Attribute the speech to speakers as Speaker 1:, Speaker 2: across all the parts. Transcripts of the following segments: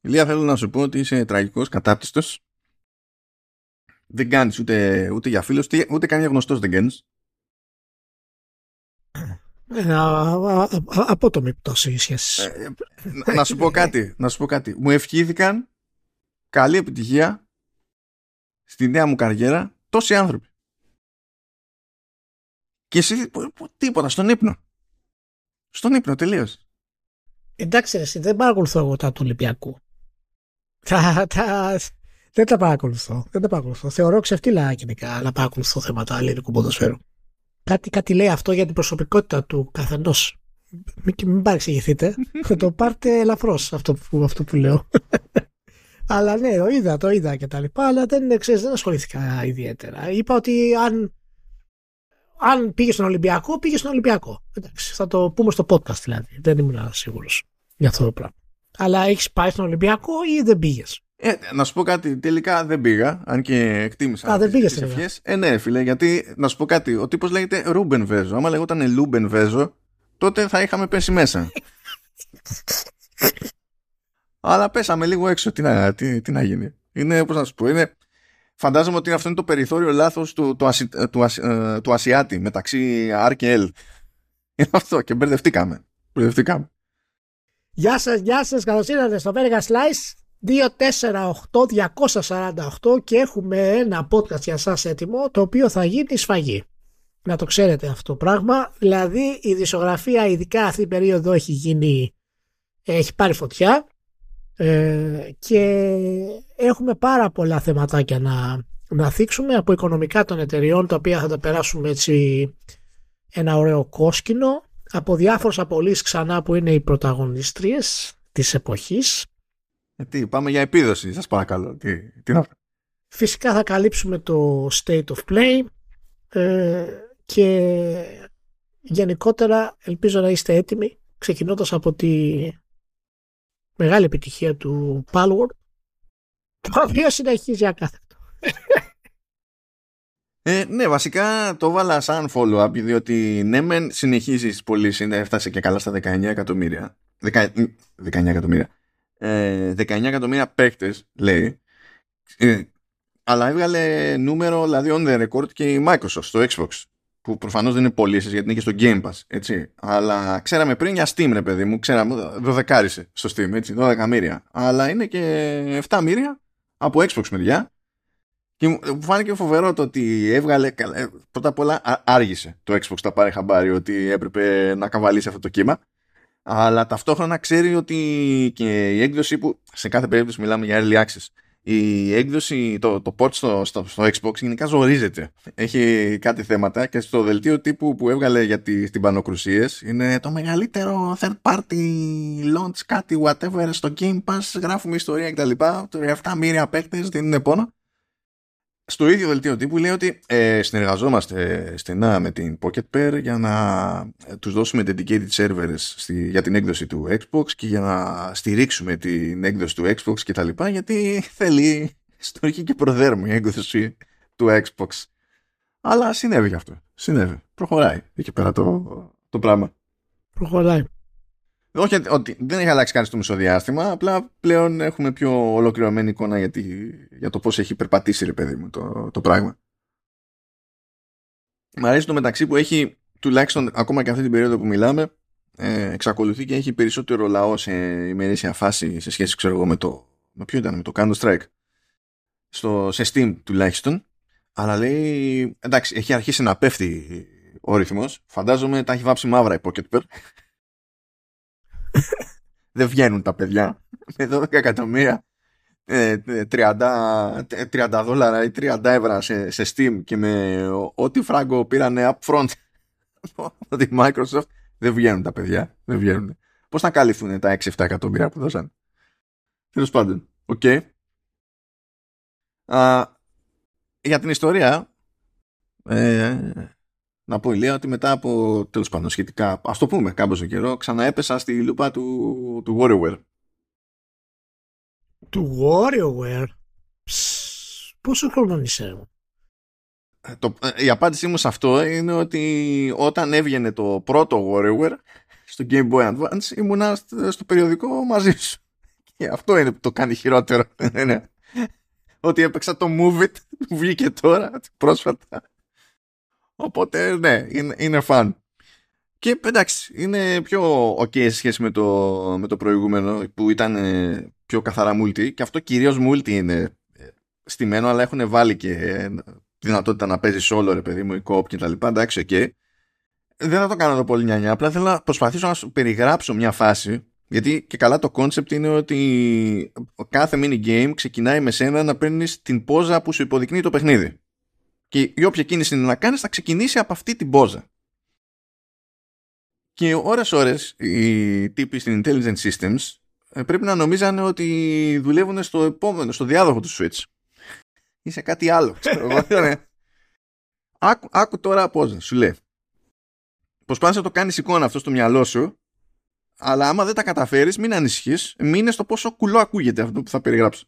Speaker 1: Ηλία θέλω να σου πω ότι είσαι τραγικός, κατάπτυστος. Δεν κάνεις ούτε, ούτε για φίλος, ούτε, ούτε καν για γνωστός δεν κάνεις.
Speaker 2: Ε, απότομη πτώση σχέση.
Speaker 1: Ε, ε, να σου πω κάτι, να σου πω κάτι. Μου ευχήθηκαν καλή επιτυχία στη νέα μου καριέρα τόσοι άνθρωποι. Και εσύ τίποτα, στον ύπνο. Στον ύπνο, τελείως.
Speaker 2: Εντάξει, εσύ δεν παρακολουθώ εγώ τα του Ολυμπιακού. Τα, τα, δεν τα παρακολουθώ. Δεν τα παρακολουθώ. Θεωρώ ξεφτύλα γενικά να παρακολουθώ θέματα ελληνικού ποδοσφαίρου. Κάτι, κάτι λέει αυτό για την προσωπικότητα του καθενός. Μην, μην παρεξηγηθείτε. Θα το πάρτε ελαφρώς αυτό που, αυτό που λέω. αλλά ναι, το είδα, το είδα και τα λοιπά. Αλλά δεν, ξέρεις, δεν ασχολήθηκα ιδιαίτερα. Είπα ότι αν, αν πήγε στον Ολυμπιακό, πήγε στον Ολυμπιακό. Εντάξει, θα το πούμε στο podcast δηλαδή. Δεν ήμουν σίγουρος για αυτό το πράγμα. Αλλά έχεις πάει στον Ολυμπιακό ή δεν πήγες;
Speaker 1: Ε, να σου πω κάτι, τελικά δεν πήγα, αν και εκτίμησα.
Speaker 2: Α, δεν πήγες τελικά.
Speaker 1: Ε, ναι, φίλε, γιατί να σου πω κάτι, ο τύπος λέγεται Ρούμπεν Βέζο. Άμα λέγονταν Λούμπεν Βέζο, τότε θα είχαμε πέσει μέσα. Αλλά πέσαμε λίγο έξω, τι να, τι, τι να γίνει. Είναι, πώς να σου πω, είναι. Φαντάζομαι ότι αυτό είναι το περιθώριο λάθος του, του, Ασι, του, ε, του Ασιάτη μεταξύ R και L. Είναι αυτό και μπερδευτήκαμε. Μπερδευτήκαμε.
Speaker 2: Γεια σας, γεια σας, καλώς ήρθατε στο Vega Slice. 248-248 και έχουμε ένα podcast για σας έτοιμο το οποίο θα γίνει σφαγή. Να το ξέρετε αυτό το πράγμα. Δηλαδή η δισογραφία ειδικά αυτή την περίοδο έχει γίνει, έχει πάρει φωτιά ε, και έχουμε πάρα πολλά θεματάκια να, να θίξουμε από οικονομικά των εταιριών τα οποία θα τα περάσουμε έτσι ένα ωραίο κόσκινο από διάφορες απολύσεις ξανά που είναι οι πρωταγωνιστρίες της εποχής
Speaker 1: ε, τι, πάμε για επίδοση, σας παρακαλώ. Τι, τι να...
Speaker 2: Φυσικά θα καλύψουμε το State of Play ε, και γενικότερα ελπίζω να είστε έτοιμοι ξεκινώντας από τη μεγάλη επιτυχία του Palworld το οποίο συνεχίζει ακάθεκτο.
Speaker 1: Ε, ναι, βασικά το βάλα σαν follow-up διότι ναι μεν συνεχίζεις πολύ, έφτασε και καλά στα 19 εκατομμύρια 19 εκατομμύρια 19 ε, εκατομμύρια παίκτες, λέει. Ε, αλλά έβγαλε νούμερο, δηλαδή on the record και η Microsoft στο Xbox. Που προφανώς δεν είναι πωλήσει γιατί είναι και στο Game Pass. Έτσι. Αλλά ξέραμε πριν για Steam, ρε παιδί μου. Ξέραμε, δωδεκάρισε στο Steam, έτσι, 12 μύρια. Αλλά είναι και 7 μύρια από Xbox μεριά. Και μου φάνηκε φοβερό το ότι έβγαλε. Ε, πρώτα απ' όλα άργησε το Xbox τα πάρει χαμπάρι ότι έπρεπε να καβαλήσει αυτό το κύμα αλλά ταυτόχρονα ξέρει ότι και η έκδοση που σε κάθε περίπτωση μιλάμε για early access η έκδοση, το, το port στο, στο, στο Xbox γενικά ζορίζεται. Έχει κάτι θέματα και στο δελτίο τύπου που έβγαλε για τις τυμπανοκρουσίες είναι το μεγαλύτερο third party launch κάτι whatever στο Game Pass γράφουμε ιστορία κτλ. 7 μοίρια παίκτες δίνουν πόνο στο ίδιο δελτίο τύπου λέει ότι ε, συνεργαζόμαστε στενά με την Pocket Pair για να ε, τους δώσουμε dedicated servers στη, για την έκδοση του Xbox και για να στηρίξουμε την έκδοση του Xbox και τα λοιπά γιατί θέλει στο και προδέρμου η έκδοση του Xbox. Αλλά συνέβη αυτό. Συνέβη. Προχωράει εκεί πέρα το, το πράγμα.
Speaker 2: Προχωράει.
Speaker 1: Όχι ότι δεν έχει αλλάξει κάτι στο μισοδιάστημα, απλά πλέον έχουμε πιο ολοκληρωμένη εικόνα για, για το πώς έχει περπατήσει ρε παιδί μου το, το πράγμα. Μ' αρέσει το μεταξύ που έχει τουλάχιστον ακόμα και αυτή την περίοδο που μιλάμε ε, εξακολουθεί και έχει περισσότερο λαό σε ημερήσια φάση σε σχέση ξέρω εγώ με το με ποιο ήταν, με το Counter Strike. Στο, σε Steam τουλάχιστον. Αλλά λέει εντάξει έχει αρχίσει να πέφτει ο ρυθμός. Φαντάζομαι τα έχει βάψει μαύρα η Pocket δεν βγαίνουν τα παιδιά. Με 12 εκατομμύρια 30, ε, 30 δόλαρα ή 30 ευρώ σε, σε Steam και με ό,τι φράγκο πήρανε upfront από τη Microsoft δεν βγαίνουν τα παιδιά. Δεν βγαίνουν. Πώς θα καλυφθούν τα 6-7 εκατομμύρια που δώσαν. Τέλος πάντων OK. Okay. για την ιστορία ε, να πω ηλία ότι μετά από τέλος πάντων σχετικά, ας το πούμε κάμποσο καιρό, ξαναέπεσα στη λούπα του, του WarioWare.
Speaker 2: Του WarioWare? Πόσο χρόνο είσαι,
Speaker 1: ε, το, ε, η απάντησή μου σε αυτό είναι ότι όταν έβγαινε το πρώτο WarioWare στο Game Boy Advance ήμουνα στο περιοδικό μαζί σου. Και αυτό είναι που το κάνει χειρότερο. Ότι έπαιξα το Move It που βγήκε τώρα, πρόσφατα. Οπότε, ναι, είναι, είναι fun. Και εντάξει, είναι πιο ok σε σχέση με το, με το προηγούμενο που ήταν ε, πιο καθαρά multi. Και αυτό κυρίως multi είναι ε, στημένο αλλά έχουν βάλει και ε, δυνατότητα να παίζεις solo ρε παιδί μου η κόπ και τα λοιπά. Εντάξει ok. Δεν θα το κάνω εδώ πολύ νιανιά. Απλά θέλω να προσπαθήσω να σου περιγράψω μια φάση. Γιατί και καλά το concept είναι ότι κάθε mini game ξεκινάει με σένα να παίρνεις την πόζα που σου υποδεικνύει το παιχνίδι και η όποια κίνηση είναι να κάνεις θα ξεκινήσει από αυτή την πόζα και ώρες ώρες οι τύποι στην Intelligent Systems ε, πρέπει να νομίζανε ότι δουλεύουν στο επόμενο, στο διάδοχο του Switch. Ή σε κάτι άλλο. Ξέρω, άκου, άκου τώρα πώς σου λέει. Προσπάθησε να το κάνεις εικόνα αυτό στο μυαλό σου αλλά άμα δεν τα καταφέρεις μην ανησυχείς μείνε στο πόσο κουλό ακούγεται αυτό που θα περιγράψω.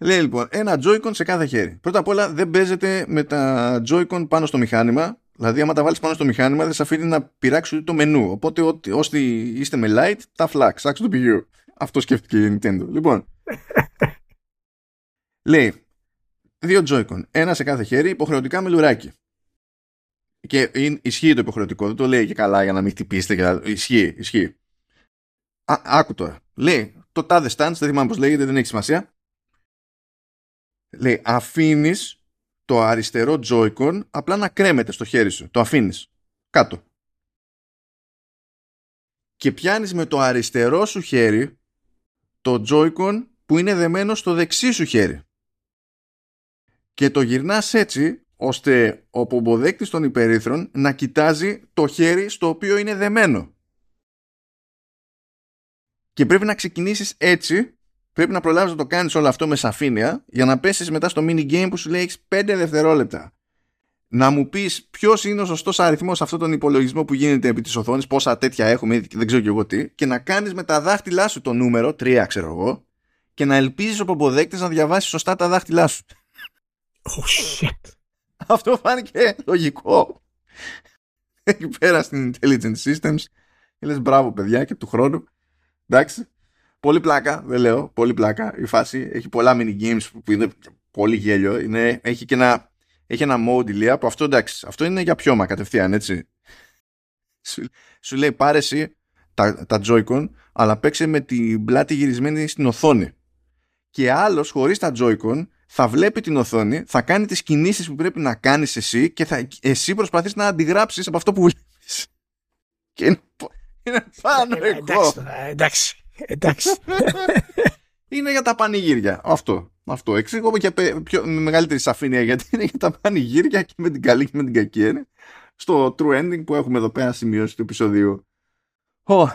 Speaker 1: Λέει λοιπόν ένα Joy-Con σε κάθε χέρι. Πρώτα απ' όλα δεν παίζεται με τα Joy-Con πάνω στο μηχάνημα Δηλαδή, άμα τα βάλεις πάνω στο μηχάνημα, δεν σε αφήνει να πειράξει ούτε το μενού. Οπότε, όσοι είστε με light, τα flax, άξιο το πηγείο. Αυτό σκέφτηκε η Nintendo. Λοιπόν. λέει, δύο Joy-Con, ένα σε κάθε χέρι, υποχρεωτικά με λουράκι. Και ισχύει το υποχρεωτικό, δεν το λέει και καλά για να μην χτυπήσετε. Και... Ισχύει, ισχύει. Α, άκου τώρα. Λέει, το τάδε stance, δεν θυμάμαι πώς λέγεται, δεν έχει σημασία. Λέει, αφήνεις το αριστερό Joy-Con απλά να κρέμεται στο χέρι σου. Το αφήνεις κάτω. Και πιάνεις με το αριστερό σου χέρι το Joy-Con που είναι δεμένο στο δεξί σου χέρι. Και το γυρνάς έτσι ώστε ο πομποδέκτης των υπερήθρων να κοιτάζει το χέρι στο οποίο είναι δεμένο. Και πρέπει να ξεκινήσεις έτσι πρέπει να προλάβεις να το κάνεις όλο αυτό με σαφήνεια για να πέσεις μετά στο mini game που σου λέει έχεις 5 δευτερόλεπτα. Να μου πεις ποιος είναι ο σωστός αριθμός σε αυτόν τον υπολογισμό που γίνεται επί της οθόνης, πόσα τέτοια έχουμε, δεν ξέρω και εγώ τι, και να κάνεις με τα δάχτυλά σου το νούμερο, 3 ξέρω εγώ, και να ελπίζεις ο ποποδέκτη να διαβάσει σωστά τα δάχτυλά σου.
Speaker 2: Oh shit.
Speaker 1: Αυτό φάνηκε λογικό. Εκεί πέρα στην Intelligent Systems. Και λες μπράβο παιδιά και του χρόνου. Εντάξει. Πολύ πλάκα, δεν λέω. Πολύ πλάκα η φάση. Έχει πολλά mini games που είναι πολύ γέλιο. Είναι, έχει και ένα, έχει ένα mode ηλία που αυτό εντάξει. Αυτό είναι για πιώμα κατευθείαν, έτσι. Σου, σου λέει πάρε εσύ τα, τα Joy-Con, αλλά παίξε με την πλάτη γυρισμένη στην οθόνη. Και άλλος χωρίς τα Joy-Con θα βλέπει την οθόνη, θα κάνει τις κινήσεις που πρέπει να κάνεις εσύ και θα, εσύ προσπαθείς να αντιγράψεις από αυτό που βλέπεις. Και είναι, είναι πάνω
Speaker 2: ε,
Speaker 1: εγώ.
Speaker 2: εντάξει. Εντάξει.
Speaker 1: είναι για τα πανηγύρια. Αυτό. Αυτό. Εξήγω και πιο, με μεγαλύτερη σαφήνεια γιατί είναι για τα πανηγύρια και με την καλή και με την κακή έννοια. Στο true ending που έχουμε εδώ πέρα σημειώσει του επεισοδίου. Oh,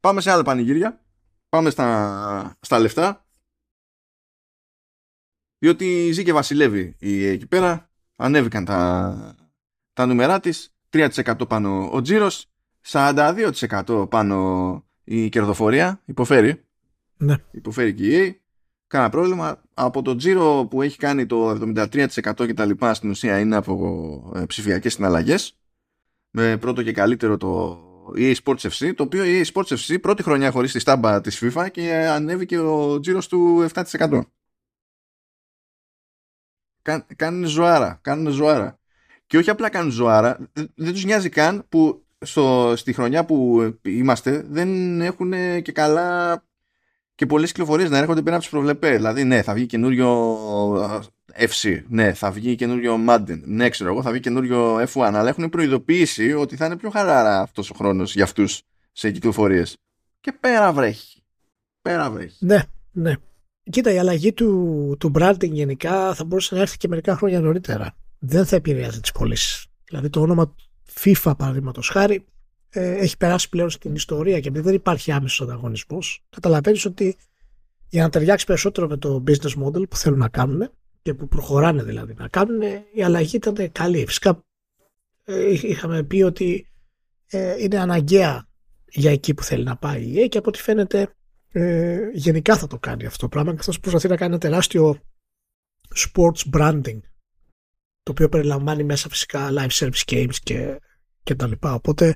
Speaker 1: πάμε σε άλλα πανηγύρια. Πάμε στα, στα λεφτά. Διότι ζει και βασιλεύει η, εκεί πέρα. Ανέβηκαν τα, τα νούμερά της. 3% πάνω ο τζίρος. 42% πάνω η κερδοφορία υποφέρει.
Speaker 2: Ναι.
Speaker 1: Υποφέρει και η EA. Κάνα πρόβλημα. Από το τζίρο που έχει κάνει το 73% και τα λοιπά στην ουσία είναι από ε, ψηφιακές συναλλαγές. Με πρώτο και καλύτερο το EA Sports FC, το οποίο η EA Sports FC πρώτη χρονιά χωρίς τη στάμπα της FIFA και ανέβηκε ο τζίρος του 7%. Κάνουν ζωάρα, κάνουν ζωάρα. Και όχι απλά κάνουν ζωάρα, δεν τους νοιάζει καν που στο, στη χρονιά που είμαστε δεν έχουν και καλά και πολλές κυκλοφορίες να έρχονται πέρα από τις προβλεπές. Δηλαδή, ναι, θα βγει καινούριο FC, ναι, θα βγει καινούριο Madden, ναι, ξέρω εγώ, θα βγει καινούριο F1, αλλά έχουν προειδοποιήσει ότι θα είναι πιο χαράρα αυτός ο χρόνος για αυτούς σε κυκλοφορίες. Και πέρα βρέχει. Πέρα βρέχει.
Speaker 2: Ναι, ναι. Κοίτα, η αλλαγή του, του branding γενικά θα μπορούσε να έρθει και μερικά χρόνια νωρίτερα. Δεν θα επηρεάζει τις πωλήσεις. Δηλαδή το όνομα FIFA παραδείγματος χάρη ε, έχει περάσει πλέον στην ιστορία και επειδή δεν υπάρχει άμεσος ανταγωνισμός, καταλαβαίνεις ότι για να ταιριάξει περισσότερο με το business model που θέλουν να κάνουν και που προχωράνε δηλαδή να κάνουν, η αλλαγή ήταν καλή. Φυσικά ε, είχαμε πει ότι ε, είναι αναγκαία για εκεί που θέλει να πάει η και από ό,τι φαίνεται ε, γενικά θα το κάνει αυτό το πράγμα και αυτό προσπαθεί να κάνει ένα τεράστιο sports branding το οποίο περιλαμβάνει μέσα φυσικά live service games και, και τα λοιπά. Οπότε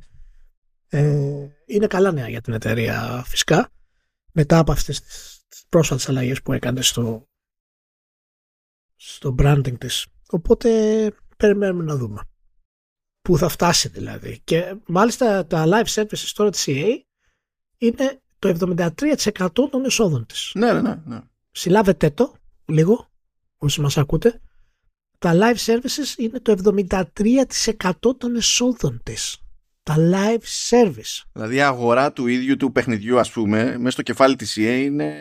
Speaker 2: ε, είναι καλά νέα για την εταιρεία φυσικά. μετά από αυτές τις πρόσφατες αλλαγές που έκανε στο, στο branding της. Οπότε περιμένουμε να δούμε. Πού θα φτάσει δηλαδή. Και μάλιστα τα live services τώρα της EA είναι το 73% των εσόδων της.
Speaker 1: Ναι, ναι, ναι.
Speaker 2: Συλλάβετε το λίγο, όσοι μας ακούτε. Τα live services είναι το 73% των εσόδων της. Τα live service.
Speaker 1: Δηλαδή η αγορά του ίδιου του παιχνιδιού ας πούμε μέσα στο κεφάλι της EA είναι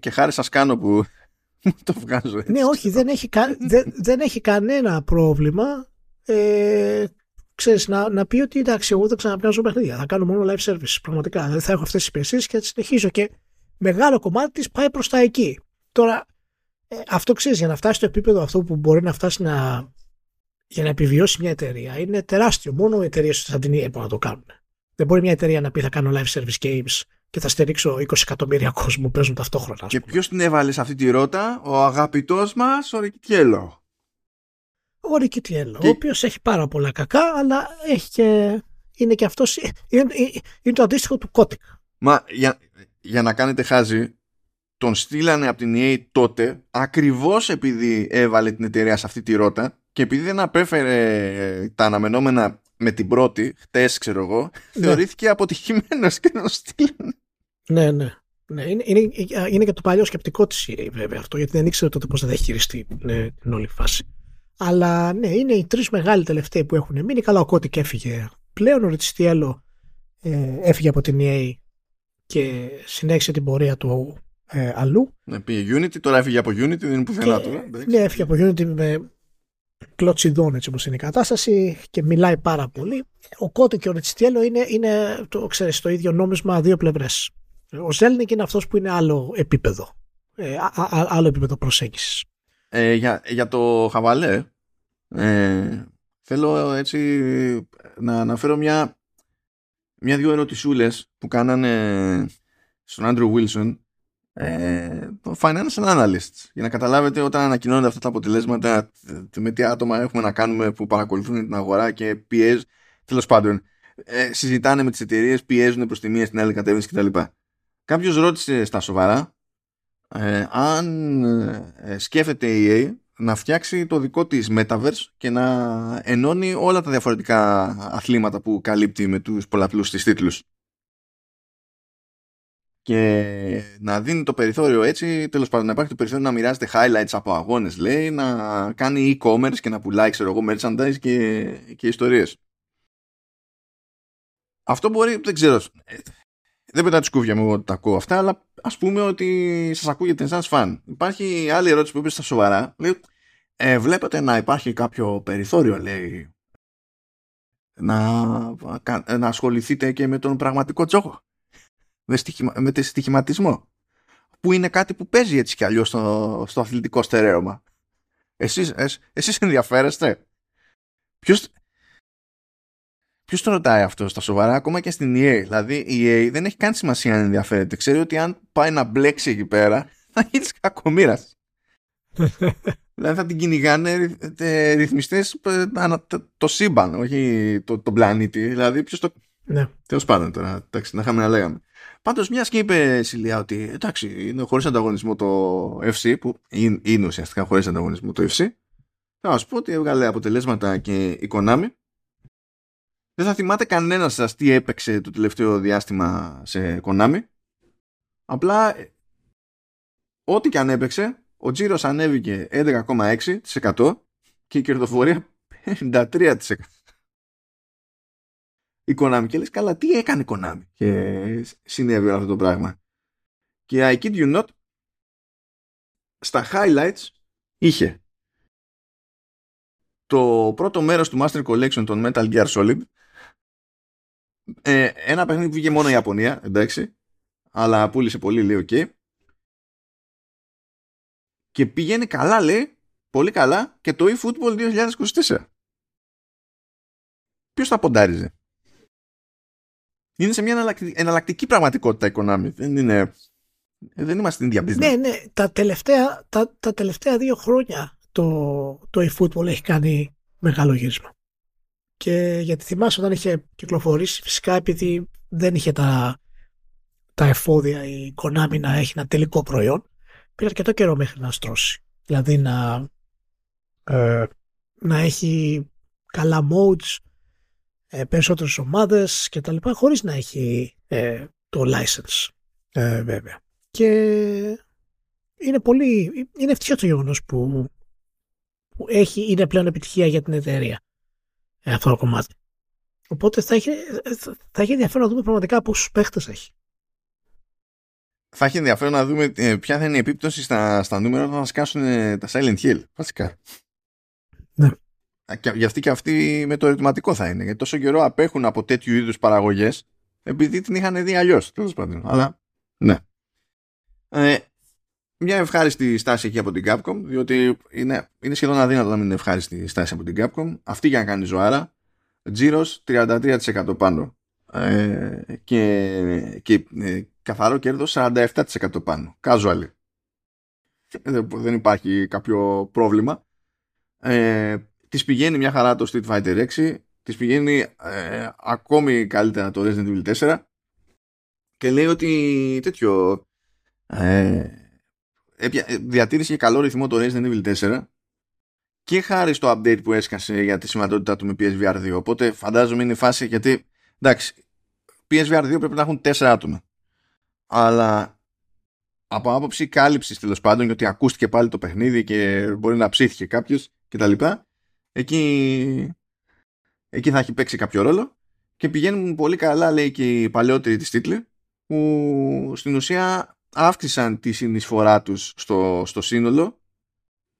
Speaker 1: και χάρη σας κάνω που το βγάζω έτσι.
Speaker 2: Ναι, όχι, δεν έχει, κα... δεν, δεν έχει κανένα πρόβλημα ε, ξέρεις, να, να πει ότι εντάξει, εγώ δεν ξαναπιάζω παιχνίδια. Θα κάνω μόνο live service. Πραγματικά. Δηλαδή θα έχω αυτές τις υπηρεσίες και θα τις συνεχίζω. Και μεγάλο κομμάτι της πάει προς τα εκεί. Τώρα, ε, αυτό ξέρεις, για να φτάσει στο επίπεδο αυτό που μπορεί να φτάσει να. για να επιβιώσει μια εταιρεία είναι τεράστιο. Μόνο οι εταιρείες σαν την EA να το κάνουν. Δεν μπορεί μια εταιρεία να πει θα κάνω live service games και θα στηρίξω 20 εκατομμύρια κόσμο που παίζουν ταυτόχρονα.
Speaker 1: Και ποιος την έβαλε σε αυτή τη ρότα, ο αγαπητός μας, ο Ρικιτιέλο
Speaker 2: ο Ρικιτιέλο, και... ο οποίος έχει πάρα πολλά κακά, αλλά έχει και... είναι και αυτός. Είναι, είναι, το αντίστοιχο του Κώτικ.
Speaker 1: Μα για, για να κάνετε χάζι, τον στείλανε από την EA τότε ακριβώς επειδή έβαλε την εταιρεία σε αυτή τη ρότα και επειδή δεν απέφερε τα αναμενόμενα με την πρώτη, χτες ξέρω εγώ, ναι. θεωρήθηκε αποτυχημένος και τον στείλανε.
Speaker 2: Ναι, ναι. Ναι, είναι, είναι, είναι και το παλιό σκεπτικό της EA βέβαια αυτό, γιατί δεν ήξερε τότε πώς θα έχει χειριστεί ναι, την όλη φάση. Αλλά ναι, είναι οι τρεις μεγάλοι τελευταίοι που έχουν μείνει. Καλά, ο Κώτικ έφυγε πλέον. Ο Ριτσιστιέλο ε, έφυγε από την EA και συνέχισε την πορεία του ε, αλλού.
Speaker 1: Ναι, πήγε Unity, τώρα έφυγε από Unity, δεν είναι πουθενά του.
Speaker 2: Ναι, έφυγε από Unity με κλωτσιδών έτσι όπως είναι η κατάσταση και μιλάει πάρα πολύ. Ο Κώτη και ο Ριτσιστιέλο είναι, είναι το, ξέρεις, το ίδιο νόμισμα δύο πλευρές. Ο Ζέλνικ είναι αυτός που είναι άλλο επίπεδο. Ε, α, α, άλλο επίπεδο προσέγγισης.
Speaker 1: Ε, για, για το χαβαλέ ε, θέλω έτσι να αναφέρω μια μια-δυο ερωτησούλες που κάνανε στον Άντρου Βίλσον ε, financial analysts για να καταλάβετε όταν ανακοινώνονται αυτά τα αποτελέσματα με τι άτομα έχουμε να κάνουμε που παρακολουθούν την αγορά και πιέζουν τέλος πάντων ε, συζητάνε με τις εταιρείες, πιέζουν προς τη μία στην άλλη κατεύθυνση κτλ. Κάποιος ρώτησε στα σοβαρά ε, αν ε, σκέφτεται η EA να φτιάξει το δικό της Metaverse και να ενώνει όλα τα διαφορετικά αθλήματα που καλύπτει με τους πολλαπλούς της τίτλους και να δίνει το περιθώριο έτσι, τέλος πάντων να υπάρχει το περιθώριο να μοιράζεται highlights από αγώνες λέει, να κάνει e-commerce και να πουλάει ξέρω εγώ merchandise και, και ιστορίες. Αυτό μπορεί, δεν ξέρω, δεν πετάω τη σκούφια μου ότι τα ακούω αυτά, αλλά ας πούμε ότι σας ακούγεται σαν φαν. Υπάρχει άλλη ερώτηση που είπε στα σοβαρά. Λέει, ε, βλέπετε να υπάρχει κάποιο περιθώριο, λέει, να, να ασχοληθείτε και με τον πραγματικό τζόγο; Με, στοιχημα, με το στοιχηματισμό. Που είναι κάτι που παίζει έτσι κι αλλιώς στο, στο αθλητικό στερέωμα. Εσείς, εσείς ενδιαφέρεστε; Ποιος, Ποιος το ρωτάει αυτό στα σοβαρά, ακόμα και στην EA. Δηλαδή η EA δεν έχει καν σημασία αν ενδιαφέρεται. Ξέρει ότι αν πάει να μπλέξει εκεί πέρα, θα γίνεις κακομήρα. δηλαδή θα την κυνηγάνε ε, ρυθμιστές ε, το σύμπαν, όχι το, το πλανήτη. Δηλαδή ποιος το.
Speaker 2: Ναι.
Speaker 1: Τέλος πάντων τώρα, εντάξει, να είχαμε να λέγαμε. Πάντως, μιας και είπε Σιλία ότι εντάξει, είναι χωρίς ανταγωνισμό το FC, που είναι, είναι ουσιαστικά χωρίς ανταγωνισμό το FC, θα σα πω ότι έβγαλε αποτελέσματα και η Konami δεν θα θυμάται κανένας σας τι έπαιξε το τελευταίο διάστημα σε Konami. Απλά ό,τι και αν έπαιξε, ο τζίρος ανέβηκε 11,6% και η κερδοφορία 53%. Η Konami και λες καλά τι έκανε η Konami και συνέβη αυτό το πράγμα. Και I kid you not στα highlights είχε το πρώτο μέρος του Master Collection των Metal Gear Solid ε, ένα παιχνίδι που βγήκε μόνο η Ιαπωνία, εντάξει, αλλά πούλησε πολύ, λέει, οκ. Και πηγαίνει καλά, λέει, πολύ καλά και το eFootball 2024. Ποιος θα ποντάριζε; Είναι σε μια εναλλακτική πραγματικότητα η Konami. Δεν είναι... Δεν είμαστε στην ίδια business.
Speaker 2: Ναι, ναι. Τα τελευταία, τα, τα τελευταία δύο χρόνια το, το eFootball έχει κάνει μεγάλο γύρισμα. Και γιατί θυμάσαι όταν είχε κυκλοφορήσει, φυσικά επειδή δεν είχε τα, τα εφόδια η Konami να έχει ένα τελικό προϊόν πήρε αρκετό καιρό μέχρι να στρώσει. Δηλαδή να, ε, να έχει καλά modes, ε, περισσότερες ομάδες και τα λοιπά χωρίς να έχει ε, το license ε, βέβαια. Και είναι πολύ, είναι ευτυχία το γεγονός που, που έχει, είναι πλέον επιτυχία για την εταιρεία ε, αυτό το κομμάτι. Οπότε θα έχει, θα έχει ενδιαφέρον να δούμε πραγματικά πόσους παίχτες έχει.
Speaker 1: Θα έχει ενδιαφέρον να δούμε ε, ποια θα είναι η επίπτωση στα, στα νούμερα όταν θα σκάσουν ε, τα Silent Hill. Βασικά.
Speaker 2: Ναι.
Speaker 1: Και, για αυτή και αυτή με το ερωτηματικό θα είναι. Γιατί τόσο καιρό απέχουν από τέτοιου είδους παραγωγές επειδή την είχαν δει αλλιώς. Τέλος πάντων. Αλλά ναι. Ε, μια ευχάριστη στάση εκεί από την Capcom, διότι είναι, είναι σχεδόν αδύνατο να μην είναι ευχάριστη στάση από την Capcom. Αυτή για να κάνει ζωάρα. Τζίρος 33% πάνω. Ε, και, και ε, καθαρό κέρδος 47% πάνω. Casual. Δεν υπάρχει κάποιο πρόβλημα. Ε, της πηγαίνει μια χαρά το Street Fighter 6 της πηγαίνει ε, ακόμη καλύτερα το Resident Evil 4 και λέει ότι τέτοιο ε, διατήρησε και καλό ρυθμό το Resident Evil 4 και χάρη στο update που έσκασε για τη σημαντότητά του με PSVR 2 οπότε φαντάζομαι είναι η φάση γιατί εντάξει PSVR 2 πρέπει να έχουν 4 άτομα αλλά από άποψη κάλυψης τέλος πάντων γιατί ακούστηκε πάλι το παιχνίδι και μπορεί να ψήθηκε κάποιος κτλ. Εκεί, εκεί θα έχει παίξει κάποιο ρόλο και πηγαίνουν πολύ καλά λέει και οι παλαιότεροι της τίτλοι που στην ουσία αύξησαν τη συνεισφορά τους στο, στο σύνολο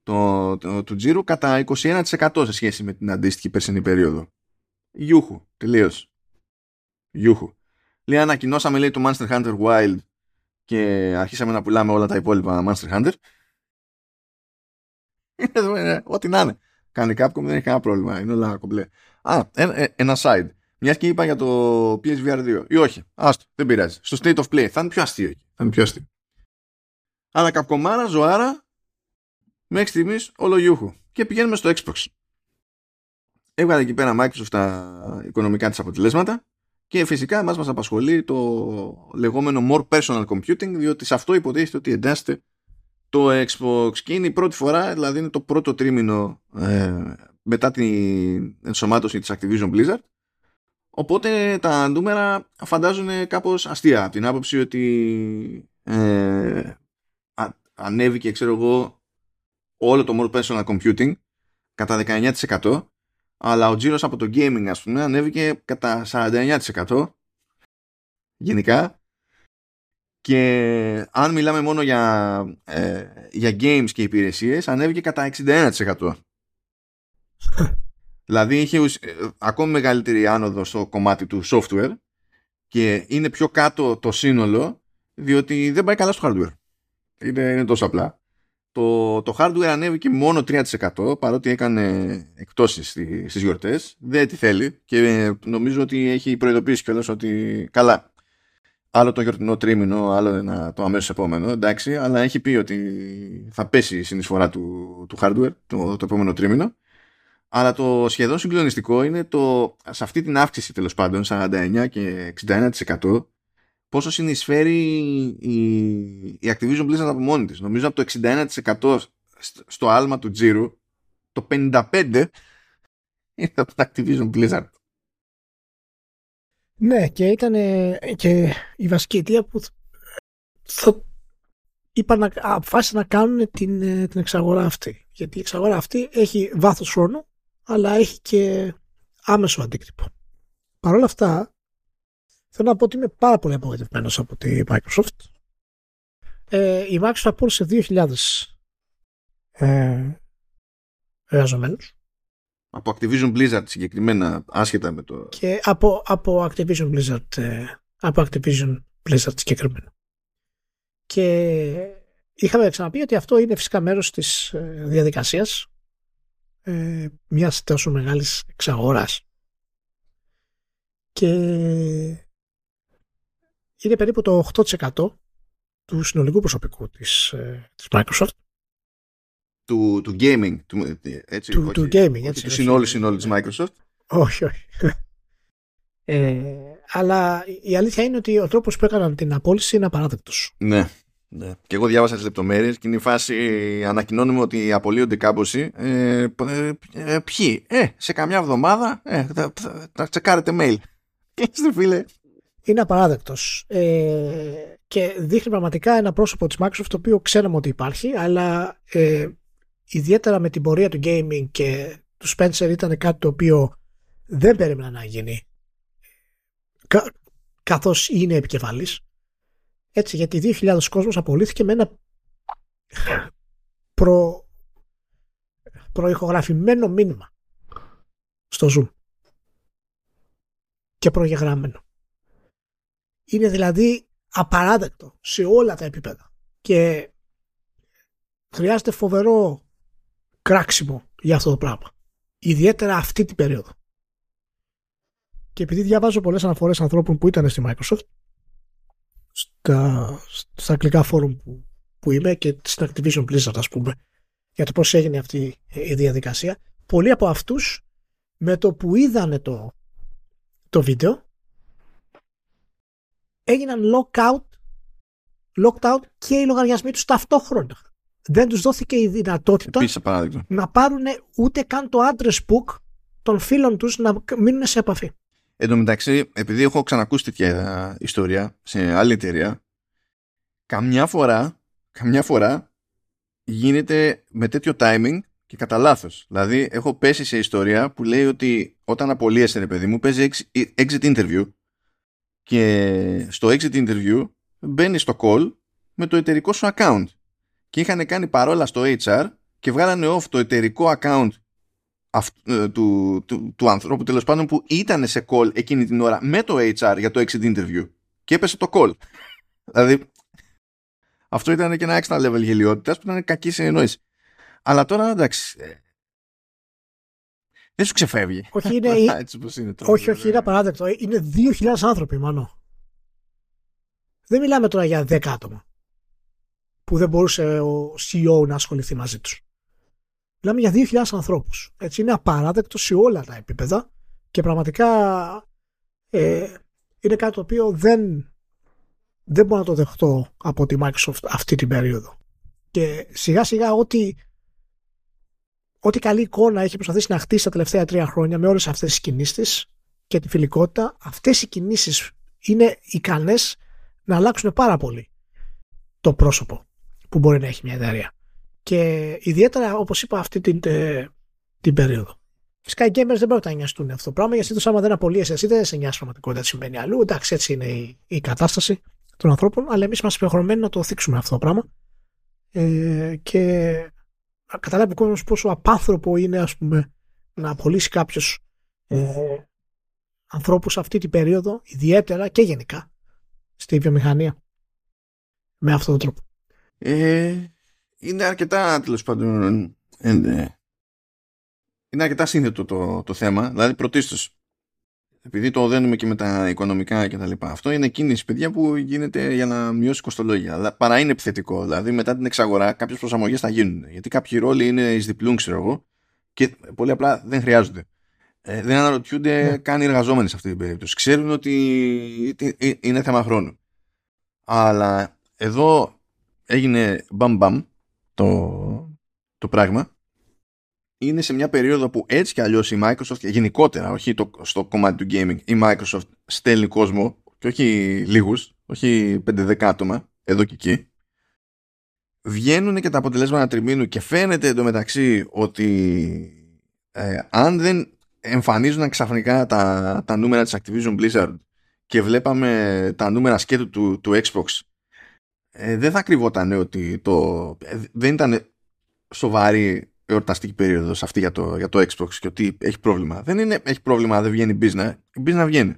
Speaker 1: το, το, του τζίρου κατά 21% σε σχέση με την αντίστοιχη περσινή περίοδο. Γιούχου, τελείως. Γιούχου. Λέει ανακοινώσαμε λέει το Monster Hunter Wild και αρχίσαμε να πουλάμε όλα τα υπόλοιπα Monster Hunter. Ό,τι να είναι. Κάνει Capcom δεν έχει κανένα πρόβλημα. Είναι όλα κομπλέ. Α, ένα side. Μια και είπα για το PSVR 2. Ή όχι. Άστο, δεν πειράζει. Στο State of Play θα είναι πιο αστείο εκεί. Θα είναι πιο αστείο. Αλλά καπκομάρα, ζωάρα, μέχρι στιγμής όλο γιούχου. Και πηγαίνουμε στο Xbox. Έβγαλε εκεί πέρα Microsoft τα οικονομικά της αποτελέσματα και φυσικά εμάς μας απασχολεί το λεγόμενο more personal computing διότι σε αυτό υποτίθεται ότι εντάσσεται το Xbox και είναι η πρώτη φορά, δηλαδή είναι το πρώτο τρίμηνο ε, μετά την ενσωμάτωση της Activision Blizzard. Οπότε τα νούμερα φαντάζουν κάπως αστεία από την άποψη ότι ε, ανέβηκε ξέρω εγώ όλο το more personal computing κατά 19% αλλά ο τζίρος από το gaming ας πούμε ανέβηκε κατά 49% γενικά και αν μιλάμε μόνο για, ε, για games και υπηρεσίες ανέβηκε κατά 61% δηλαδή είχε ε, ακόμη μεγαλύτερη άνοδο στο κομμάτι του software και είναι πιο κάτω το σύνολο διότι δεν πάει καλά στο hardware. Είναι, είναι τόσο απλά. Το, το hardware ανέβηκε μόνο 3% παρότι έκανε εκτόσεις στις γιορτές. Δεν τη θέλει και νομίζω ότι έχει προειδοποιήσει κιόλας ότι καλά άλλο το γιορτινό τρίμηνο, άλλο ένα, το αμέσως επόμενο, εντάξει, αλλά έχει πει ότι θα πέσει η συνεισφορά του, του hardware το, το επόμενο τρίμηνο. Αλλά το σχεδόν συγκλονιστικό είναι το, σε αυτή την αύξηση τέλος πάντων, 49 και 61%, πόσο συνεισφέρει η, η Activision Blizzard από μόνη της. Νομίζω από το 61% στο άλμα του τζίρου, το 55% είναι από το Activision Blizzard.
Speaker 2: Ναι, και ήταν και η βασική αιτία που θα είπα να, αποφάσισαν να κάνουν την, την εξαγορά αυτή. Γιατί η εξαγορά αυτή έχει βάθος χρόνου, αλλά έχει και άμεσο αντίκτυπο. Παρ' όλα αυτά, Θέλω να πω ότι είμαι πάρα πολύ απογοητευμένος από τη Microsoft. Ε, η Microsoft απόλυσε 2.000 ε, εργαζομένους.
Speaker 1: Από Activision Blizzard συγκεκριμένα, άσχετα με το...
Speaker 2: Και από, από Activision Blizzard, ε, από Activision Blizzard συγκεκριμένα. Και είχαμε ξαναπεί ότι αυτό είναι φυσικά μέρος της ε, διαδικασίας ε, μιας τόσο μεγάλης εξαγοράς. Και είναι περίπου το 8% του συνολικού προσωπικού της, ε, της Microsoft.
Speaker 1: Του, του gaming, του, έτσι,
Speaker 2: του, gaming, έτσι.
Speaker 1: του συνόλου συνόλου της Microsoft.
Speaker 2: Όχι, όχι. Ε, αλλά η αλήθεια είναι ότι ο τρόπος που έκαναν την απόλυση είναι απαράδεκτος.
Speaker 1: Ναι. Ναι. Και εγώ διάβασα τις λεπτομέρειες και είναι η φάση ανακοινώνουμε ότι απολύονται κάμποσοι. Ε, ε, ε, ποιοι, ε, σε καμιά εβδομάδα ε, θα, θα, θα τσεκάρετε mail. Είστε φίλε.
Speaker 2: Είναι απαράδεκτος. Ε, και δείχνει πραγματικά ένα πρόσωπο της Microsoft το οποίο ξέραμε ότι υπάρχει, αλλά ε, ιδιαίτερα με την πορεία του gaming και του Spencer ήταν κάτι το οποίο δεν περίμενα να γίνει. Κα, καθώς είναι επικεφαλής έτσι, γιατί 2.000 κόσμος απολύθηκε με ένα προ... προηχογραφημένο μήνυμα στο Zoom και προγεγραμμένο. Είναι δηλαδή απαράδεκτο σε όλα τα επίπεδα και χρειάζεται φοβερό κράξιμο για αυτό το πράγμα. Ιδιαίτερα αυτή την περίοδο. Και επειδή διαβάζω πολλές αναφορές ανθρώπων που ήταν στη Microsoft στα, στα αγγλικά φόρουμ που, που είμαι και στην Activision Blizzard ας πούμε για το πώς έγινε αυτή η διαδικασία πολλοί από αυτούς με το που είδανε το, το βίντεο έγιναν lockout locked out και οι λογαριασμοί τους ταυτόχρονα δεν τους δόθηκε η δυνατότητα να πάρουν ούτε καν το address book των φίλων τους να μείνουν σε επαφή
Speaker 1: Εν τω μεταξύ, επειδή έχω ξανακούσει τέτοια ιστορία σε άλλη εταιρεία, καμιά φορά, καμιά φορά γίνεται με τέτοιο timing και κατά λάθος. Δηλαδή, έχω πέσει σε ιστορία που λέει ότι όταν απολύεσαι, ρε παιδί μου, παίζει exit interview και στο exit interview μπαίνεις στο call με το εταιρικό σου account. Και είχαν κάνει παρόλα στο HR και βγάλανε off το εταιρικό account ε, του, του, του ανθρώπου τέλος πάντων που ήταν σε call εκείνη την ώρα με το HR για το exit interview και έπεσε το call. δηλαδή αυτό ήταν και ένα extra level γελιότητας που ήταν κακή συνεννόηση. Αλλά τώρα εντάξει. Ε, δεν σου ξεφεύγει.
Speaker 2: Όχι, είναι,
Speaker 1: Έτσι πώς είναι
Speaker 2: τώρα, όχι, όχι, είναι απαράδεκτο. Είναι 2.000 άνθρωποι, μάλλον. Δεν μιλάμε τώρα για 10 άτομα που δεν μπορούσε ο CEO να ασχοληθεί μαζί τους. Μιλάμε για 2.000 ανθρώπους. Έτσι είναι απαράδεκτο σε όλα τα επίπεδα και πραγματικά ε, είναι κάτι το οποίο δεν, δεν μπορώ να το δεχτώ από τη Microsoft αυτή την περίοδο. Και σιγά σιγά ό,τι, ό,τι καλή εικόνα έχει προσπαθήσει να χτίσει τα τελευταία τρία χρόνια με όλες αυτές τις κινήσεις και τη φιλικότητα, αυτές οι κινήσεις είναι ικανές να αλλάξουν πάρα πολύ το πρόσωπο που μπορεί να έχει μια εταιρεία. Και ιδιαίτερα, όπως είπα, αυτή την, ε, την περίοδο. Φυσικά οι gamers δεν πρόκειται να νοιαστούν αυτό το πράγμα, γιατί το άμα δεν απολύεσαι εσύ, δεν σε νοιάζει πραγματικότητα τι συμβαίνει αλλού. Εντάξει, έτσι είναι η, η κατάσταση των ανθρώπων, αλλά εμείς είμαστε υποχρεωμένοι να το θίξουμε αυτό το πράγμα. Ε, και να καταλάβει ο κόσμος πόσο απάνθρωπο είναι, ας πούμε, να απολύσει κάποιος ε, ανθρώπους αυτή την περίοδο, ιδιαίτερα και γενικά στη βιομηχανία. Με αυτόν τον τρόπο.
Speaker 1: Ε, είναι αρκετά τέλος πάντων. Ε, ε, είναι αρκετά σύνθετο το, το θέμα. Δηλαδή, πρωτίστως, επειδή το δένουμε και με τα οικονομικά και τα λοιπά, αυτό είναι κίνηση, παιδιά, που γίνεται για να μειώσει κοστολόγια. Αλλά παρά είναι επιθετικό. Δηλαδή, μετά την εξαγορά, κάποιες προσαρμογές θα γίνουν. Γιατί κάποιοι ρόλοι είναι ει διπλούν, ξέρω εγώ, και πολύ απλά δεν χρειάζονται. Ε, δεν αναρωτιούνται ναι. καν οι εργαζόμενοι σε αυτή την περίπτωση. Ξέρουν ότι είναι θέμα χρόνου. Αλλά εδώ έγινε μπαμ μπαμ το, το πράγμα. Είναι σε μια περίοδο που έτσι κι αλλιώς η Microsoft γενικότερα, όχι το, στο κομμάτι του gaming, η Microsoft στέλνει κόσμο και όχι λίγους, όχι 5-10 άτομα εδώ και εκεί. Βγαίνουν και τα αποτελέσματα τριμήνου και φαίνεται εντωμεταξύ ότι ε, αν δεν εμφανίζουν ξαφνικά τα, τα νούμερα της Activision Blizzard και βλέπαμε τα νούμερα σκέτου του, του Xbox ε, δεν θα κρυβόταν ότι το, ε, δεν ήταν σοβαρή εορταστική περίοδος αυτή για το, για το Xbox και ότι έχει πρόβλημα. Δεν είναι έχει πρόβλημα, δεν βγαίνει business. Η business βγαίνει.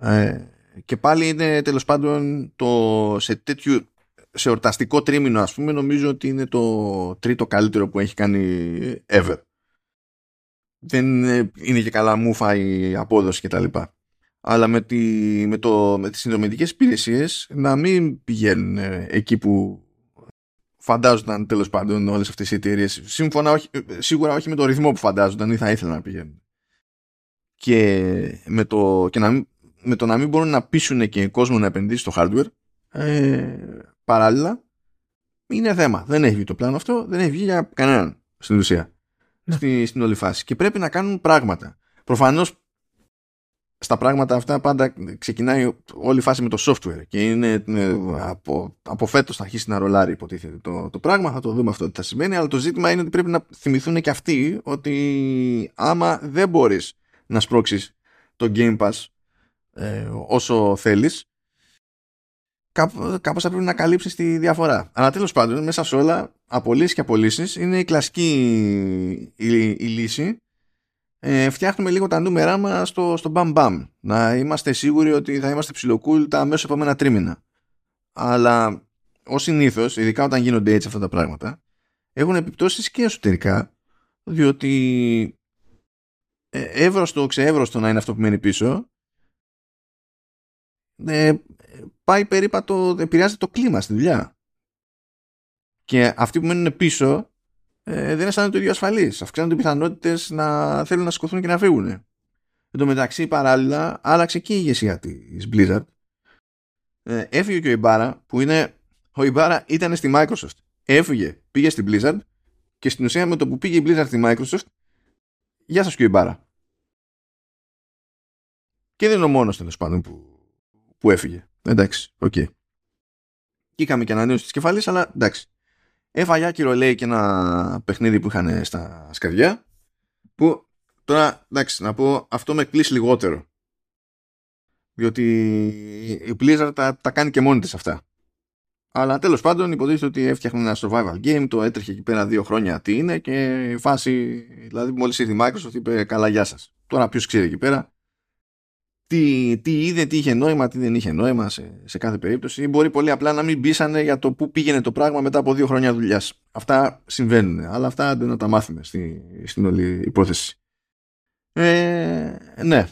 Speaker 1: Ε, και πάλι είναι τέλος πάντων το, σε τέτοιο σε εορταστικό τρίμηνο ας πούμε νομίζω ότι είναι το τρίτο καλύτερο που έχει κάνει ever. Δεν είναι και καλά μούφα η απόδοση κτλ αλλά με, τη, με, το, με τις συνδρομητικές υπηρεσίες να μην πηγαίνουν ε, εκεί που φαντάζονταν τέλος πάντων όλες αυτές οι εταιρείες. Σύμφωνα, όχι, σίγουρα όχι με το ρυθμό που φαντάζονταν ή θα ήθελαν να πηγαίνουν. και με το, και να, με το να μην μπορούν να πείσουν και κόσμο να επενδύσει στο hardware ε, παράλληλα είναι θέμα. Δεν έχει βγει το πλάνο αυτό, δεν έχει βγει για κανέναν στην ουσία ναι. στη, στην όλη φάση. Και πρέπει να κάνουν πράγματα. Προφανώς στα πράγματα αυτά πάντα ξεκινάει όλη η φάση με το software και είναι ε, από, από φέτος θα αρχίσει να ρολάρει υποτίθεται το, το πράγμα, θα το δούμε αυτό τι θα σημαίνει, αλλά το ζήτημα είναι ότι πρέπει να θυμηθούν και αυτοί ότι άμα δεν μπορείς να σπρώξεις το Game Pass ε, όσο θέλεις κάπως θα πρέπει να καλύψεις τη διαφορά. Αλλά τέλος πάντων μέσα σε όλα απολύσεις και απολύσεις είναι η κλασική η, η λύση ε, φτιάχνουμε λίγο τα νούμερά μας στο, στο μπαμ μπαμ. Να είμαστε σίγουροι ότι θα είμαστε ψιλοκούλ τα αμέσω επόμενα τρίμηνα. Αλλά ως συνήθως, ειδικά όταν γίνονται έτσι αυτά τα πράγματα, έχουν επιπτώσεις και εσωτερικά, διότι ε, εύρωστο, ξεεύρωστο να είναι αυτό που μένει πίσω, ε, πάει περίπατο, επηρεάζεται το κλίμα στη δουλειά. Και αυτοί που μένουν πίσω ε, δεν αισθάνονται το ίδιο ασφαλείς. Αυξάνονται οι πιθανότητες να θέλουν να σηκωθούν και να φύγουν. Εν τω μεταξύ, παράλληλα, άλλαξε και η ηγεσία της Blizzard. Ε, έφυγε και ο Ιμπάρα, που είναι. Ο Ιμπάρα ήταν στη Microsoft. Έφυγε, πήγε στην Blizzard και στην ουσία με το που πήγε η Blizzard στη Microsoft, γεια σας και ο Ιμπάρα. Και δεν είναι ο μόνος τέλος πάντων που, που έφυγε. Εντάξει, OK. Okay. Και είχαμε και ανανέωση της κεφαλής, αλλά εντάξει. Έφαγε άκυρο λέει και ένα παιχνίδι που είχαν στα σκαριά που τώρα εντάξει να πω αυτό με εκπλήσει λιγότερο. Διότι η Blizzard τα, τα κάνει και μόνη της αυτά. Αλλά τέλος πάντων υποτίθεται ότι έφτιαχνε ένα survival game το έτρεχε εκεί πέρα δύο χρόνια τι είναι και η φάση δηλαδή μόλις ήρθε η Microsoft είπε καλά γεια σας τώρα ποιος ξέρει εκεί πέρα τι, τι είδε, τι είχε νόημα, τι δεν είχε νόημα σε, σε κάθε περίπτωση. Ή μπορεί πολύ απλά να μην πείσανε για το πού πήγαινε το πράγμα μετά από δύο χρόνια δουλειάς. Αυτά συμβαίνουν. Αλλά αυτά δεν να τα μάθουμε στη, στην όλη υπόθεση. Ε, ναι.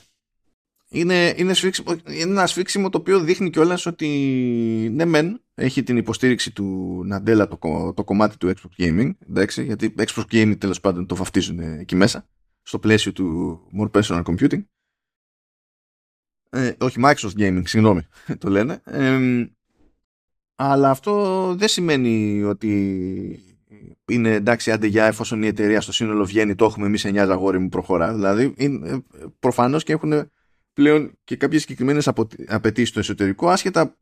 Speaker 1: Είναι, είναι, σφίξιμο, είναι ένα σφίξιμο το οποίο δείχνει κιόλας ότι ναι, μεν έχει την υποστήριξη του Ναντέλα το, το κομμάτι του Xbox Gaming. Εντάξει, γιατί Xbox Gaming τέλος πάντων το βαφτίζουν εκεί μέσα, στο πλαίσιο του More Personal Computing ε, όχι Microsoft Gaming, συγγνώμη το λένε. αλλά αυτό δεν σημαίνει ότι είναι εντάξει άντε για εφόσον η εταιρεία στο σύνολο βγαίνει το έχουμε εμείς εννιά αγόρι μου προχωρά. Δηλαδή είναι, ε, προφανώς και έχουν πλέον και κάποιες συγκεκριμένες απαιτήσεις στο εσωτερικό άσχετα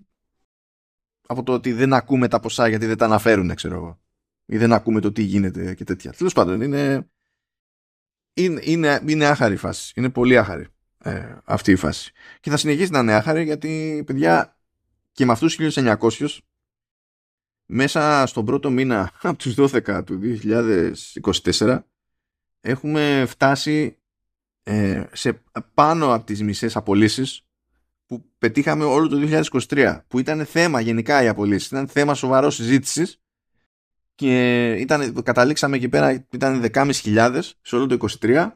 Speaker 1: από το ότι δεν ακούμε τα ποσά γιατί δεν τα αναφέρουν ξέρω εγώ ή δεν ακούμε το τι γίνεται και τέτοια. Τέλος πάντων είναι, είναι, είναι, είναι άχαρη φάση. Είναι πολύ άχαρη ε, αυτή η φάση. Και θα συνεχίσει να είναι άχαρη γιατί, παιδιά, και με αυτούς τους 1900 μέσα στον πρώτο μήνα από τους 12 του 2024 έχουμε φτάσει ε, σε πάνω από τις μισές απολύσεις που πετύχαμε όλο το 2023 που ήταν θέμα γενικά οι απολύσεις ήταν θέμα σοβαρός συζήτησης και ήταν, καταλήξαμε εκεί πέρα ήταν 10.500 σε όλο το 2023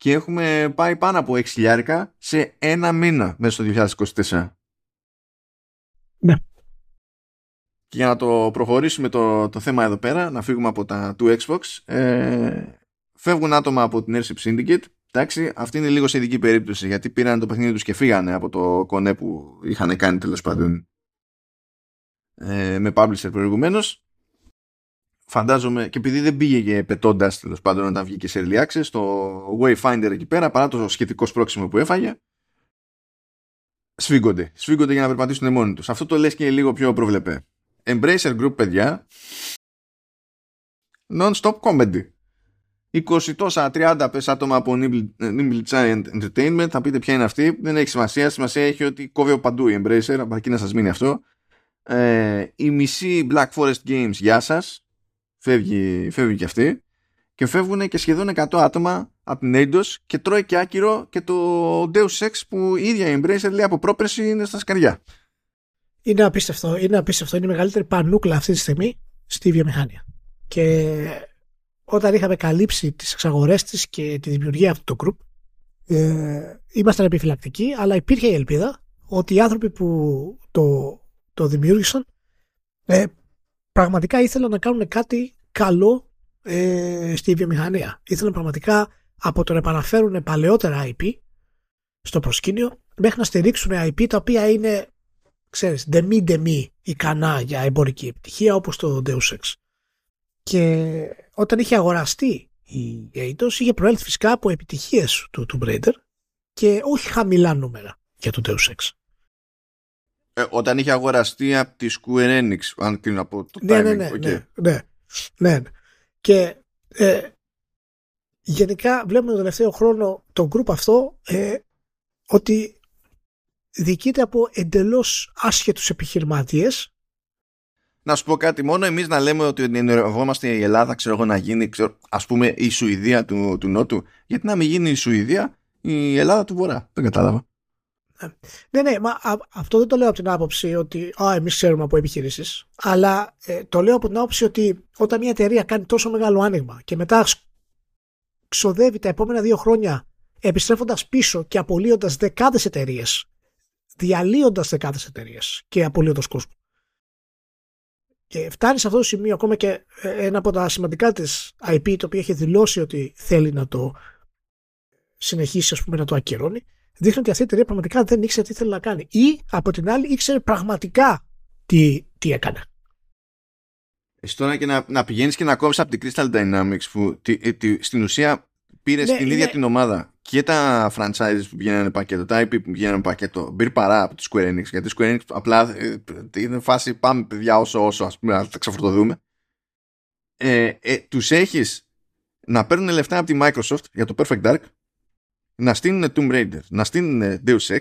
Speaker 1: και έχουμε πάει πάνω από 6 σε ένα μήνα μέσα στο 2024.
Speaker 2: Ναι.
Speaker 1: Και για να το προχωρήσουμε το, το θέμα εδώ πέρα, να φύγουμε από τα του Xbox, ε, φεύγουν άτομα από την Airship Syndicate. Εντάξει, αυτή είναι λίγο σε ειδική περίπτωση, γιατί πήραν το παιχνίδι τους και φύγανε από το κονέ που είχαν κάνει τέλος πάντων ε, με publisher προηγουμένως φαντάζομαι, και επειδή δεν πήγε πετώντας τέλος πάντων όταν βγήκε σε early access, το Wayfinder εκεί πέρα, παρά το σχετικό σπρώξιμο που έφαγε, σφίγγονται. Σφίγγονται για να περπατήσουν μόνοι τους. Αυτό το λες και λίγο πιο προβλεπέ. Embracer Group, παιδιά. Non-stop comedy. 20 τόσα 30 πες άτομα από Nimble Giant Entertainment θα πείτε ποια είναι αυτή δεν έχει σημασία, σημασία έχει ότι κόβει ο παντού η Embracer από εκεί να σας μείνει αυτό ε, η μισή Black Forest Games γεια σας φεύγει, φεύγει και αυτή και φεύγουν και σχεδόν 100 άτομα από την Eidos και τρώει και άκυρο και το Deus Ex που η ίδια η Embracer λέει από πρόπερση είναι στα σκαριά.
Speaker 2: Είναι απίστευτο. Είναι απίστευτο. Είναι η μεγαλύτερη πανούκλα αυτή τη στιγμή στη βιομηχανία. Και όταν είχαμε καλύψει τις εξαγορές της και τη δημιουργία αυτού του group ε, ήμασταν επιφυλακτικοί αλλά υπήρχε η ελπίδα ότι οι άνθρωποι που το, το δημιούργησαν ε, πραγματικά ήθελαν να κάνουν κάτι καλό ε, στη βιομηχανία. Ήθελαν πραγματικά από το να επαναφέρουν παλαιότερα IP στο προσκήνιο μέχρι να στηρίξουν IP τα οποία είναι ξέρεις, ντεμή ικανά για εμπορική επιτυχία όπως το Deus Ex. Και όταν είχε αγοραστεί η Eidos είχε προέλθει φυσικά από επιτυχίες του Tomb Raider και όχι χαμηλά νούμερα για το Deus Ex.
Speaker 1: Ε, όταν είχε αγοραστεί από τη Square Enix, αν την από το ναι,
Speaker 2: ναι, ναι, ναι, ναι, ναι, Και ε, γενικά βλέπουμε τον τελευταίο χρόνο τον group αυτό ε, ότι διοικείται από εντελώς άσχετους επιχειρηματίες
Speaker 1: να σου πω κάτι, μόνο εμείς να λέμε ότι ενεργόμαστε η Ελλάδα, ξέρω εγώ, να γίνει, ξέρω, ας πούμε, η Σουηδία του, του Νότου. Γιατί να μην γίνει η Σουηδία η Ελλάδα του Βορρά. Δεν κατάλαβα.
Speaker 2: Ναι, ναι, μα αυτό δεν το λέω από την άποψη ότι α, εμείς ξέρουμε από επιχειρήσεις, αλλά ε, το λέω από την άποψη ότι όταν μια εταιρεία κάνει τόσο μεγάλο άνοιγμα και μετά ξοδεύει τα επόμενα δύο χρόνια επιστρέφοντας πίσω και απολύοντας δεκάδες εταιρείες, διαλύοντας δεκάδες εταιρείες και απολύοντας κόσμο. Και φτάνει σε αυτό το σημείο ακόμα και ε, ένα από τα σημαντικά της IP το οποίο έχει δηλώσει ότι θέλει να το συνεχίσει ας πούμε να το ακυρώνει δείχνει ότι αυτή η εταιρεία πραγματικά δεν ήξερε τι θέλει να κάνει ή από την άλλη ήξερε πραγματικά τι, τι έκανε.
Speaker 1: Εσύ τώρα και να, να πηγαίνεις και να κόβεις από την Crystal Dynamics που τη, τη, στην ουσία πήρες ναι, την ίδια την ομάδα και τα franchises που πηγαίνανε πακέτο, τα IP που πηγαίνανε πακέτο, μπήρε παρά από τη Square Enix. Γιατί η Square Enix απλά ε, είναι φάση πάμε παιδιά όσο όσο ας πούμε, να τα ξεφορτωθούμε. Ε, ε, τους έχεις να παίρνουν λεφτά από τη Microsoft για το Perfect Dark, να στείλουν Tomb Raider, να στείλουν Deus Ex,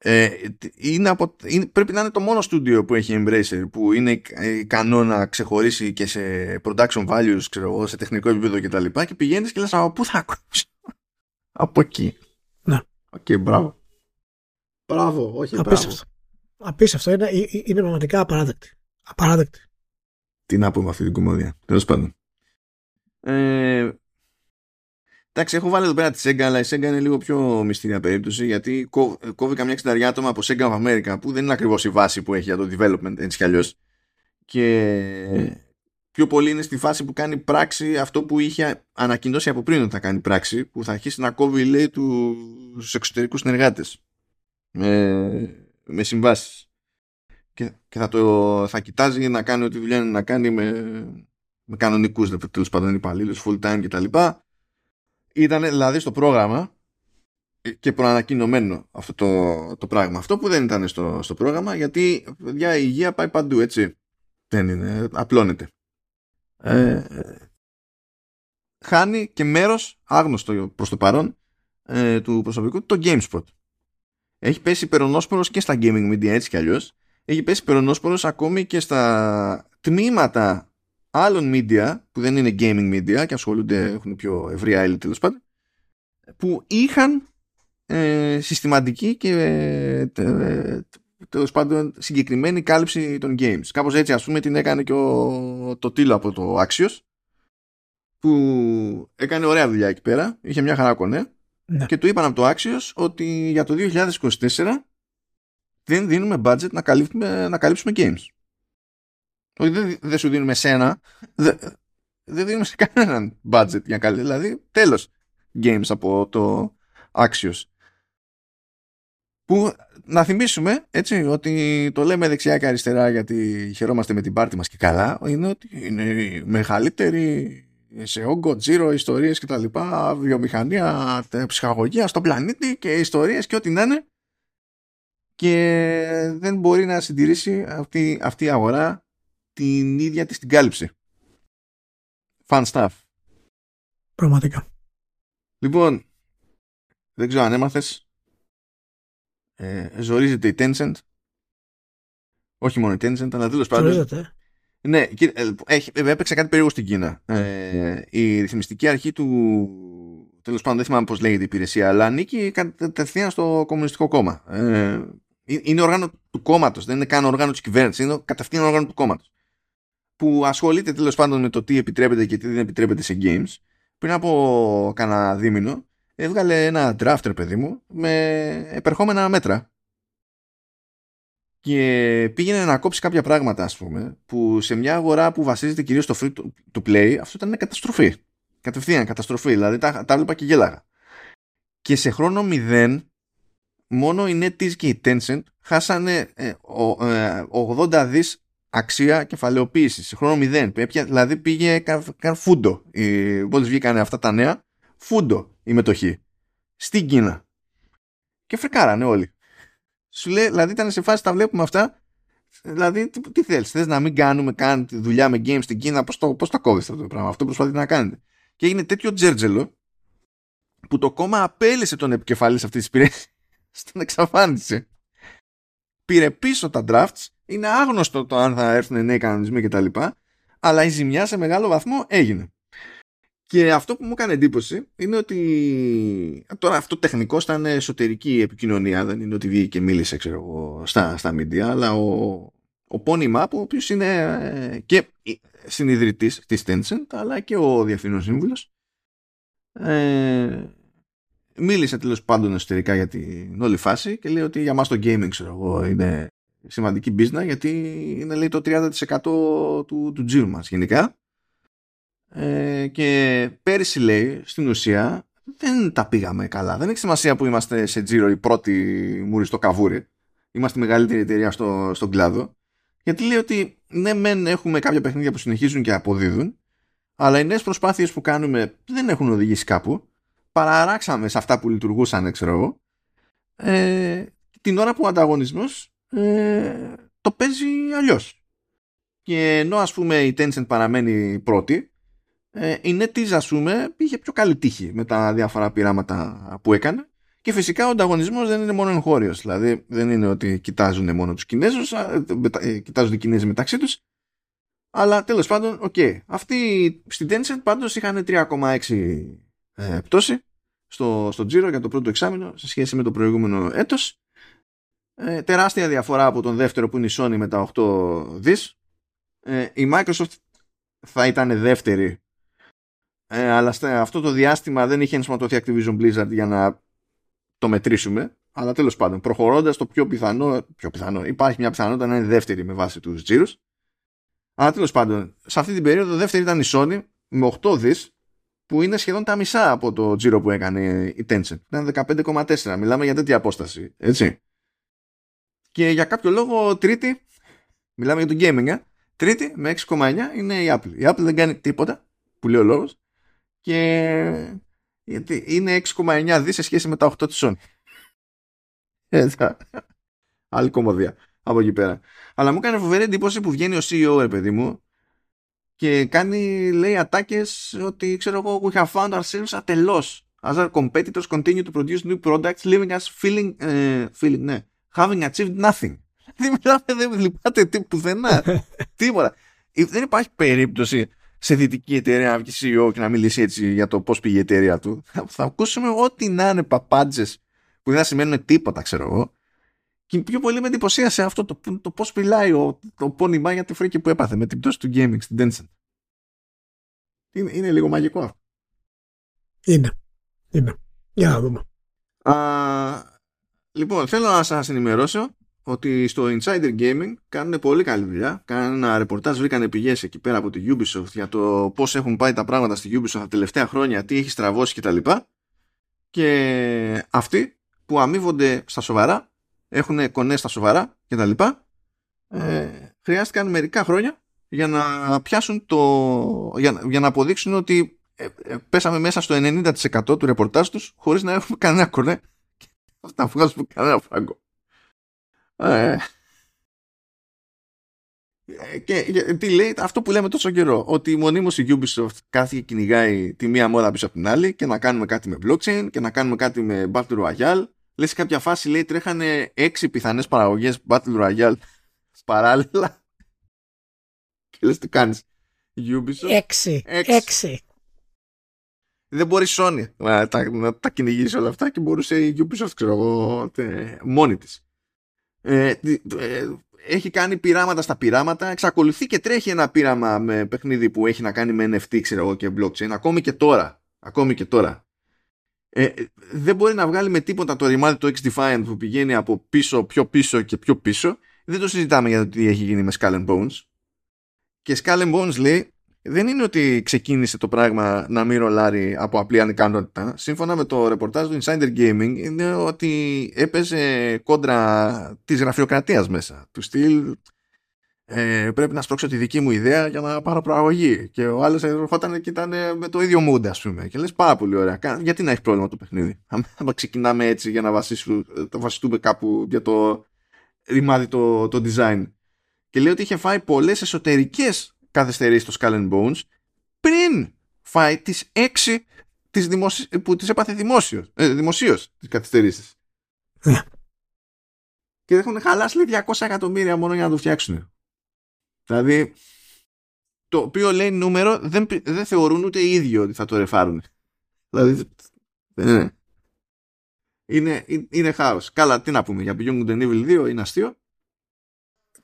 Speaker 1: ε, είναι από, είναι, πρέπει να είναι το μόνο στούντιο που έχει Embracer που είναι ικανό να ξεχωρίσει και σε production values ξέρω εγώ, σε τεχνικό επίπεδο κτλ. Και, και πηγαίνεις και λες από πού θα κόψεις από εκεί.
Speaker 2: Ναι.
Speaker 1: OK, okay, μπράβο. Μπράβο, όχι Απίστευτο. μπράβο.
Speaker 2: Απίστευτο, είναι, είναι πραγματικά απαράδεκτη. Απαράδεκτη.
Speaker 1: Τι να πούμε αυτή την κομμόδια τέλος πάντων. Ε, Εντάξει, έχω βάλει εδώ πέρα τη Sega, αλλά η Sega είναι λίγο πιο μυστήρια περίπτωση γιατί κόβει καμιά εξενταριά άτομα από Sega of America που δεν είναι ακριβώς η βάση που έχει για το development έτσι κι αλλιώς. Και πιο πολύ είναι στη φάση που κάνει πράξη αυτό που είχε ανακοινώσει από πριν ότι θα κάνει πράξη, που θα αρχίσει να κόβει λέει τους εξωτερικούς συνεργάτες με, με συμβάσεις. Και, και θα, το, θα κοιτάζει να κάνει ό,τι δουλειά είναι να κάνει με, με κανονικούς τέλος πάντων υπαλλήλου, full time κτλ ήταν δηλαδή στο πρόγραμμα και προανακοινωμένο αυτό το, το πράγμα. Αυτό που δεν ήταν στο, στο πρόγραμμα γιατί παιδιά, η υγεία πάει παντού έτσι. Δεν είναι, απλώνεται. Ε, χάνει και μέρος άγνωστο προς το παρόν ε, του προσωπικού το GameSpot. Έχει πέσει υπερονόσπορος και στα gaming media έτσι κι αλλιώς. Έχει πέσει υπερονόσπορος ακόμη και στα τμήματα άλλων media που δεν είναι gaming media και ασχολούνται, έχουν πιο ευρία ύλη τέλος πάντων, που είχαν ε, συστηματική και ε, τέλος πάντων συγκεκριμένη κάλυψη των games. Κάπως έτσι ας πούμε την έκανε και ο, το Τίλο από το Axios που έκανε ωραία δουλειά εκεί πέρα, είχε μια χαρά κονέ ναι. και του είπαν από το Axios ότι για το 2024 δεν δίνουμε budget να καλύψουμε, να καλύψουμε games. Όχι, δεν, δεν σου δίνουμε σένα. Δεν, δεν δίνουμε σε κανέναν budget για καλή. Δηλαδή, τέλος games από το Axios. Που να θυμίσουμε έτσι ότι το λέμε δεξιά και αριστερά γιατί χαιρόμαστε με την πάρτη μας και καλά είναι ότι είναι η μεγαλύτερη σε όγκο, τζίρο, ιστορίες και τα λοιπά βιομηχανία, ψυχαγωγία στον πλανήτη και ιστορίες και ό,τι να είναι και δεν μπορεί να συντηρήσει αυτή, αυτή η αγορά την ίδια της την κάλυψη. Fun stuff.
Speaker 2: Πραγματικά.
Speaker 1: Λοιπόν, δεν ξέρω αν έμαθες, ε, ζορίζεται η Tencent. Όχι μόνο η Tencent, αλλά τέλος πάντων.
Speaker 2: Ζορίζεται.
Speaker 1: Ναι, ε, έχει, ε, έπαιξε κάτι περίεργο στην Κίνα. Ε, η ρυθμιστική αρχή του. Τέλος πάντων, δεν θυμάμαι πώς λέγεται η υπηρεσία, αλλά ανήκει κατευθείαν στο Κομμουνιστικό Κόμμα. Ε, είναι όργανο του κόμματος, δεν είναι καν όργανο της κυβέρνησης, είναι κατευθείαν όργανο του κόμματος που ασχολείται τέλος πάντων με το τι επιτρέπεται και τι δεν επιτρέπεται σε games, πριν από κανένα δίμηνο, έβγαλε ένα draft, παιδί μου, με επερχόμενα μέτρα. Και πήγαινε να κόψει κάποια πράγματα, ας πούμε, που σε μια αγορά που βασίζεται κυρίως στο free to play, αυτό ήταν μια καταστροφή. Κατευθείαν, καταστροφή. Δηλαδή τα, τα βλέπα και γέλαγα. Και σε χρόνο 0, μόνο η NetEase και η Tencent χάσανε ε, ο, ε, 80 δις αξία κεφαλαιοποίησης σε χρόνο 0. δηλαδή πήγε καν φούντο. Μόλις βγήκαν αυτά τα νέα, φούντο η μετοχή. Στην Κίνα. Και φρικάρανε όλοι. Σου λέει, δηλαδή ήταν σε φάση τα βλέπουμε αυτά. Δηλαδή, τι, τι θέλεις, θες να μην κάνουμε καν τη δουλειά με games στην Κίνα, πώς το, πώς το κόβεις αυτό το πράγμα; Αυτό προσπαθείτε να κάνετε. Και έγινε τέτοιο τζέρτζελο που το κόμμα απέλησε τον επικεφαλής αυτής της υπηρεσίας. Στον εξαφάνισε. Πήρε πίσω τα drafts. Είναι άγνωστο το αν θα έρθουν νέοι κανονισμοί κτλ. Αλλά η ζημιά σε μεγάλο βαθμό έγινε. Και αυτό που μου έκανε εντύπωση είναι ότι τώρα αυτό τεχνικό ήταν εσωτερική επικοινωνία, δεν είναι ότι βγήκε και μίλησε ξέρω εγώ, στα, στα media, αλλά ο, ο Pony Map, ο οποίος είναι ε, και συνειδητής της Tencent, αλλά και ο διευθύνων σύμβουλος, ε, μίλησε τέλος πάντων εσωτερικά για την όλη φάση και λέει ότι για μας το gaming ξέρω εγώ, είναι σημαντική business γιατί είναι λέει το 30% του, του τζίρου μας γενικά ε, και πέρυσι λέει στην ουσία δεν τα πήγαμε καλά. Δεν έχει σημασία που είμαστε σε τζίρο η πρώτη μούρη στο καβούρι. Είμαστε η μεγαλύτερη εταιρεία στο, στον κλάδο. Γιατί λέει ότι ναι, μεν έχουμε κάποια παιχνίδια που συνεχίζουν και αποδίδουν, αλλά οι νέες προσπάθειες που κάνουμε δεν έχουν οδηγήσει κάπου. Παραράξαμε σε αυτά που λειτουργούσαν, ξέρω εγώ. Ε, την ώρα που ο ανταγωνισμός ε, το παίζει αλλιώς. Και ενώ ας πούμε η Tencent παραμένει πρώτη, ε, η NetEase ας πούμε είχε πιο καλή τύχη με τα διάφορα πειράματα που έκανε και φυσικά ο ανταγωνισμός δεν είναι μόνο εγχώριος. Δηλαδή δεν είναι ότι κοιτάζουν μόνο τους Κινέζους, ε, κοιτάζουν οι Κινέζοι μεταξύ τους. Αλλά τέλος πάντων, OK. Okay. Αυτοί στην Tencent πάντως είχαν 3,6 ε, πτώση στο, στο Giro για το πρώτο εξάμεινο σε σχέση με το προηγούμενο έτος. Ε, τεράστια διαφορά από τον δεύτερο που είναι η Sony με τα 8 δις. Ε, η Microsoft θα ήταν δεύτερη ε, αλλά αυτό το διάστημα δεν είχε ενσωματωθεί Activision Blizzard για να το μετρήσουμε. Αλλά τέλος πάντων, προχωρώντας το πιο πιθανό, πιο πιθανό, υπάρχει μια πιθανότητα να είναι δεύτερη με βάση τους τζίρους. Αλλά τέλος πάντων, σε αυτή την περίοδο δεύτερη ήταν η Sony με 8 δις, που είναι σχεδόν τα μισά από το τζίρο που έκανε η Tencent. Ήταν 15,4. Μιλάμε για τέτοια απόσταση. Έτσι. Και για κάποιο λόγο, τρίτη, μιλάμε για το gaming, ε, τρίτη με 6,9 είναι η Apple. Η Apple δεν κάνει τίποτα, που λέει ο λόγος, και γιατί είναι 6,9 δις σε σχέση με τα 8 της Sony. Έτσι. Άλλη κομμωδία από εκεί πέρα. Αλλά μου έκανε φοβερή εντύπωση που βγαίνει ο CEO, ρε παιδί μου, και κάνει, λέει, ατάκες ότι, ξέρω εγώ, we have found ourselves at a loss. As our competitors continue to produce new products, leaving us feeling, uh, feeling, ναι, having achieved nothing. Δεν μιλάμε, δεν λυπάτε πουθενά. Τίποτα. Δεν υπάρχει περίπτωση σε δυτική εταιρεία να βγει CEO και να μιλήσει έτσι για το πώς πήγε η εταιρεία του. Θα ακούσουμε ό,τι να είναι παπάντζες που δεν θα σημαίνουν τίποτα, ξέρω εγώ. Και πιο πολύ με εντυπωσίασε αυτό το, το πώς μιλάει ο, το πόνιμά για τη φρίκη που έπαθε με την πτώση του gaming στην Tencent. Είναι, είναι λίγο μαγικό αυτό.
Speaker 2: Είναι. Είναι. Για να δούμε.
Speaker 1: Α, λοιπόν, θέλω να σας ενημερώσω ότι στο Insider Gaming κάνουν πολύ καλή δουλειά. Κάνουν ένα ρεπορτάζ, βρήκαν πηγές εκεί πέρα από τη Ubisoft για το πώς έχουν πάει τα πράγματα στη Ubisoft τα τελευταία χρόνια, τι έχει στραβώσει κτλ. Και, και αυτοί που αμείβονται στα σοβαρά, έχουν κονές στα σοβαρά κτλ. Ε, χρειάστηκαν μερικά χρόνια για να πιάσουν το. για, για να αποδείξουν ότι ε, ε, πέσαμε μέσα στο 90% του ρεπορτάζ τους χωρίς να έχουμε κανένα κονέ να βγάζουμε κανένα φράγκο. Ε. ε, και τι λέει, αυτό που λέμε τόσο καιρό, ότι μονίμως η Ubisoft κάθε και κυνηγάει τη μία μόδα πίσω από την άλλη και να κάνουμε κάτι με blockchain και να κάνουμε κάτι με Battle Royale. Λέει σε κάποια φάση λέει τρέχανε έξι πιθανές παραγωγές Battle Royale παράλληλα. Και λες τι κάνεις. Ubisoft.
Speaker 2: Έξι. Έξι.
Speaker 1: Δεν μπορεί η Sony να τα, να τα κυνηγήσει όλα αυτά και μπορούσε η Ubisoft, ξέρω εγώ, μόνη της. Ε, ε, έχει κάνει πειράματα στα πειράματα, εξακολουθεί και τρέχει ένα πείραμα με παιχνίδι που έχει να κάνει με NFT ξέρω εγώ και blockchain, ακόμη και τώρα. Ακόμη και τώρα. Ε, δεν μπορεί να βγάλει με τίποτα το ρημάδι του X-Defiant που πηγαίνει από πίσω, πιο πίσω και πιο πίσω. Δεν το συζητάμε για το τι έχει γίνει με Skull and Bones. Και Skull and Bones λέει δεν είναι ότι ξεκίνησε το πράγμα να μην ρολάρει από απλή ανικανότητα. Σύμφωνα με το ρεπορτάζ του Insider Gaming είναι ότι έπαιζε κόντρα της γραφειοκρατίας μέσα. Του στυλ ε, πρέπει να σπρώξω τη δική μου ιδέα για να πάρω προαγωγή. Και ο άλλος ερχόταν και ήταν με το ίδιο mood, ας πούμε. Και λες πάρα πολύ ωραία. Γιατί να έχει πρόβλημα το παιχνίδι; Αν ξεκινάμε έτσι για να βασιστούμε κάπου για το ρημάδι το, το design. Και λέει ότι είχε φάει πολλές εσωτερικές καθυστερήσει στο Skull and Bones πριν φάει τις έξι τις δημοσι... που τις έπαθε δημόσιος, ε, δημοσίως τις καθυστερήσεις.
Speaker 2: Ναι.
Speaker 1: και έχουν χαλάσει 200 εκατομμύρια μόνο για να το φτιάξουν. Δηλαδή, το οποίο λέει νούμερο δεν, δεν θεωρούν ούτε οι ίδιοι ότι θα το ρεφάρουν. Δηλαδή, δεν είναι. Είναι, είναι χάος. Καλά, τι να πούμε για Beyond Good Evil 2, είναι αστείο.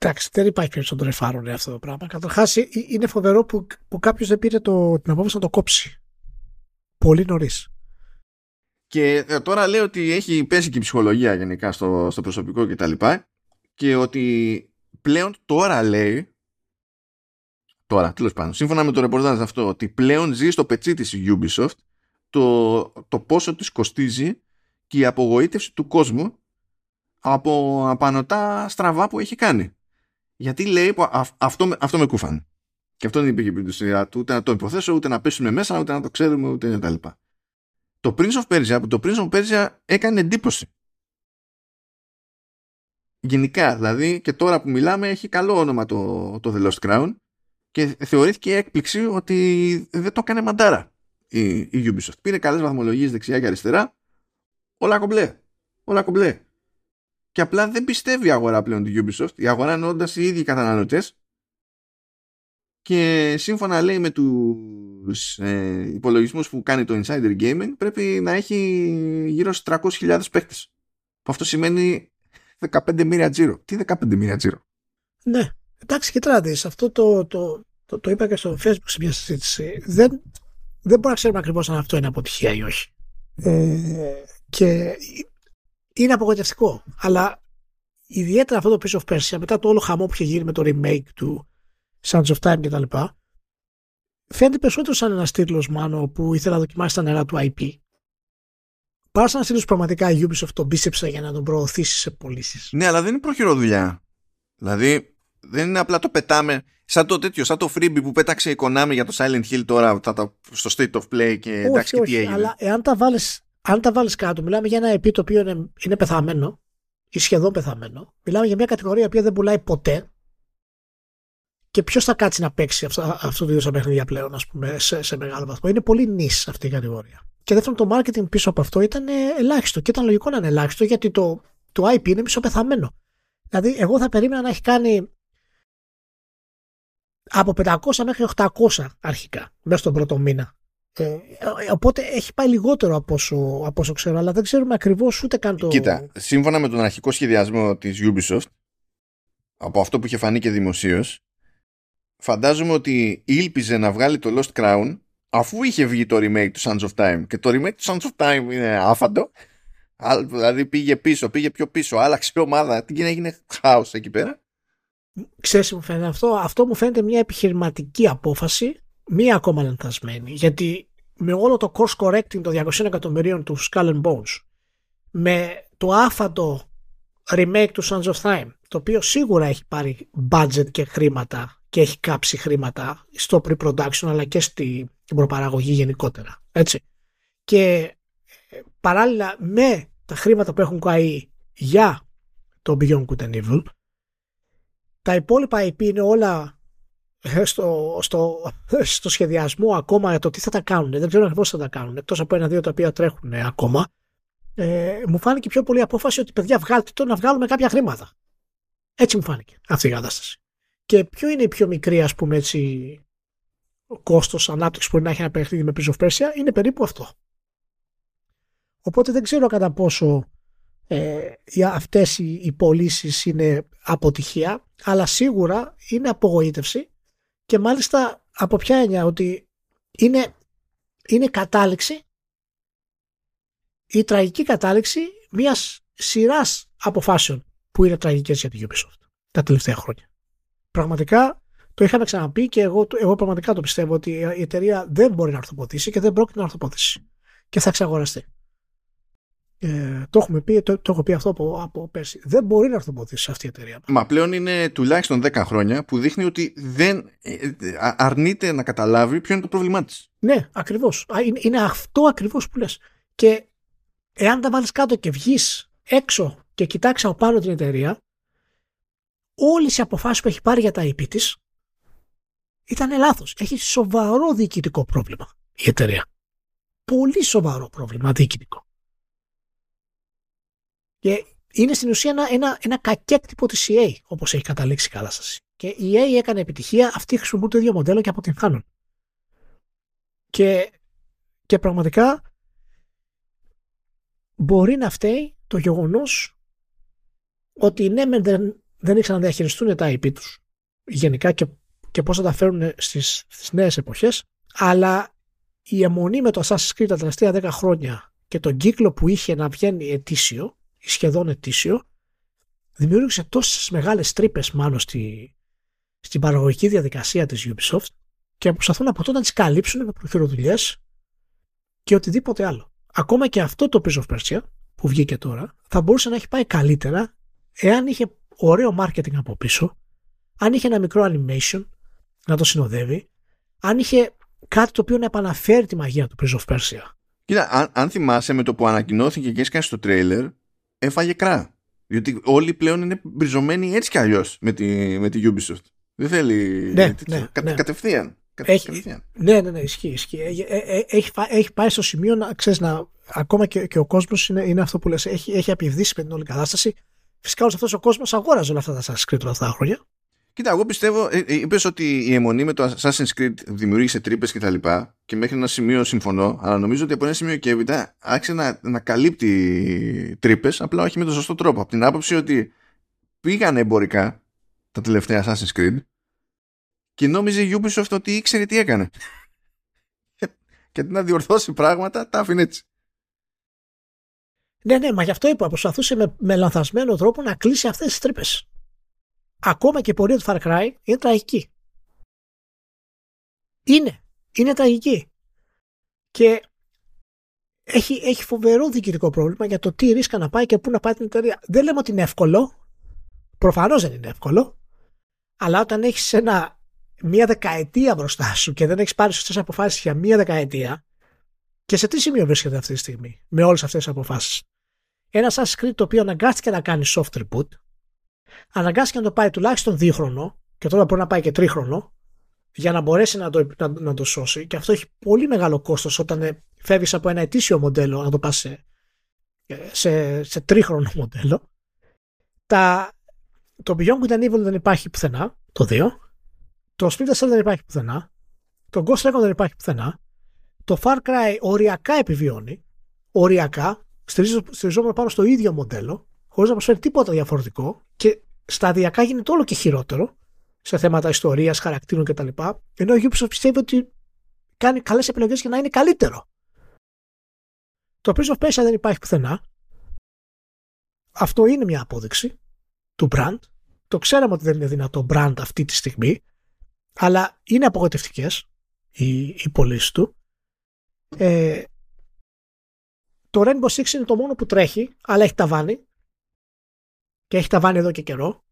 Speaker 2: Εντάξει, δεν υπάρχει περίπτωση να το ρεφάρουν αυτό το πράγμα. Καταρχάς, είναι φοβερό που, που κάποιος δεν πήρε το, την απόφαση να το κόψει. Πολύ νωρίς.
Speaker 1: Και ε, τώρα λέει ότι έχει πέσει και η ψυχολογία γενικά στο, στο προσωπικό κτλ. Και, και ότι πλέον τώρα λέει Τώρα, τέλος πάντων, σύμφωνα με το ρεπορτάζ αυτό, ότι πλέον ζει στο πετσί της Ubisoft το, το πόσο της κοστίζει και η απογοήτευση του κόσμου από απανοτά στραβά που έχει κάνει. Γιατί λέει, αυτό, αυτό με κούφανε. Και αυτό δεν υπήρχε πριν του, ούτε να το υποθέσω, ούτε να πέσουμε μέσα, ούτε να το ξέρουμε, ούτε τα λοιπά. Το Prince of Persia, το Prince of Persia έκανε εντύπωση. Γενικά, δηλαδή, και τώρα που μιλάμε, έχει καλό όνομα το, το The Lost Crown και θεωρήθηκε έκπληξη ότι δεν το έκανε μαντάρα η, η Ubisoft. Πήρε καλές βαθμολογίες δεξιά και αριστερά, όλα κομπλέ. Όλα κομπλέ. Και απλά δεν πιστεύει η αγορά πλέον τη Ubisoft. Η αγορά εννοώντας οι ίδιοι καταναλωτές. Και σύμφωνα λέει με τους ε, υπολογισμούς που κάνει το Insider Gaming πρέπει να έχει γύρω στους 300.000 παίκτες. Που αυτό σημαίνει 15 μοίρια τζίρο. Τι 15 μοίρια τζίρο;
Speaker 2: Ναι. Εντάξει, κοιτάξτε, αυτό το, το, το, το, είπα και στο Facebook σε μια συζήτηση. Δεν, δεν μπορούμε να ξέρουμε ακριβώς αν αυτό είναι αποτυχία ή όχι. Ε, και είναι απογοητευτικό. Αλλά ιδιαίτερα αυτό το Piece of Persia, μετά το όλο χαμό που είχε γίνει με το remake του Sons of Time κτλ. Φαίνεται περισσότερο σαν ένας τίτλος μάλλον που ήθελα να δοκιμάσει τα νερά του IP. Παρά σαν ένα τίτλο πραγματικά η Ubisoft τον πίστεψε για να τον προωθήσει σε πωλήσεις.
Speaker 1: Ναι, αλλά δεν είναι προχειρό δουλειά. Δηλαδή, δεν είναι απλά το πετάμε σαν το τέτοιο, σαν το freebie που πέταξε η Konami για το Silent Hill τώρα στο State of Play και
Speaker 2: όχι,
Speaker 1: εντάξει
Speaker 2: όχι,
Speaker 1: τι έγινε.
Speaker 2: Αλλά εάν τα βάλεις, αν τα βάλεις κάτω, μιλάμε για ένα επί το οποίο είναι, είναι πεθαμένο ή σχεδόν πεθαμένο. Μιλάμε για μια κατηγορία που δεν πουλάει ποτέ και ποιος θα κάτσει να παίξει αυτό, αυτό το είδο παιχνίδια πλέον, ας πούμε, σε, σε μεγάλο βαθμό. Είναι πολύ νης αυτή η κατηγορία. Και δεύτερον, το marketing πίσω από αυτό ήταν ελάχιστο. Και ήταν λογικό να είναι ελάχιστο, γιατί το, το IP είναι μισοπεθαμένο. Δηλαδή, εγώ θα περίμενα να έχει κάνει από 500 μέχρι 800 αρχικά μέσα στον πρώτο μήνα. Ε, οπότε έχει πάει λιγότερο από όσο, από όσο ξέρω, αλλά δεν ξέρουμε ακριβώς ούτε καν το.
Speaker 1: Κοίτα, σύμφωνα με τον αρχικό σχεδιασμό της Ubisoft, από αυτό που είχε φανεί και δημοσίως, φαντάζομαι ότι ήλπιζε να βγάλει το Lost Crown αφού είχε βγει το remake του Sons of Time. Και το remake του Sons of Time είναι άφαντο. Δηλαδή πήγε πίσω, πήγε πιο πίσω, άλλαξε ομάδα. Τι έγινε χάος εκεί πέρα.
Speaker 2: Ξέρεις μου φαίνεται αυτό; Αυτό μου φαίνεται μια επιχειρηματική απόφαση, μία ακόμα λανθασμένη. Γιατί με όλο το course correcting των 200 εκατομμυρίων του Skull and Bones, με το άφαντο remake του Sons of Time, το οποίο σίγουρα έχει πάρει budget και χρήματα και έχει κάψει χρήματα στο pre-production αλλά και στην προπαραγωγή γενικότερα. Έτσι. Και ε, παράλληλα με τα χρήματα που έχουν καεί για το Beyond Good and Evil, τα υπόλοιπα IP είναι όλα ε, στο, στο, στο σχεδιασμό ακόμα για το τι θα τα κάνουν. Δεν ξέρω πώ θα τα κάνουν. Εκτός από ένα-δύο τα οποία τρέχουν ακόμα. Ε, μου φάνηκε πιο πολύ απόφαση ότι παιδιά βγάλτε το να βγάλουμε κάποια χρήματα. Έτσι μου φάνηκε αυτή η κατάσταση. Και ποιο είναι η πιο μικρή, ας πούμε έτσι, κόστος ανάπτυξης που μπορεί να έχει ένα παιχνίδι με Prince of Persia, είναι περίπου αυτό. Οπότε δεν ξέρω κατά πόσο ε, αυτές οι, οι πωλήσεις είναι αποτυχία, αλλά σίγουρα είναι απογοήτευση και μάλιστα από ποια έννοια ότι είναι, είναι κατάληξη η τραγική κατάληξη μιας σειράς αποφάσεων που είναι τραγικές για την Ubisoft τα τελευταία χρόνια. Πραγματικά Το είχαμε ξαναπεί και εγώ, εγώ πραγματικά το πιστεύω ότι η εταιρεία δεν μπορεί να ορθοποδήσει και δεν πρόκειται να ορθοποδήσει. Και θα εξαγοραστεί. Ε, το έχουμε πει, το, το έχω πει αυτό από, από πέρσι. Δεν μπορεί να ορθοποδήσεις αυτή η εταιρεία.
Speaker 1: Μα πλέον είναι τουλάχιστον 10 χρόνια που δείχνει ότι δεν ε, αρνείται να καταλάβει ποιο είναι το πρόβλημά της.
Speaker 2: Ναι, ακριβώς. Είναι, είναι αυτό ακριβώς που λες. Και εάν τα βάλεις κάτω και βγεις έξω και κοιτάξεις από πάνω την εταιρεία, όλες οι αποφάσεις που έχει πάρει για τα IP της ήταν λάθος. Έχει σοβαρό διοικητικό πρόβλημα η εταιρεία. Πολύ σοβαρό πρόβλημα διοικητικό. Και είναι στην ουσία ένα, ένα, ένα κακέκτυπο της EA, όπως έχει καταλήξει η κατάσταση. Και η EA έκανε επιτυχία, αυτοί χρησιμοποιούν το ίδιο μοντέλο και αποτυγχάνουν. Και, και πραγματικά μπορεί να φταίει το γεγονός ότι ναι, δεν, δεν ήξεραν να διαχειριστούν τα IP τους γενικά και, και πώς θα τα φέρουν στις στις νέες εποχές, αλλά η αιμονή με το Assassin's Creed τα τελευταία 10 χρόνια και τον κύκλο που είχε να βγαίνει ετήσιο σχεδόν ετήσιο, δημιούργησε τόσες μεγάλες τρύπες μάλλον στη, στην παραγωγική διαδικασία της Ubisoft και προσπαθούν από τότε να τις καλύψουν με προχειροδουλειές και οτιδήποτε άλλο. Ακόμα και αυτό το Prince of Persia που βγήκε τώρα θα μπορούσε να έχει πάει καλύτερα εάν είχε ωραίο marketing από πίσω, αν είχε ένα μικρό animation να το συνοδεύει, αν είχε κάτι το οποίο να επαναφέρει τη μαγεία του Prince of Persia.
Speaker 1: Κοίτα, αν, αν θυμάσαι με το που ανακοινώθηκε και έσκασε στο τρέιλερ, έφαγε κρά. Διότι όλοι πλέον είναι μπριζωμένοι έτσι κι αλλιώς με τη, με τη Ubisoft. Δεν θέλει.
Speaker 2: Ναι, ναι,
Speaker 1: κα,
Speaker 2: ναι.
Speaker 1: Κατευθείαν.
Speaker 2: Έχει,
Speaker 1: κατευθείαν.
Speaker 2: ναι, ναι, ναι, ισχύει. ισχύει. Έχει, ε, ε, έχει, έχει πάει στο σημείο να ξέρεις να. Ακόμα και, και ο κόσμος είναι, είναι αυτό που λες, έχει, έχει απειβδίσει με την όλη κατάσταση. Φυσικά όλος αυτός ο κόσμος αγόραζε όλα αυτά τα Assassin's Creed όλα αυτά τα χρόνια.
Speaker 1: Κοίτα, εγώ πιστεύω, ε, ε, είπες ότι η αιμονή με το Assassin's Creed δημιούργησε τρύπες και τα λοιπά και μέχρι ένα σημείο συμφωνώ, αλλά νομίζω ότι από ένα σημείο και έπειτα άρχισε να, να καλύπτει τρύπες, απλά όχι με τον σωστό τρόπο. Από την άποψη ότι πήγαν εμπορικά τα τελευταία Assassin's Creed και νόμιζε η Ubisoft ότι ήξερε τι έκανε. και αντί να διορθώσει πράγματα, τα άφηνε έτσι.
Speaker 2: Ναι, ναι, μα γι' αυτό είπα. Προσπαθούσε με, με λανθασμένο τρόπο να κλείσει αυτές τις τρύπες ακόμα και η πορεία του Far Cry είναι τραγική. Είναι. Είναι τραγική. Και έχει, έχει φοβερό διοικητικό πρόβλημα για το τι ρίσκα να πάει και πού να πάει την εταιρεία. Δεν λέμε ότι είναι εύκολο. Προφανώς δεν είναι εύκολο. Αλλά όταν έχεις ένα, μία δεκαετία μπροστά σου και δεν έχεις πάρει σωστές αποφάσεις για μία δεκαετία και σε τι σημείο βρίσκεται αυτή τη στιγμή με όλες αυτές τις αποφάσεις; Ένα Assassin's το οποίο αναγκάστηκε να κάνει soft reboot αναγκάστηκε να το πάει τουλάχιστον δίχρονο και τώρα μπορεί να πάει και τρίχρονο για να μπορέσει να το, να, να το σώσει. Και αυτό έχει πολύ μεγάλο κόστος όταν ε, φεύγεις από ένα ετήσιο μοντέλο να το πας σε, σε, σε τρίχρονο μοντέλο. Τα, το Beyond Good and Evil δεν υπάρχει πουθενά το 2 το Splinter Cell δεν υπάρχει πουθενά. Το Ghost Recon δεν υπάρχει πουθενά. Το Far Cry οριακά επιβιώνει. Οριακά. Στηριζόμενο πάνω στο ίδιο μοντέλο χωρίς να προσφέρει τίποτα διαφορετικό και σταδιακά γίνεται όλο και χειρότερο σε θέματα ιστορίας, χαρακτήρων κτλ. Ενώ ο Ubisoft πιστεύει ότι κάνει καλές επιλογές για να είναι καλύτερο. Το Prince of Persia δεν υπάρχει πουθενά. Αυτό είναι μια απόδειξη του brand. Το ξέραμε ότι δεν είναι δυνατό brand αυτή τη στιγμή, αλλά είναι απογοητευτικές οι, οι πωλήσεις του. Ε, το Rainbow Six είναι το μόνο που τρέχει, αλλά έχει ταβάνι και έχει ταβάνει εδώ και καιρό.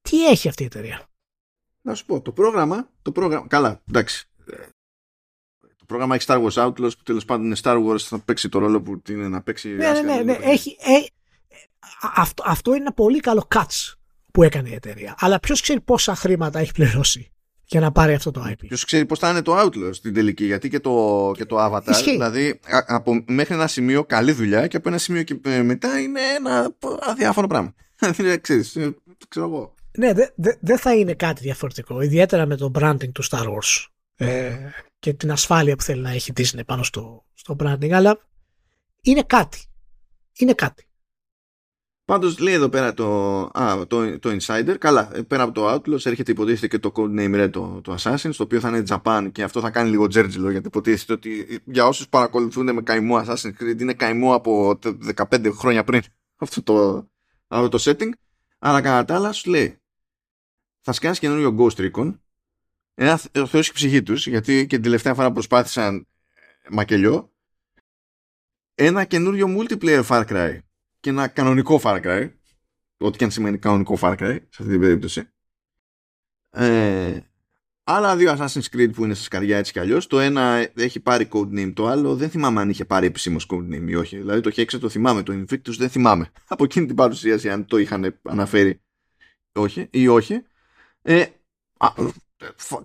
Speaker 2: Τι έχει αυτή η εταιρεία;
Speaker 1: Να σου πω, το πρόγραμμα, το πρόγραμμα, καλά, εντάξει. Το πρόγραμμα έχει Star Wars Outlaws που τέλος πάντων είναι Star Wars θα παίξει το ρόλο που είναι να παίξει.
Speaker 2: Ναι, ναι, ναι, ναι. Έχει, ε, αυτό, αυτό είναι ένα πολύ καλό cuts που έκανε η εταιρεία. Αλλά ποιος ξέρει πόσα χρήματα έχει πληρώσει για να πάρει αυτό το IP.
Speaker 1: Ποιος ξέρει πώς θα είναι το Outlaws στην τελική, γιατί και το, και το Avatar.
Speaker 2: Ισχύει.
Speaker 1: Δηλαδή, α- από, μέχρι ένα σημείο καλή δουλειά και από ένα σημείο και ε, μετά είναι ένα αδιάφορο πράγμα. Δηλαδή, ξέρεις, ε, ξέρω εγώ.
Speaker 2: Ναι, δεν δε, δεν θα είναι κάτι διαφορετικό. Ιδιαίτερα με το branding του Star Wars ε, και την ασφάλεια που θέλει να έχει Disney πάνω στο, στο branding. Αλλά είναι κάτι. Είναι κάτι.
Speaker 1: Πάντως λέει εδώ πέρα το, α, το, το Insider. Καλά, ε, πέρα από το Outlaws έρχεται υποτίθεται και το Codename Red το, το Assassin, το οποίο θα είναι Japan και αυτό θα κάνει λίγο τζέρτζιλο γιατί υποτίθεται ότι για όσους παρακολουθούν με καημό Assassin's Creed είναι καημό από 15 χρόνια πριν αυτό το, αυτό το setting. Αλλά κατά τα άλλα σου λέει θα σκάσει καινούριο Ghost Recon ένα θεώσει ψυχή τους γιατί και την τελευταία φορά προσπάθησαν μακελιό ένα καινούριο multiplayer Far Cry και ένα κανονικό Far Cry ό,τι και αν σημαίνει κανονικό Far Cry σε αυτή την περίπτωση ε, άλλα δύο Assassin's Creed που είναι στα σκαριά έτσι κι αλλιώς. Το ένα έχει πάρει codename, το άλλο δεν θυμάμαι αν είχε πάρει επισήμως codename ή όχι. Δηλαδή το Hexa το θυμάμαι, το Invictus δεν θυμάμαι. Από εκείνη την παρουσίαση αν το είχαν αναφέρει όχι, ή όχι. Ε, α,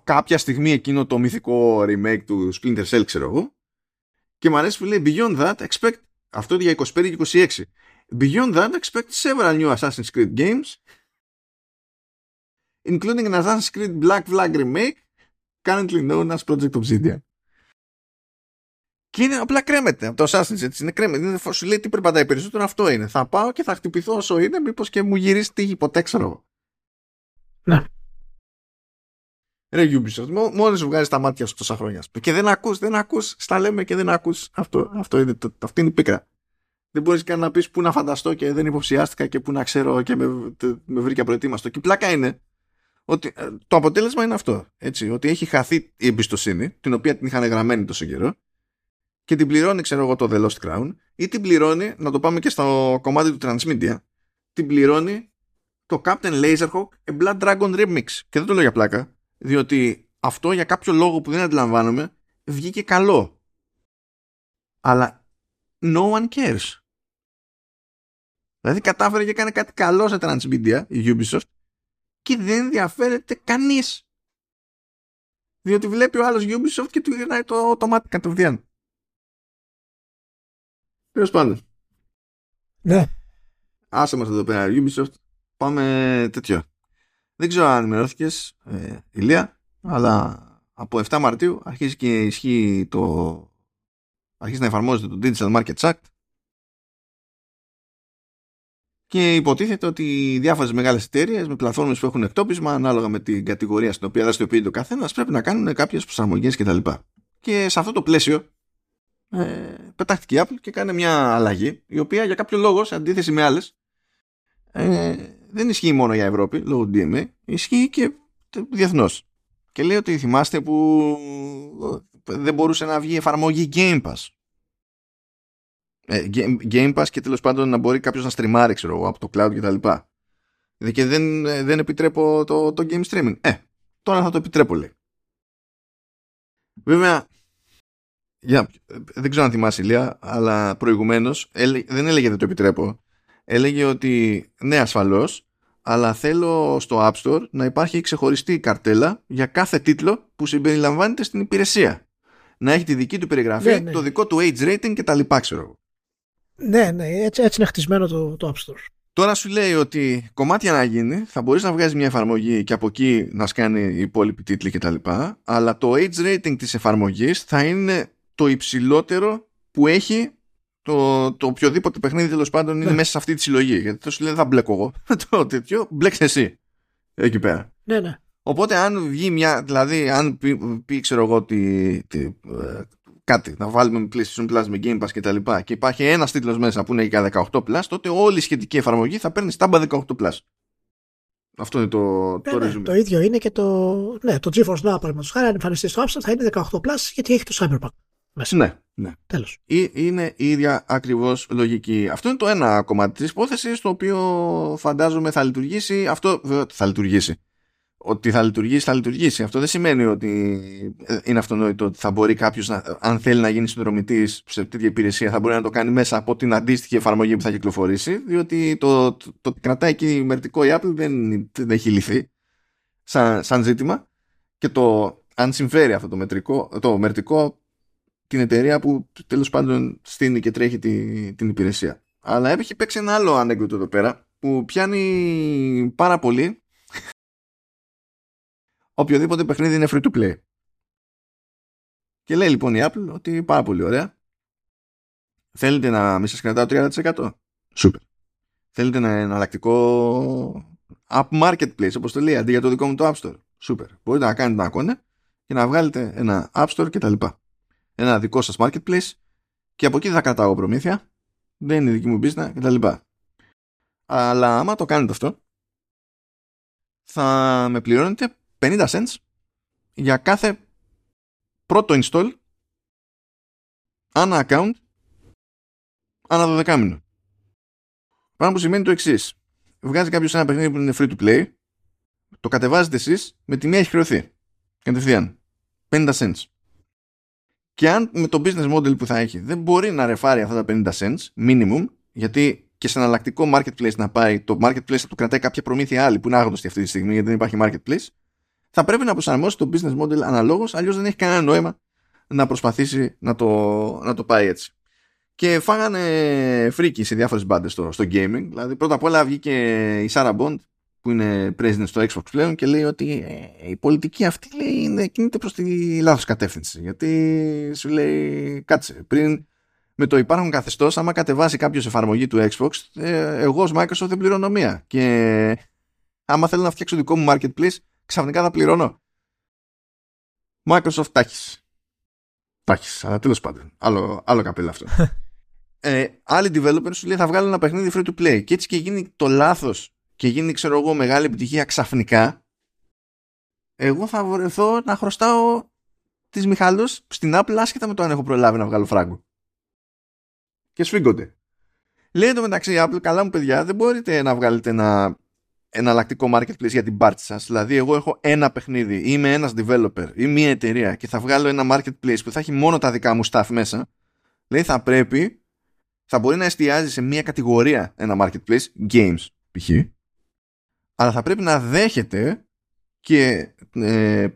Speaker 1: κάποια στιγμή εκείνο το μυθικό remake του Splinter Cell ξέρω εγώ και μου αρέσει που λέει Beyond that expect αυτό για 25 και 26 Beyond that expect several new Assassin's Creed games including an Assassin's Creed Black Flag remake currently known as Project Obsidian. Και είναι απλά κρέμεται από το Assassin's έτσι είναι κρέμεται. Είναι, σου λέει τι περπατάει περισσότερο αυτό είναι. Θα πάω και θα χτυπηθώ όσο είναι μήπως και μου γυρίσει τύχη ποτέ ξέρω.
Speaker 2: Ναι.
Speaker 1: Ρε Ubisoft, μόνο σου βγάζει τα μάτια σου τόσα χρόνια. Και δεν ακούς, δεν ακούς, στα λέμε και δεν ακούς. Αυτό, αυτό είναι, το, αυτή είναι η πίκρα. Δεν μπορείς καν να πεις πού να φανταστώ και δεν υποψιάστηκα και πού να ξέρω και με, με βρήκα προετοίμαστο. Και η πλάκα είναι ότι ε, το αποτέλεσμα είναι αυτό. Έτσι, ότι έχει χαθεί η εμπιστοσύνη, την οποία την είχαν γραμμένη τόσο καιρό, και την πληρώνει, ξέρω εγώ, το The Lost Crown, ή την πληρώνει, να το πάμε και στο κομμάτι του Transmedia, την πληρώνει το Captain Laserhawk A Blood Dragon Remix. Και δεν το λέω για πλάκα, διότι αυτό για κάποιο λόγο που δεν αντιλαμβάνομαι βγήκε καλό. Αλλά no one cares. Δηλαδή κατάφερε και έκανε κάτι καλό σε Transmedia η Ubisoft και δεν ενδιαφέρεται κανείς. Διότι βλέπει ο άλλος Ubisoft και του γυρνάει το, το μάτι κατευθείαν. Τέλος πάντων.
Speaker 2: Ναι.
Speaker 1: Άσε μας εδώ πέρα Ubisoft. Πάμε τέτοιο. Δεν ξέρω αν ενημερώθηκες, ε, Ηλία, αλλά από 7 Μαρτίου αρχίζει και ισχύει το... αρχίζει να εφαρμόζεται το Digital Markets Act και υποτίθεται ότι οι διάφορες μεγάλες εταιρείες με πλατφόρμες που έχουν εκτόπισμα, ανάλογα με την κατηγορία στην οποία δραστηριοποιείται ο καθένας, πρέπει να κάνουν κάποιες προσαρμογές κτλ. Και σε αυτό το πλαίσιο ε, πετάχτηκε η Apple και κάνει μια αλλαγή, η οποία για κάποιο λόγο, σε αντίθεση με άλλες, ε, δεν ισχύει μόνο για Ευρώπη, λόγω DMA, ισχύει και διεθνώς. Και λέει ότι θυμάστε που δεν μπορούσε να βγει εφαρμογή Game Pass ε, Game Pass και τέλος πάντων να μπορεί κάποιος να στριμάρει ξέρω, από το cloud και τα λοιπά. Και δεν, ε, δεν επιτρέπω το, το game streaming. Ε, τώρα θα το επιτρέπω λέει. Βέβαια, για, δεν ξέρω αν θυμάσαι Ηλία, αλλά προηγουμένως δεν έλεγε δεν το επιτρέπω. Έλεγε ότι ναι ασφαλώς, αλλά θέλω στο App Store να υπάρχει ξεχωριστή καρτέλα για κάθε τίτλο που συμπεριλαμβάνεται στην υπηρεσία. Να έχει τη δική του περιγραφή, ναι, ναι. το δικό του age rating και τα λοιπά ξέρω
Speaker 2: ναι, ναι, έτσι, έτσι είναι χτισμένο το, το App Store.
Speaker 1: Τώρα σου λέει ότι κομμάτια να γίνει, θα μπορείς να βγάζεις μια εφαρμογή και από εκεί να σκάνει οι υπόλοιποι τίτλοι κτλ. Αλλά το age rating της εφαρμογής θα είναι το υψηλότερο που έχει το, το οποιοδήποτε παιχνίδι τέλος πάντων είναι ναι. μέσα σε αυτή τη συλλογή. Γιατί το σου λέει δεν θα μπλέκω εγώ. το τέτοιο, μπλέξε εσύ. Εκεί πέρα.
Speaker 2: Ναι, ναι.
Speaker 1: Οπότε αν βγει μια, δηλαδή αν πει, πει ξέρω εγώ τη, τη, ε, κάτι, να βάλουμε PlayStation Plus με Game Pass και τα λοιπά και υπάρχει ένας τίτλος μέσα που είναι για 18 Plus, τότε όλη η σχετική εφαρμογή θα παίρνει στάμπα 18 Plus. Αυτό είναι το, το
Speaker 2: ναι, ναι, το ίδιο είναι και το, ναι, το GeForce Now, παραδείγματος χάρη, αν εμφανιστείς στο App Store θα είναι 18 Plus γιατί έχει το Cyberpunk. Μέσα.
Speaker 1: Ναι, ναι.
Speaker 2: Τέλος.
Speaker 1: Ή, είναι η ίδια ακριβώς λογική. Αυτό είναι το ένα κομμάτι της υπόθεσης, το οποίο φαντάζομαι θα λειτουργήσει. Αυτό θα λειτουργήσει ότι θα λειτουργήσει, θα λειτουργήσει. Αυτό δεν σημαίνει ότι ε, είναι αυτονόητο ότι θα μπορεί κάποιος, αν θέλει να γίνει συνδρομητής σε τέτοια υπηρεσία, θα μπορεί να το κάνει μέσα από την αντίστοιχη εφαρμογή που θα κυκλοφορήσει, διότι το, το, το κρατάει εκεί μερτικό η Apple δεν, δεν έχει λυθεί σαν, σαν ζήτημα. Και το αν συμφέρει αυτό το, μετρικό, το μερτικό την εταιρεία που τέλος πάντων στείνει και τρέχει την, την υπηρεσία. Αλλά έχει παίξει ένα άλλο ανέκδοτο εδώ πέρα που πιάνει πάρα πολύ οποιοδήποτε παιχνίδι είναι free to play. Και λέει λοιπόν η Apple ότι πάρα πολύ ωραία. Θέλετε να μην σας κρατάω 30%. Σούπερ. Θέλετε ένα εναλλακτικό app marketplace όπως το λέει αντί για το δικό μου το App Store; Σούπερ. Μπορείτε να κάνετε ένα κόνε και να βγάλετε ένα App Store κτλ. Ένα δικό σας marketplace και από εκεί θα κρατάω προμήθεια. Δεν είναι δική μου business κτλ. Αλλά άμα το κάνετε αυτό θα με πληρώνετε 50 cents για κάθε πρώτο install ανά account ανά 12 μήνο. Πράγμα που σημαίνει το εξής. Βγάζει κάποιος ένα παιχνίδι που είναι free to play, το κατεβάζετε εσείς με τη μία έχει χρεωθεί. Κατευθείαν. 50 cents. Και αν με το business model που θα έχει δεν μπορεί να ρεφάρει αυτά τα 50 cents, minimum, γιατί και σε εναλλακτικό marketplace να πάει, το marketplace θα του κρατάει κάποια προμήθεια άλλη που είναι άγνωστη αυτή τη στιγμή γιατί δεν υπάρχει marketplace, θα πρέπει να προσαρμόσει το business model αναλόγως, αλλιώς δεν έχει κανένα νόημα να προσπαθήσει να το, να το πάει έτσι. Και φάγανε φρίκι σε διάφορες μπάντες στο, στο gaming. Δηλαδή, πρώτα απ' όλα βγήκε η Sarah Bond, που είναι president στο Xbox πλέον, και λέει ότι ε, η πολιτική αυτή λέει, είναι, κινείται προς τη λάθος κατεύθυνση. Γιατί σου λέει, κάτσε, πριν με το υπάρχον καθεστώς, άμα κατεβάσει κάποιος εφαρμογή του Xbox, ε, εγώ ως Microsoft δεν πληρώνω μία. Και άμα θέλω να φτιάξω δικό μου marketplace, ξαφνικά θα πληρώνω. Microsoft τάχει. Τάχει, αλλά τέλος πάντων. Άλλο, άλλο καπέλα αυτό. ε, άλλοι developers σου λέει θα βγάλουν ένα παιχνίδι free to play. Και έτσι και γίνει το λάθος και γίνει, ξέρω εγώ, μεγάλη επιτυχία ξαφνικά. Εγώ θα βρεθώ να χρωστάω τις Μιχάλους στην Apple άσχετα με το αν έχω προλάβει να βγάλω φράγκο και σφίγγονται. Λέει το μεταξύ Apple, καλά μου παιδιά, δεν μπορείτε να βγάλετε ένα εναλλακτικό marketplace για την πάρτι σας. Δηλαδή, εγώ έχω ένα παιχνίδι, είμαι ένας developer ή μια εταιρεία και θα βγάλω ένα marketplace που θα έχει μόνο τα δικά μου staff μέσα. Λέει, θα πρέπει, θα μπορεί να εστιάζει σε μια κατηγορία ένα marketplace, games π.χ. Αλλά θα πρέπει να δέχεται και ε,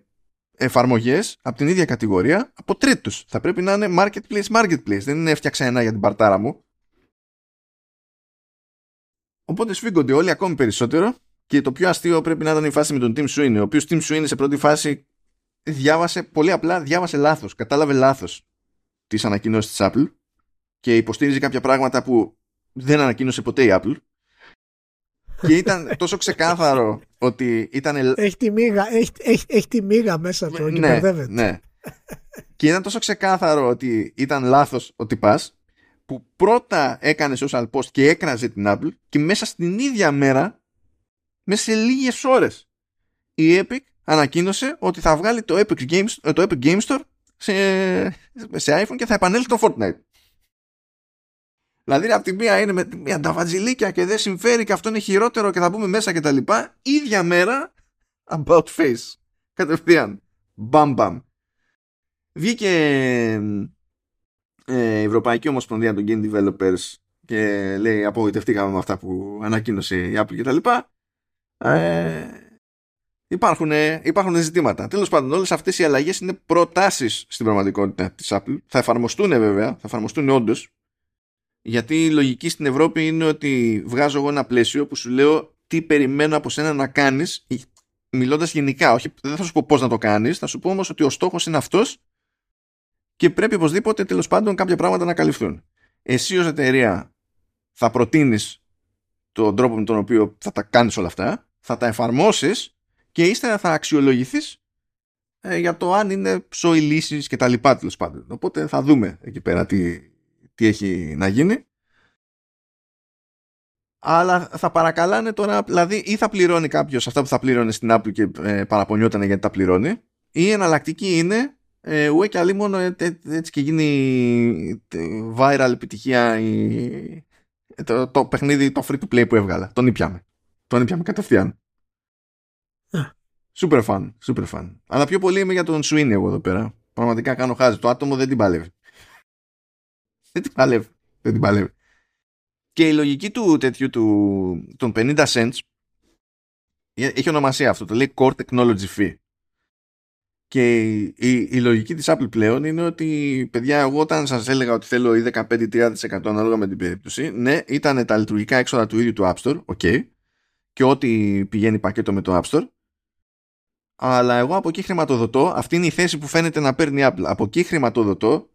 Speaker 1: εφαρμογές από την ίδια κατηγορία από τρίτους. Θα πρέπει να είναι marketplace marketplace. Δεν είναι έφτιαξα ένα για την παρτάρα μου. Οπότε σφίγγονται όλοι ακόμη περισσότερο και το πιο αστείο πρέπει να ήταν η φάση με τον Tim Sweeney, ο οποίος Tim Sweeney σε πρώτη φάση διάβασε, πολύ απλά διάβασε λάθος, κατάλαβε λάθος τις ανακοινώσεις της Apple και υποστήριζε κάποια πράγματα που δεν ανακοίνωσε ποτέ η Apple και ήταν τόσο ξεκάθαρο ότι ήταν.
Speaker 2: Έχει τη μίγα, έχει, έχει, έχει τη μίγα μέσα του και
Speaker 1: ναι, ναι. και ήταν τόσο ξεκάθαρο ότι ήταν λάθος ότι πα, που πρώτα έκανε social post και έκραζε την Apple και μέσα στην ίδια μέρα, μέσα σε λίγες ώρες, η Epic ανακοίνωσε ότι θα βγάλει το Epic Games, το Epic Game Store σε, σε iPhone και θα επανέλθει το Fortnite. Δηλαδή από τη μία είναι με μια νταβατζιλίκια και δεν συμφέρει και αυτό είναι χειρότερο και θα μπούμε μέσα και τα λοιπά. Ίδια μέρα about face. Κατευθείαν. Μπαμ μπαμ. Βγήκε ε, η Ευρωπαϊκή Ομοσπονδία των Game Developers και λέει απογοητευτήκαμε με αυτά που ανακοίνωσε η Apple και τα λοιπά. Ε, υπάρχουν, υπάρχουν ζητήματα. Τέλος πάντων όλες αυτές οι αλλαγές είναι προτάσεις στην πραγματικότητα της Apple. Θα εφαρμοστούν βέβαια, θα εφαρμοστούν όντως γιατί η λογική στην Ευρώπη είναι ότι βγάζω εγώ ένα πλαίσιο που σου λέω τι περιμένω από σένα να κάνεις, μιλώντας γενικά. Όχι, δεν θα σου πω πώς να το κάνεις, θα σου πω όμως ότι ο στόχος είναι αυτός και πρέπει οπωσδήποτε τέλος πάντων κάποια πράγματα να καλυφθούν. Εσύ ως εταιρεία θα προτείνεις τον τρόπο με τον οποίο θα τα κάνεις όλα αυτά, θα τα εφαρμόσεις και ύστερα θα αξιολογηθείς ε, για το αν είναι ψωοι λύσει και τα λοιπά τέλος πάντων. Οπότε θα δούμε εκεί πέρα τι, τι έχει να γίνει. Αλλά θα παρακαλάνε τώρα, δηλαδή ή θα πληρώνει κάποιος αυτά που θα πλήρωνε στην Apple και ε, παραπονιόταν γιατί τα πληρώνει, ή η εναλλακτική είναι ε, ουέ και αλλή μόνο ε, έτσι και γίνει viral επιτυχία η, το, το παιχνίδι, το free to play που έβγαλα. Τον ήπιαμε. Τον ήπιαμε κατευθείαν. Super fun, super fun. Αλλά πιο πολύ είμαι για τον Sweeney εγώ εδώ πέρα. Πραγματικά κάνω χάζι. Το άτομο δεν την παλεύει. Δεν την παλεύει. Δεν την παλεύει. Και η λογική του τέτοιου του, των 50 cents ε, έχει ονομασία αυτό. Το λέει Core Technology Fee. Και η, η, λογική της Apple πλέον είναι ότι παιδιά εγώ όταν σας έλεγα ότι θέλω ή 15-30% ανάλογα με την περίπτωση ναι ήταν τα λειτουργικά έξοδα του ίδιου του App Store ok και ό,τι πηγαίνει πακέτο με το App Store αλλά εγώ από εκεί χρηματοδοτώ αυτή είναι η θέση που φαίνεται να παίρνει η Apple από εκεί χρηματοδοτώ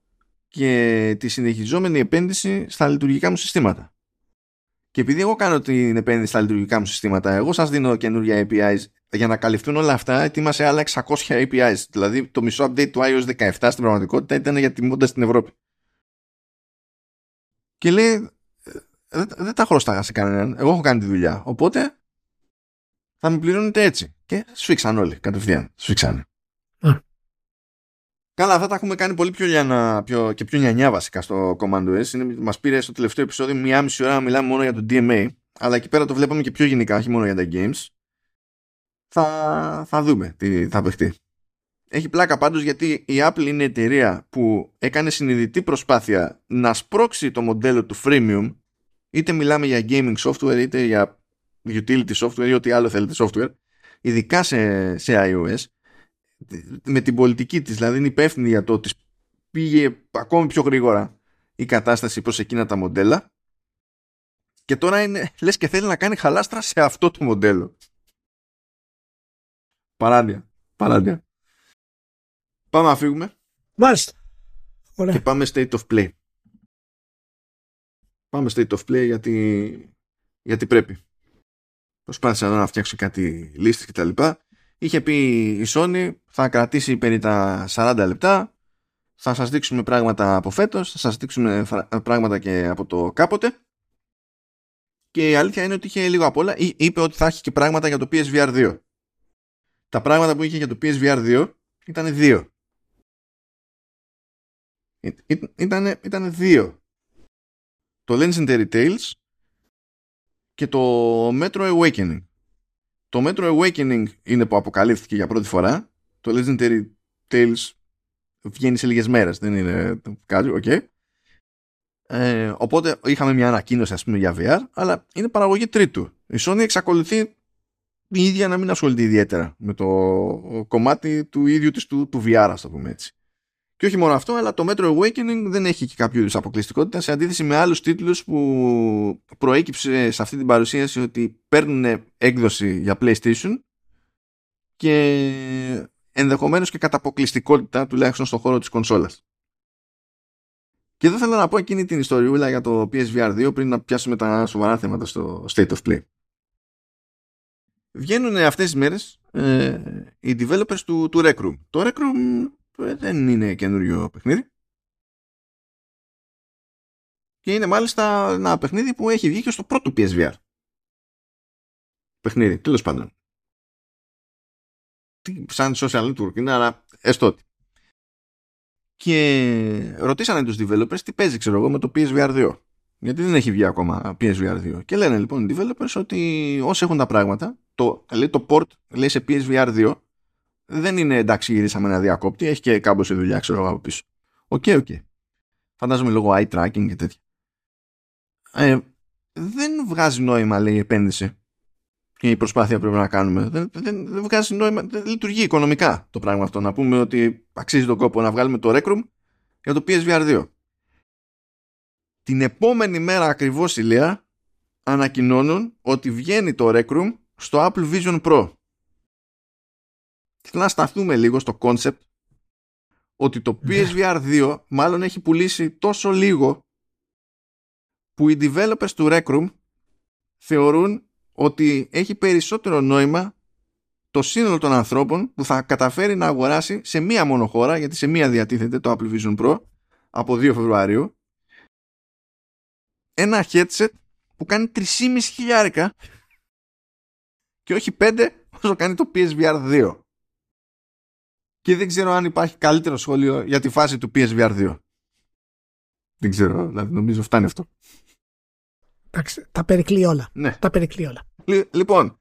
Speaker 1: και τη συνεχιζόμενη επένδυση στα λειτουργικά μου συστήματα. Και επειδή εγώ κάνω την επένδυση στα λειτουργικά μου συστήματα, εγώ σας δίνω καινούργια APIs για να καλυφθούν όλα αυτά, ετοίμασε άλλα 600 APIs. Δηλαδή το μισό update του iOS 17 στην πραγματικότητα ήταν για τη μόντα στην Ευρώπη. Και λέει, «Ε, δεν, τα χρωστάγα σε κανέναν. Εγώ έχω κάνει τη δουλειά. Οπότε θα με πληρώνετε έτσι. Και σφίξαν όλοι κατευθείαν. Σφίξανε. Καλά, αυτά τα έχουμε κάνει πολύ πιο, λιανά, πιο και πιο νιανιά βασικά στο Command OS. Είναι, μας πήρε στο τελευταίο επεισόδιο μία μισή ώρα να μιλάμε μόνο για το DMA, αλλά εκεί πέρα το βλέπαμε και πιο γενικά, όχι μόνο για τα games. Θα, θα δούμε τι θα παιχτεί. Έχει πλάκα πάντως γιατί η Apple είναι εταιρεία που έκανε συνειδητή προσπάθεια να σπρώξει το μοντέλο του freemium είτε μιλάμε για gaming software είτε για utility software ή ό,τι άλλο θέλετε software ειδικά σε, σε iOS με την πολιτική της δηλαδή είναι υπεύθυνη για το ότι πήγε ακόμη πιο γρήγορα η κατάσταση προς εκείνα τα μοντέλα και τώρα είναι, λες και θέλει να κάνει χαλάστρα σε αυτό το μοντέλο παράδειγμα παράδειγμα Πάμε να φύγουμε.
Speaker 2: Μάλιστα.
Speaker 1: Ωραία. Και πάμε state of play. Πάμε state of play γιατί, γιατί πρέπει. Προσπάθησα να φτιάξω κάτι λίστες και τα λοιπά. Είχε πει η Sony θα κρατήσει περί τα 40 λεπτά. Θα σας δείξουμε πράγματα από φέτος. Θα σας δείξουμε πράγματα και από το κάποτε. Και η αλήθεια είναι ότι είχε λίγο απ' όλα. Είπε ότι θα έχει και πράγματα για το PSVR 2. Τα πράγματα που είχε για το PSVR 2 ήταν δύο. Ήταν, ήταν δύο. Το Legendary Tales και το Metro Awakening. Το Metro Awakening είναι που αποκαλύφθηκε για πρώτη φορά. Το Legendary Tales βγαίνει σε λίγες μέρες. Δεν είναι κάτι, OK. Okay. Ε, οπότε είχαμε μια ανακοίνωση ας πούμε για VR, αλλά είναι παραγωγή τρίτου. Η Sony εξακολουθεί η ίδια να μην ασχολείται ιδιαίτερα με το κομμάτι του ίδιου της του, του VR, ας το πούμε έτσι. Και όχι μόνο αυτό, αλλά το Metro Awakening δεν έχει και κάποιο είδους αποκλειστικότητα σε αντίθεση με άλλους τίτλους που προέκυψε σε αυτή την παρουσίαση ότι παίρνουν έκδοση για PlayStation και ενδεχομένως και κατά αποκλειστικότητα τουλάχιστον στον χώρο της κονσόλας. Και δεν θέλω να πω εκείνη την ιστοριούλα για το PSVR 2 πριν να πιάσουμε τα σοβαρά θέματα στο State of Play. Βγαίνουν αυτές τις μέρες ε, οι developers του, του Rec Room. Το Rec Room ε, δεν είναι καινούριο παιχνίδι. Και είναι μάλιστα ένα παιχνίδι που έχει βγει και στο πρώτο PSVR. Παιχνίδι, τέλος πάντων. Σαν social network είναι, αλλά έστω Και ρωτήσανε τους developers τι παίζει, ξέρω εγώ, με το PSVR 2. Γιατί δεν έχει βγει ακόμα PSVR 2. Και λένε λοιπόν οι developers ότι όσοι έχουν τα πράγματα, το, λέει το port λέει σε PSVR 2 δεν είναι εντάξει γυρίσαμε ένα διακόπτη, έχει και κάμποση δουλειά ξέρω εγώ από πίσω. OK, okay, OK. Okay. Φαντάζομαι λόγω eye tracking και τέτοια. Ε, δεν βγάζει νόημα λέει η επένδυση και η προσπάθεια που πρέπει να κάνουμε. Δεν, δεν, δεν βγάζει νόημα, δεν λειτουργεί οικονομικά το πράγμα αυτό. Να πούμε ότι αξίζει τον κόπο να βγάλουμε το Rec Room για το PSVR 2. Την επόμενη μέρα ακριβώς ηλία ανακοινώνουν ότι βγαίνει το Rec Room στο Apple Vision Pro θέλω να σταθούμε λίγο στο concept ότι το ναι. PSVR 2 μάλλον έχει πουλήσει τόσο λίγο που οι developers του Rec Room θεωρούν ότι έχει περισσότερο νόημα το σύνολο των ανθρώπων που θα καταφέρει να αγοράσει σε μία μόνο χώρα, γιατί σε μία διατίθεται το Apple Vision Pro από 2 Φεβρουαρίου, ένα headset που κάνει 3,5 χιλιάρικα και όχι 5 όσο κάνει το PSVR 2 και δεν ξέρω αν υπάρχει καλύτερο σχόλιο για τη φάση του PSVR 2. Δεν ξέρω, δηλαδή νομίζω φτάνει αυτό.
Speaker 2: Εντάξει, τα περικλεί όλα.
Speaker 1: Ναι.
Speaker 2: Τα περικλεί όλα.
Speaker 1: λοιπόν,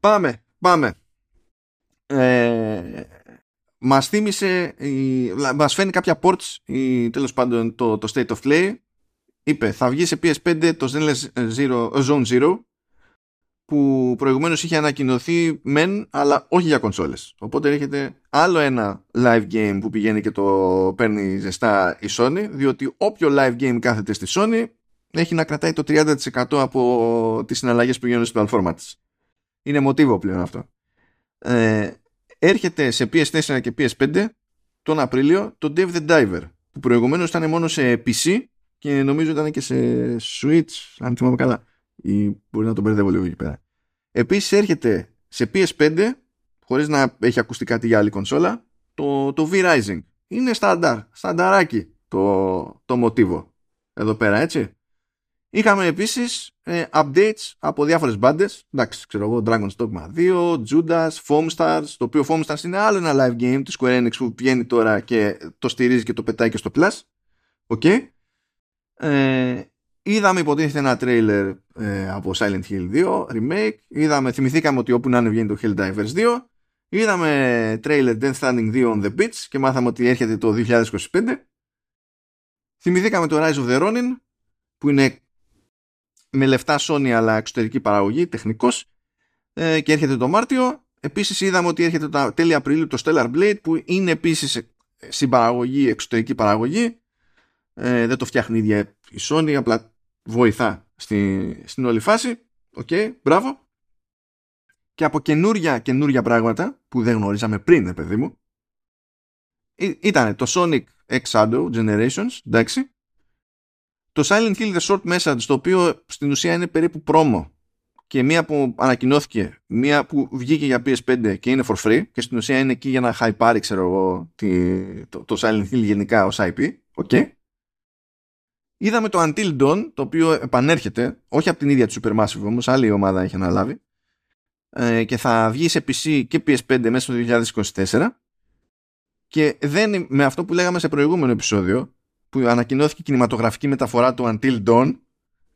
Speaker 1: πάμε, πάμε. Ε, μας θύμισε, η, μας φαίνει κάποια ports, η, τέλος πάντων το, το State of Play. Είπε, θα βγει σε PS5 το Zone Zero που προηγουμένως είχε ανακοινωθεί μεν αλλά όχι για κονσόλες. Οπότε έρχεται άλλο ένα live game που πηγαίνει και το παίρνει ζεστά η Sony διότι όποιο live game κάθεται στη Sony έχει να κρατάει το 30% από τις συναλλαγές που γίνονται στο platform της. Είναι μοτίβο πλέον αυτό. Ε, έρχεται σε PS4 και PS5 τον Απρίλιο το Dave the Diver που προηγουμένως ήταν μόνο σε PC και νομίζω ήταν και σε Switch αν θυμάμαι καλά ή μπορεί να τον μπερδεύω λίγο εκεί πέρα. Επίσης έρχεται σε PS5 χωρίς να έχει ακουστεί κάτι για άλλη κονσόλα το, το V-Rising. Είναι στάνταρ, στανταράκι το, το μοτίβο εδώ πέρα έτσι. Είχαμε επίσης ε, updates από διάφορες μπάντες. Εντάξει, ξέρω εγώ, Dragon's Dogma 2, Judas, Foamstars, το οποίο Foamstars είναι άλλο ένα live game της Square Enix που βγαίνει τώρα και το στηρίζει και το πετάει και στο Plus. OK. Okay. Ε, είδαμε υποτίθεται ένα τρέιλερ ε, από Silent Hill 2, remake. Είδαμε, θυμηθήκαμε ότι όπου να είναι βγαίνει το Helldivers 2. Είδαμε trailer Death Stranding 2 on the Beach και μάθαμε ότι έρχεται το 2025. Θυμηθήκαμε το Rise of the Ronin που είναι με λεφτά Sony αλλά εξωτερική παραγωγή, τεχνικός ε, και έρχεται το Μάρτιο. Επίσης είδαμε ότι έρχεται το τέλη Απριλίου το Stellar Blade που είναι επίσης συμπαραγωγή, εξωτερική παραγωγή. Ε, δεν το φτιάχνει η ίδια η Sony, απλά βοηθά στη, στην όλη φάση. OK, okay, μπράβο. Και από καινούρια, καινούρια πράγματα που δεν γνωρίζαμε πριν, παιδί μου, ήταν το Sonic X Shadow Generations, εντάξει, το Silent Hill The Short Message, το οποίο στην ουσία είναι περίπου promo και μία που ανακοινώθηκε, μία που βγήκε για PS5 και είναι for free και στην ουσία είναι εκεί για να hype ξέρω εγώ, το, το Silent Hill γενικά ως IP. Okay. Είδαμε το Until Dawn, το οποίο επανέρχεται, όχι από την ίδια του Supermassive όμως, άλλη ομάδα έχει αναλάβει ε, και θα βγει σε PC και PS5 μέσα στο 2024 και δεν με αυτό που λέγαμε σε προηγούμενο επεισόδιο που ανακοινώθηκε κινηματογραφική μεταφορά του Until Dawn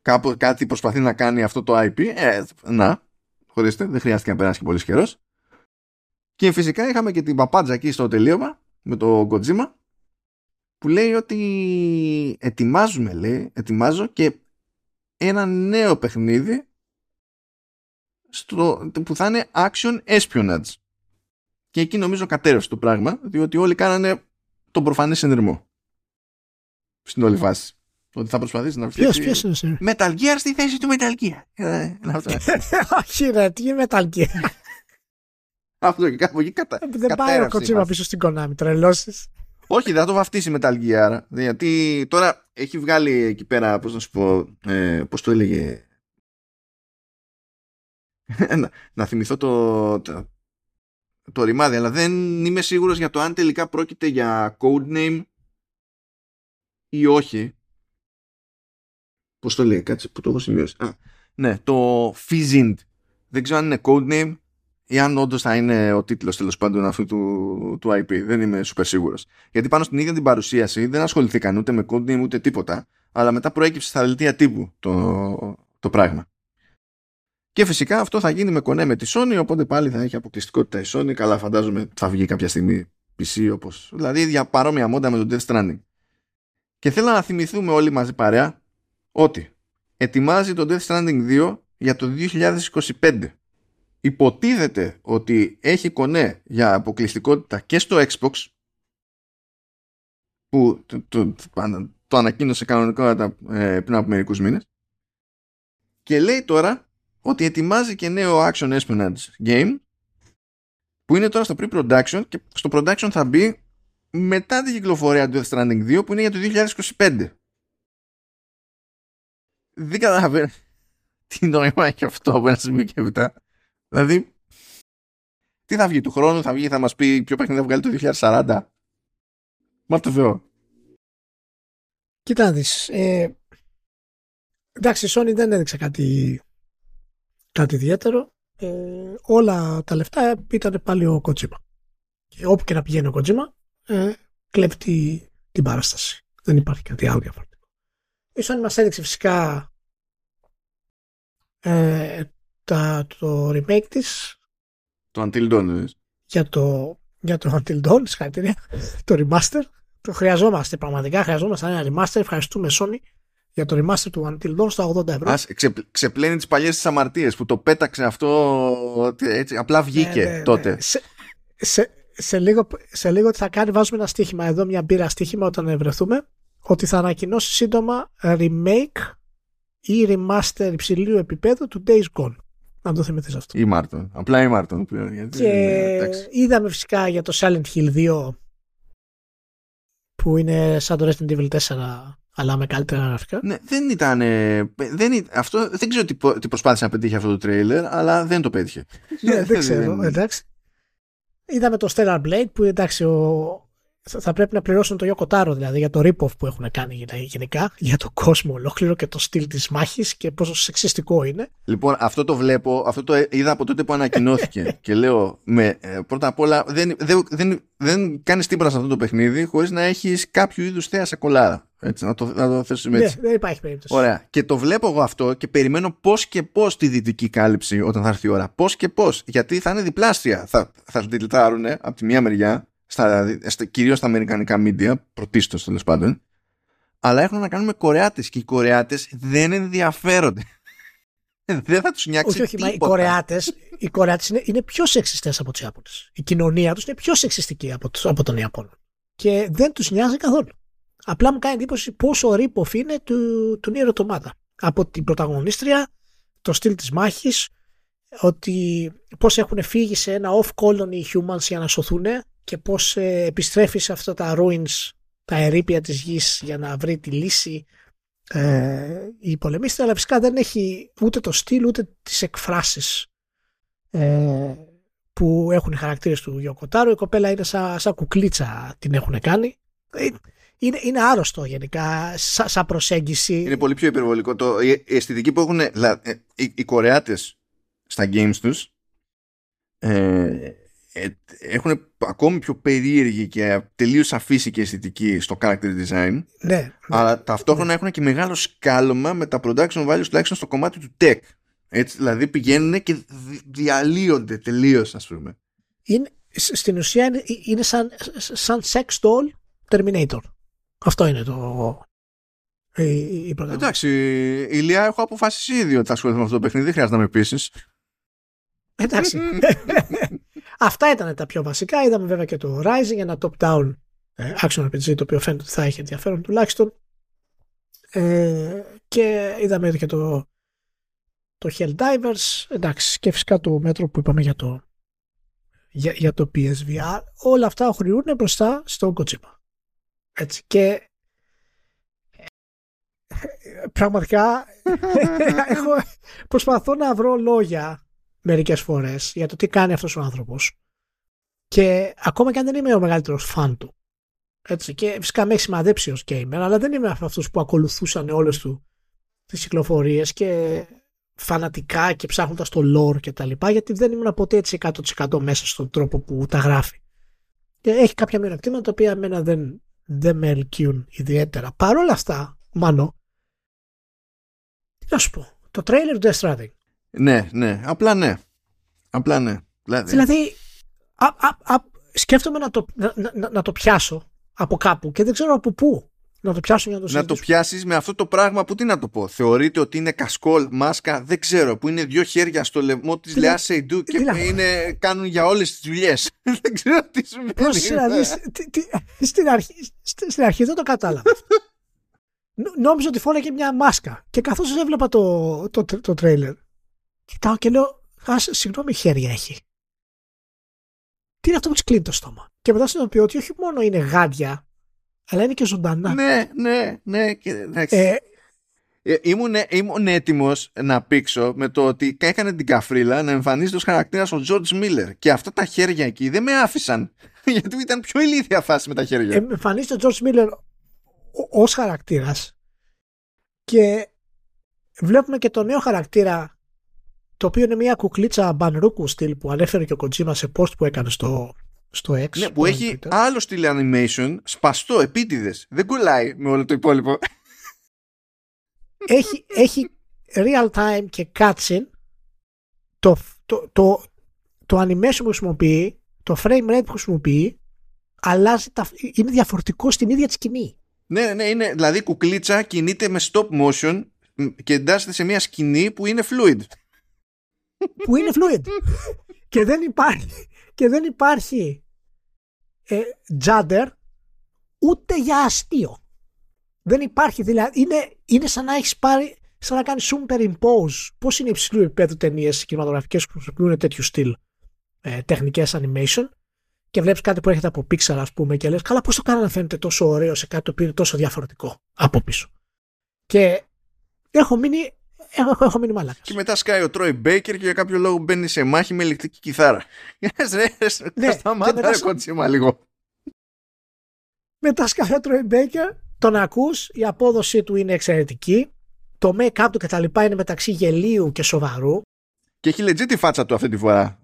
Speaker 1: κάπου κάτι προσπαθεί να κάνει αυτό το IP ε, να, χωρίστε, δεν χρειάστηκε να περάσει και πολύς καιρός. και φυσικά είχαμε και την παπάντζα εκεί στο τελείωμα με το Kojima που λέει ότι ετοιμάζουμε λέει, ετοιμάζω και ένα νέο παιχνίδι στο, που θα είναι action espionage και εκεί νομίζω κατέρευσε το πράγμα διότι όλοι κάνανε τον προφανή συνειρμό στην όλη φάση. Ότι θα προσπαθήσει να
Speaker 2: φτιάξει. Ποιος ποιος είναι
Speaker 1: Metal Gear στη θέση του Metal Gear. Ε,
Speaker 2: Όχι, ρε, τι είναι Metal Gear;
Speaker 1: Αυτό και κάπου εκεί κατα...
Speaker 2: Ε, δεν πάει ο κοτσίμα πίσω στην Konami, τρελώσεις.
Speaker 1: Όχι, δεν θα το βαφτίσει Metal Gear. Γιατί τώρα έχει βγάλει εκεί πέρα, πώς να σου πω, ε, πώς το έλεγε. να, να θυμηθώ το, το, το ρημάδι, αλλά δεν είμαι σίγουρος για το αν τελικά πρόκειται για codename ή όχι. Πώς το λέει, κάτσε που το έχω σημειώσει. Α, ναι, το Fizzing. Δεν ξέρω αν είναι codename ή αν όντως θα είναι ο τίτλος τέλος πάντων αυτού του, του IP. Δεν είμαι super σίγουρος. Γιατί πάνω στην ίδια την παρουσίαση δεν ασχοληθήκαν ούτε με codename ούτε τίποτα. Αλλά μετά προέκυψε στα δελτία τύπου το, το πράγμα. Και φυσικά αυτό θα γίνει με κονέ με τη Sony, οπότε πάλι θα έχει αποκλειστικότητα η Sony. Καλά, φαντάζομαι θα βγει κάποια στιγμή PC όπως. Δηλαδή για παρόμοια μόντα με το Death Stranding. Και θέλω να θυμηθούμε όλοι μαζί παρέα ότι ετοιμάζει το Death Stranding 2 για το 2025. Υποτίθεται ότι έχει κονέ για αποκλειστικότητα και στο Xbox που το, το, το, ανακοίνωσε κανονικότατα ε, πριν από μερικούς μήνες και λέει τώρα ότι ετοιμάζει και νέο Action Espionage Game που είναι τώρα στο pre-production και στο production θα μπει μετά την κυκλοφορία του Death Stranding 2 που είναι για το 2025. Δεν καταλαβαίνω τι νόημα έχει αυτό από ένα σημείο και μετά. Δηλαδή, τι θα βγει του χρόνου, θα βγει, θα μας πει ποιο παιχνίδι θα βγάλει το 2040. Μα το Θεό.
Speaker 2: Κοίτα δεις, ε, εντάξει η Sony δεν έδειξε κάτι, κάτι ιδιαίτερο. Ε, όλα τα λεφτά ήταν πάλι ο Kojima. Και όπου και να πηγαίνει ο Kojima, ε, κλέπτει την παράσταση. Δεν υπάρχει κάτι άλλο διαφορετικό. Η Sony μας έδειξε φυσικά ε, τα, το remake της
Speaker 1: το Until Dawn
Speaker 2: για το, για το Until Dawn συγχαρητήρια το remaster το χρειαζόμαστε πραγματικά χρειαζόμαστε ένα remaster ευχαριστούμε Sony για το remaster του Until Dawn στα 80 ευρώ.
Speaker 1: Ας ξε, ξεπλένει τις παλιές της αμαρτίες που το πέταξε αυτό έτσι, απλά βγήκε ναι, ναι, ναι. τότε.
Speaker 2: Σε, σε, σε λίγο, σε λίγο τι θα κάνει, βάζουμε ένα στοίχημα εδώ, μια μπύρα στοίχημα όταν βρεθούμε, ότι θα ανακοινώσει σύντομα remake ή remaster υψηλού επίπεδου του Days Gone. Να το θυμηθείς αυτό.
Speaker 1: Ή Μάρτον. Απλά η Μάρτον. Γιατί,
Speaker 2: και είδαμε φυσικά για το Silent Hill 2 που είναι σαν το Resident Evil 4 αλλά με καλύτερα γραφικά.
Speaker 1: Ναι, δεν ήταν. Δεν, αυτό, δεν ξέρω τι, τι προσπάθησε να πετύχει αυτό το τρέιλερ, αλλά δεν το πέτυχε.
Speaker 2: ναι, δεν ξέρω. εντάξει. Είδαμε το Stellar Blade που εντάξει ο, θα πρέπει να πληρώσουν το Yoko Taro δηλαδή για το rip-off που έχουν κάνει γενικά, για το κόσμο ολόκληρο και το στυλ της μάχης και πόσο σεξιστικό είναι.
Speaker 1: Λοιπόν, αυτό το βλέπω, αυτό το είδα από τότε που ανακοινώθηκε και λέω, με, ε, πρώτα απ' όλα δεν, δεν, δεν, δεν κάνεις τίποτα σε αυτό το παιχνίδι χωρίς να έχεις κάποιο είδους θέα σε κολλάρα. Έτσι, να το, να το θέσουμε έτσι.
Speaker 2: Ναι, δεν υπάρχει περίπτωση.
Speaker 1: Ωραία. Και το βλέπω εγώ αυτό και περιμένω πώς και πώς τη δυτική κάλυψη όταν θα έρθει η ώρα. Πώς και πώς. Γιατί θα είναι διπλάσια. Θα, θα την από τη μία μεριά στα, στα, κυρίως στα αμερικανικά media, πρωτίστως τέλος πάντων, αλλά έχουν να κάνουν με Κορεάτες και οι Κορεάτες δεν ενδιαφέρονται. δεν θα τους νιάξει
Speaker 2: όχι, όχι,
Speaker 1: τίποτα.
Speaker 2: Μα οι Κορεάτες, οι Κορεάτες είναι, είναι πιο σεξιστές από τους Ιάπωνες. Η κοινωνία τους είναι πιο σεξιστική από, τους, από τον Ιαπώνο. Και δεν τους νοιάζει καθόλου. Απλά μου κάνει εντύπωση πόσο ρήποφ είναι του, του Νίρο Τομάτα. Από την πρωταγωνίστρια, το στυλ της μάχης, ότι πώς έχουν φύγει σε ένα off-colony οι humans για να σωθούν και πώς ε, επιστρέφεις σε αυτά τα ruins, τα ερήπια της γης για να βρει τη λύση ε, η πολεμίστρια, αλλά φυσικά δεν έχει ούτε το στυλ ούτε τις εκφράσεις ε, που έχουν οι χαρακτήρες του Γιωκοτάρου. Η κοπέλα είναι σαν, σαν κουκλίτσα την έχουν κάνει. Ε, είναι, είναι άρρωστο γενικά σαν, σαν προσέγγιση.
Speaker 1: Είναι πολύ πιο υπερβολικό. Το, η, αισθητική που έχουν ε, οι, οι Κορεάτες στα games τους ε, ε, έχουν ακόμη πιο περίεργη και τελείως αφήσει και αισθητική στο character design.
Speaker 2: Ναι.
Speaker 1: Αλλά ταυτόχρονα έχουν και μεγάλο σκάλωμα με τα production values τουλάχιστον στο κομμάτι του tech. Έτσι, δηλαδή πηγαίνουν και διαλύονται τελείως, ας πούμε.
Speaker 2: Είναι, στην ουσία είναι, είναι σαν, σαν sex doll Terminator. Αυτό είναι το. Η, η
Speaker 1: Εντάξει, η Λία έχω αποφασίσει ήδη ότι θα ασχοληθώ με αυτό το παιχνίδι. Δεν χρειάζεται να με πείσει.
Speaker 2: Εντάξει. Αυτά ήταν τα πιο βασικά. Είδαμε βέβαια και το Rising, ένα top-down ε, action RPG το οποίο φαίνεται ότι θα έχει ενδιαφέρον τουλάχιστον. Ε, και είδαμε και το, το Helldivers. Εντάξει, και φυσικά το μέτρο που είπαμε για το, για, για το PSVR. Όλα αυτά οχριούν μπροστά στο Kojima. Έτσι. Και ε, πραγματικά έχω, προσπαθώ να βρω λόγια μερικές φορές για το τι κάνει αυτός ο άνθρωπος. Και ακόμα και αν δεν είμαι ο μεγαλύτερος φαν του. Έτσι, και φυσικά με έχει σημαδέψει ως gamer αλλά δεν είμαι από αυτούς που ακολουθούσαν όλες του τις κυκλοφορίες και φανατικά και ψάχνοντας το lore και τα λοιπά γιατί δεν ήμουν ποτέ έτσι 100% μέσα στον τρόπο που τα γράφει. Και έχει κάποια μειονεκτήματα τα οποία εμένα δεν, δεν με ελκύουν ιδιαίτερα. Παρόλα αυτά, μάνο τι να σου πω το trailer του Death Stranding
Speaker 1: ναι, ναι. Απλά ναι. Απλά ναι.
Speaker 2: Δηλαδή, δηλαδή α, α, α, σκέφτομαι να το, να, να, να, το πιάσω από κάπου και δεν ξέρω από πού να το πιάσω για να το
Speaker 1: Να το πιάσεις με αυτό το πράγμα που τι να το πω. Θεωρείται ότι είναι κασκόλ, μάσκα, δεν ξέρω. Που είναι δύο χέρια στο λαιμό της Λεά Σεϊντού και είναι, κάνουν για όλες τις δουλειές. δεν ξέρω τι σου
Speaker 2: δηλαδή, στην, αρχή, στην αρχή δεν το κατάλαβα. Νόμιζα ότι φόραγε μια μάσκα. Και καθώς έβλεπα το, το, το, το τρέιλερ, Κοιτάω και λέω, ας, συγγνώμη χέρια έχει. Τι είναι αυτό που της κλείνει το στόμα. Και μετά συνειδητοποιώ ότι όχι μόνο είναι γάντια, αλλά είναι και ζωντανά.
Speaker 1: Ναι, ναι, ναι. Και, ε, ε, ήμουν, ήμουν έτοιμος να πήξω με το ότι έκανε την καφρίλα να εμφανίζεται ως χαρακτήρας ο George Miller. Και αυτά τα χέρια εκεί δεν με άφησαν. Γιατί ήταν πιο ηλίθια φάση με τα χέρια.
Speaker 2: Ε, εμφανίζεται ο George Miller ως χαρακτήρας. Και βλέπουμε και το νέο χαρακτήρα το οποίο είναι μια κουκλίτσα μπανρούκου στυλ που ανέφερε και ο Kojima σε post που έκανε στο, στο X.
Speaker 1: Ναι, που έχει άλλο στυλ animation, σπαστό, επίτηδες. Δεν κολλάει με όλο το υπόλοιπο.
Speaker 2: Έχει, έχει real time και cutscene. Το, το, το, το animation που χρησιμοποιεί, το frame rate που χρησιμοποιεί, αλλάζει τα, είναι διαφορετικό στην ίδια τη σκηνή.
Speaker 1: Ναι, ναι, είναι, δηλαδή η κουκλίτσα κινείται με stop motion και εντάσσεται σε μια σκηνή που είναι fluid
Speaker 2: που είναι fluid. και δεν υπάρχει, και δεν υπάρχει ε, τζάντερ ούτε για αστείο. Δεν υπάρχει, δηλαδή είναι, είναι σαν να έχεις πάρει, σαν να κάνεις superimpose. Πώς είναι υψηλού επίπεδου ταινίες κινηματογραφικές που χρησιμοποιούν τέτοιου στυλ ε, τεχνικές animation και βλέπεις κάτι που έρχεται από Pixar, ας πούμε, και λες, καλά, πώς το κάνω να φαίνεται τόσο ωραίο σε κάτι το οποίο είναι τόσο διαφορετικό από πίσω. Και έχω μείνει Έχω, έχω μείνει μαλάκας.
Speaker 1: Και μετά σκάει ο Τρόι Μπέικερ και για κάποιο λόγο μπαίνει σε μάχη με ηλεκτρική κιθάρα. Ναι, σταμάτα ρε κότσιμα λίγο.
Speaker 2: Μετά σκάφια Troy Baker, τον ακούς, η απόδοσή του είναι εξαιρετική, το make-up του κτλ. είναι μεταξύ γελίου και σοβαρού.
Speaker 1: Και έχει legit τη φάτσα του αυτή τη φορά.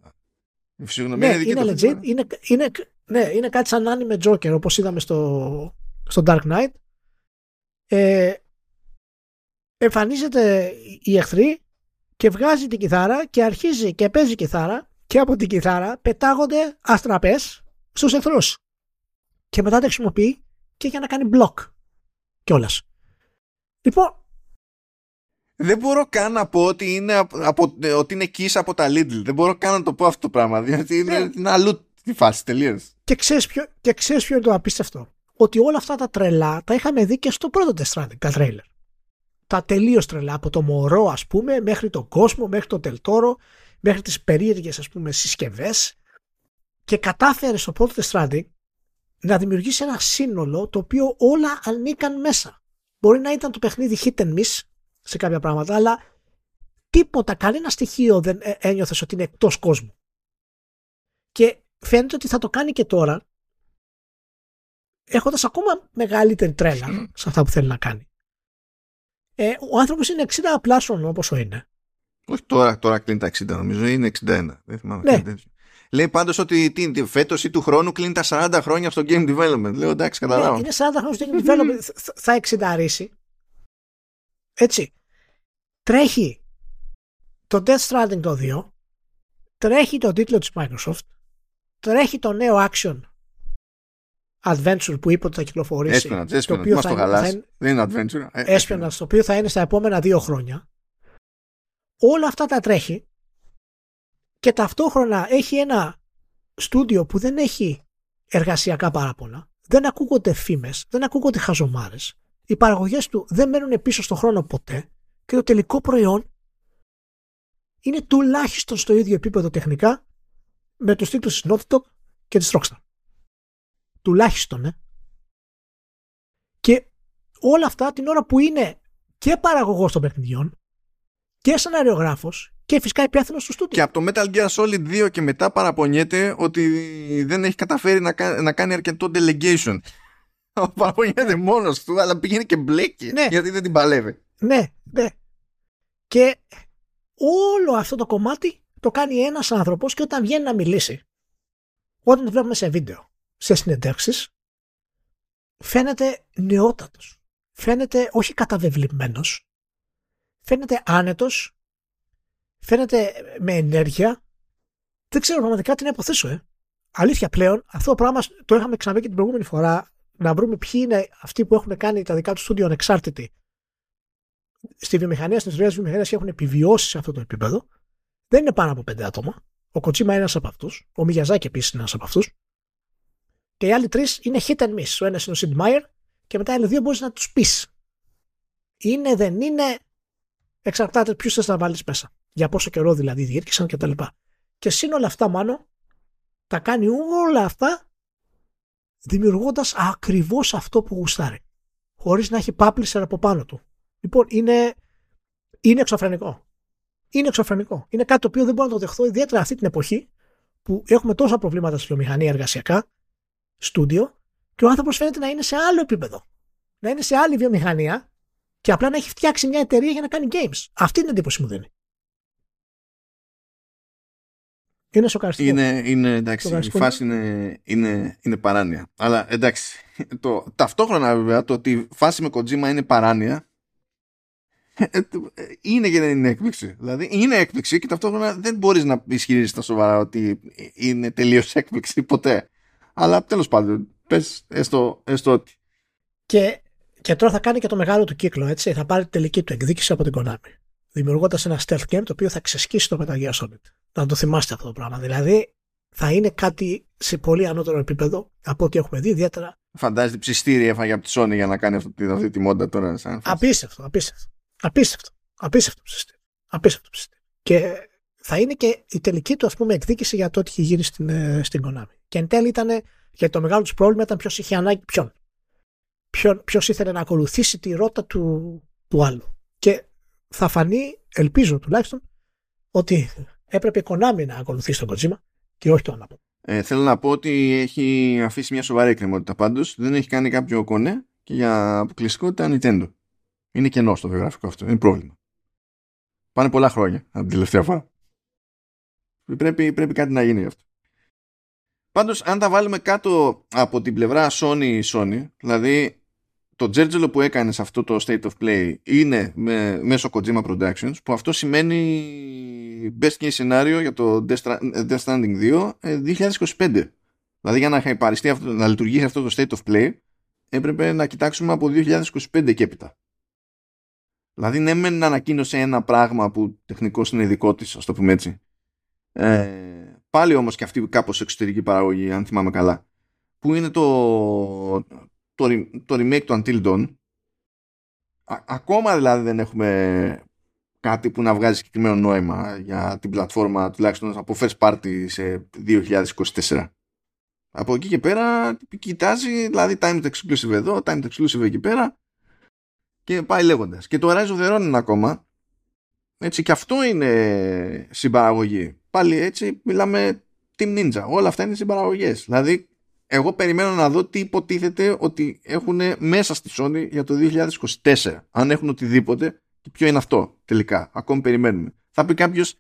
Speaker 1: Η φυσιογνωμία
Speaker 2: Ναι,
Speaker 1: είναι δική
Speaker 2: είναι
Speaker 1: του αυτή τη
Speaker 2: legit,
Speaker 1: φορά.
Speaker 2: είναι, είναι, ναι, είναι κάτι σαν να με Joker όπως είδαμε στο, στο Dark Knight. Ε, εμφανίζεται η εχθρή και βγάζει την κιθάρα και αρχίζει και παίζει κιθάρα και από την κιθάρα πετάγονται αστραπές στους εχθρούς. Και μετά τα χρησιμοποιεί και για να κάνει block κιόλας. Λοιπόν,
Speaker 1: Δεν μπορώ καν να πω ότι είναι, από, από- ε, ότι είναι kiss από τα Lidl. Δεν μπορώ καν να το πω αυτό το πράγμα. Διότι είναι,
Speaker 2: Ναι.
Speaker 1: είναι αλλού τη φάση τελείως.
Speaker 2: Και ξέρεις, ποιο, και ξέρεις ποιο είναι το απίστευτο; Ότι όλα αυτά τα τρελά τα είχαμε δει και στο πρώτο Death Stranding, τα τρέιλερ. Τα τελείως τρελά, από το μωρό ας πούμε, μέχρι τον κόσμο, μέχρι τον τελτόρο, μέχρι τις περίεργες ας πούμε συσκευές και κατάφερες στο πρώτο Death Stranding να δημιουργήσει ένα σύνολο το οποίο όλα ανήκαν μέσα. Μπορεί να ήταν το παιχνίδι hit and miss σε κάποια πράγματα, αλλά τίποτα, κανένα στοιχείο δεν ε, ένιωθες ότι είναι εκτός κόσμου. Και φαίνεται ότι θα το κάνει και τώρα έχοντας ακόμα μεγαλύτερη τρέλα σε αυτά που θέλει να κάνει. Ε, ο άνθρωπος είναι 60 πλάσων όπως ο είναι.
Speaker 1: Όχι τώρα, τώρα κλείνει τα 60 νομίζω, είναι 61. Δεν θυμάμαι.
Speaker 2: Ναι.
Speaker 1: κάτι τέτοιο. Λέει πάντως ότι τι, τι, φέτος ή του χρόνου κλείνει τα 40 χρόνια στο game development. Λέω εντάξει, καταλάβω.
Speaker 2: Ναι, είναι 40 χρόνια στο game development, θα- θα εξινταρίσει. Έτσι. Τρέχει το Death Stranding το 2, τρέχει το τίτλο της Microsoft, τρέχει το νέο action adventure που είπε ότι θα κυκλοφορήσει.
Speaker 1: Espionage,
Speaker 2: το
Speaker 1: espionage.
Speaker 2: οποίο
Speaker 1: Μας
Speaker 2: θα
Speaker 1: το
Speaker 2: είναι-
Speaker 1: χαλάς.
Speaker 2: θα είναι-
Speaker 1: Δεν είναι adventure. Ε,
Speaker 2: Espionage, το οποίο θα είναι στα επόμενα δύο χρόνια. Όλα αυτά τα τρέχει και ταυτόχρονα έχει ένα στούντιο που δεν έχει εργασιακά παράπονα. Δεν ακούγονται φήμες, δεν ακούγονται χαζομάρες. Οι παραγωγές του δεν μένουν πίσω στον χρόνο ποτέ και το τελικό προϊόν είναι τουλάχιστον στο ίδιο επίπεδο τεχνικά με τους τίτλους της Naughty Dog και της Rockstar. Τουλάχιστον, ε. Και όλα αυτά την ώρα που είναι και παραγωγός των παιχνιδιών και σεναριογράφος και φυσικά υπεύθυνος του στούντιο.
Speaker 1: Και από το Metal Gear Solid 2 και μετά παραπονιέται ότι δεν έχει καταφέρει να, κα- να κάνει αρκετό delegation. Παραπονιέται μόνος του, αλλά πηγαίνει και μπλέκει.
Speaker 2: Ναι.
Speaker 1: Γιατί δεν την παλεύει.
Speaker 2: Ναι, ναι. Και όλο αυτό το κομμάτι το κάνει ένας άνθρωπος και όταν βγαίνει να μιλήσει, όταν το βλέπουμε σε βίντεο, σε συνεντεύξεις, φαίνεται νεότατος. Φαίνεται όχι καταβεβλημένος. Φαίνεται άνετος. Φαίνεται με ενέργεια. Δεν ξέρω πραγματικά τι να υποθέσω, ε. Αλήθεια πλέον, αυτό το πράγμα το είχαμε ξαναπεί και την προηγούμενη φορά, να βρούμε ποιοι είναι αυτοί που έχουν κάνει τα δικά τους στούντιο ανεξάρτητοι στη βιομηχανία, στι ροέ βιομηχανίας και έχουν επιβιώσει σε αυτό το επίπεδο, δεν είναι πάνω από πέντε άτομα. Ο Κοτσίμα είναι ένας από αυτούς. Ο Μιγιαζάκη επίσης είναι ένας από αυτούς. Και οι άλλοι τρεις είναι hit and miss. Ο ένας είναι ο Σιντ Μάιερ και μετά οι άλλοι δύο μπορείς να τους πεις. Είναι, δεν είναι. Εξαρτάται ποιους θες να βάλεις μέσα. Για πόσο καιρό δηλαδή διήρκησαν κτλ. Και, και σύνολα αυτά, μάλλον, τα κάνει όλα αυτά δημιουργώντας ακριβώς αυτό που γουστάρει. Χωρίς να έχει publisher από πάνω του. Λοιπόν, είναι, είναι εξωφρενικό. Είναι εξωφρενικό. Είναι κάτι το οποίο δεν μπορώ να το δεχθώ, ιδιαίτερα αυτή την εποχή που έχουμε τόσα προβλήματα στη βιομηχανία εργασιακά, στούντιο, και ο άνθρωπος φαίνεται να είναι σε άλλο επίπεδο. Να είναι σε άλλη βιομηχανία και απλά να έχει φτιάξει μια εταιρεία για να κάνει games. Αυτή είναι η εντύπωση μου δίνει. Είναι σοκαριστικό.
Speaker 1: Είναι, είναι εντάξει, η
Speaker 2: γραφικό
Speaker 1: φάση είναι, είναι, είναι παράνοια. Αλλά εντάξει, το, ταυτόχρονα βέβαια το ότι η φάση με Kojima είναι παράνοια ε, είναι και δεν είναι έκπληξη. Δηλαδή είναι έκπληξη και ταυτόχρονα δεν μπορείς να ισχυρίζεις τα σοβαρά ότι είναι τελείως έκπληξη ποτέ. Αλλά τέλος πάντων, πες έστω, έστω ότι.
Speaker 2: Και, και τώρα θα κάνει και το μεγάλο του κύκλο, έτσι. Θα πάρει τη τελική του εκδίκηση από την Konami. Δημιουργώντας ένα stealth game το οποίο θα ξεσκίσει το Metal Gear Solid. Να το θυμάστε αυτό το πράγμα. Δηλαδή θα είναι κάτι σε πολύ ανώτερο επίπεδο από ό,τι έχουμε δει, ιδιαίτερα
Speaker 1: Φαντάζεται ψιστήρι έφαγε από τη Sony για να κάνει αυτή, αυτή τη μόντα τώρα. Σαν φάση.
Speaker 2: απίστευτο, απίστευτο. Απίστευτο. Απίστευτο ψηστή. Απίστευτο ψηστή. Και θα είναι και η τελική του ας πούμε εκδίκηση για το ότι είχε γίνει στην, ε, στην Konami. Και εν τέλει ήταν, γιατί το μεγάλο τους πρόβλημα ήταν ποιος είχε ανάγκη ποιον. Ποιος ήθελε να ακολουθήσει τη ρότα του, του άλλου. Και θα φανεί, ελπίζω τουλάχιστον, ότι έπρεπε η Konami να ακολουθήσει τον Kojima και όχι το ανάποδο.
Speaker 1: Ε, θέλω να πω ότι έχει αφήσει μια σοβαρή εκκρεμότητα πάντως. Δεν έχει κάνει κάποιο κονέ και για αποκλειστικότητα Nintendo. Είναι κενό στο βιογραφικό αυτό. Είναι πρόβλημα. Πάνε πολλά χρόνια από την τελευταία φορά. Πρέπει, πρέπει κάτι να γίνει γι' αυτό. Πάντως αν τα βάλουμε κάτω από την πλευρά Sony Sony, δηλαδή το τζέρτζελο που έκανες σε αυτό το State of Play είναι με, μέσω Kojima Productions που αυτό σημαίνει best case scenario για το Death Stranding 2 2025. Δηλαδή για να, αυτό, να λειτουργήσει αυτό το State of Play έπρεπε να κοιτάξουμε από 2025 και έπειτα. Δηλαδή ναι μεν ανακοίνωσε ένα πράγμα που τεχνικώς είναι δικό της, ας το πούμε έτσι. Ε, πάλι όμως και αυτή κάπως εξωτερική παραγωγή, αν θυμάμαι καλά. Που είναι το, το, το remake του Until Dawn. ακόμα δηλαδή δεν έχουμε κάτι που να βγάζει συγκεκριμένο νόημα για την πλατφόρμα τουλάχιστον από first party σε 2024. Από εκεί και πέρα κοιτάζει, δηλαδή time exclusive εδώ, time exclusive εκεί πέρα και πάει λέγοντας. Και το Rise of the Ronin ακόμα, έτσι και αυτό είναι συμπαραγωγή. Πάλι έτσι μιλάμε Team Ninja. Όλα αυτά είναι συμπαραγωγές. Δηλαδή, εγώ περιμένω να δω τι υποτίθεται ότι έχουν μέσα στη Sony για το 2024. Αν έχουν οτιδήποτε και ποιο είναι αυτό τελικά. Ακόμη περιμένουμε. Θα πει κάποιος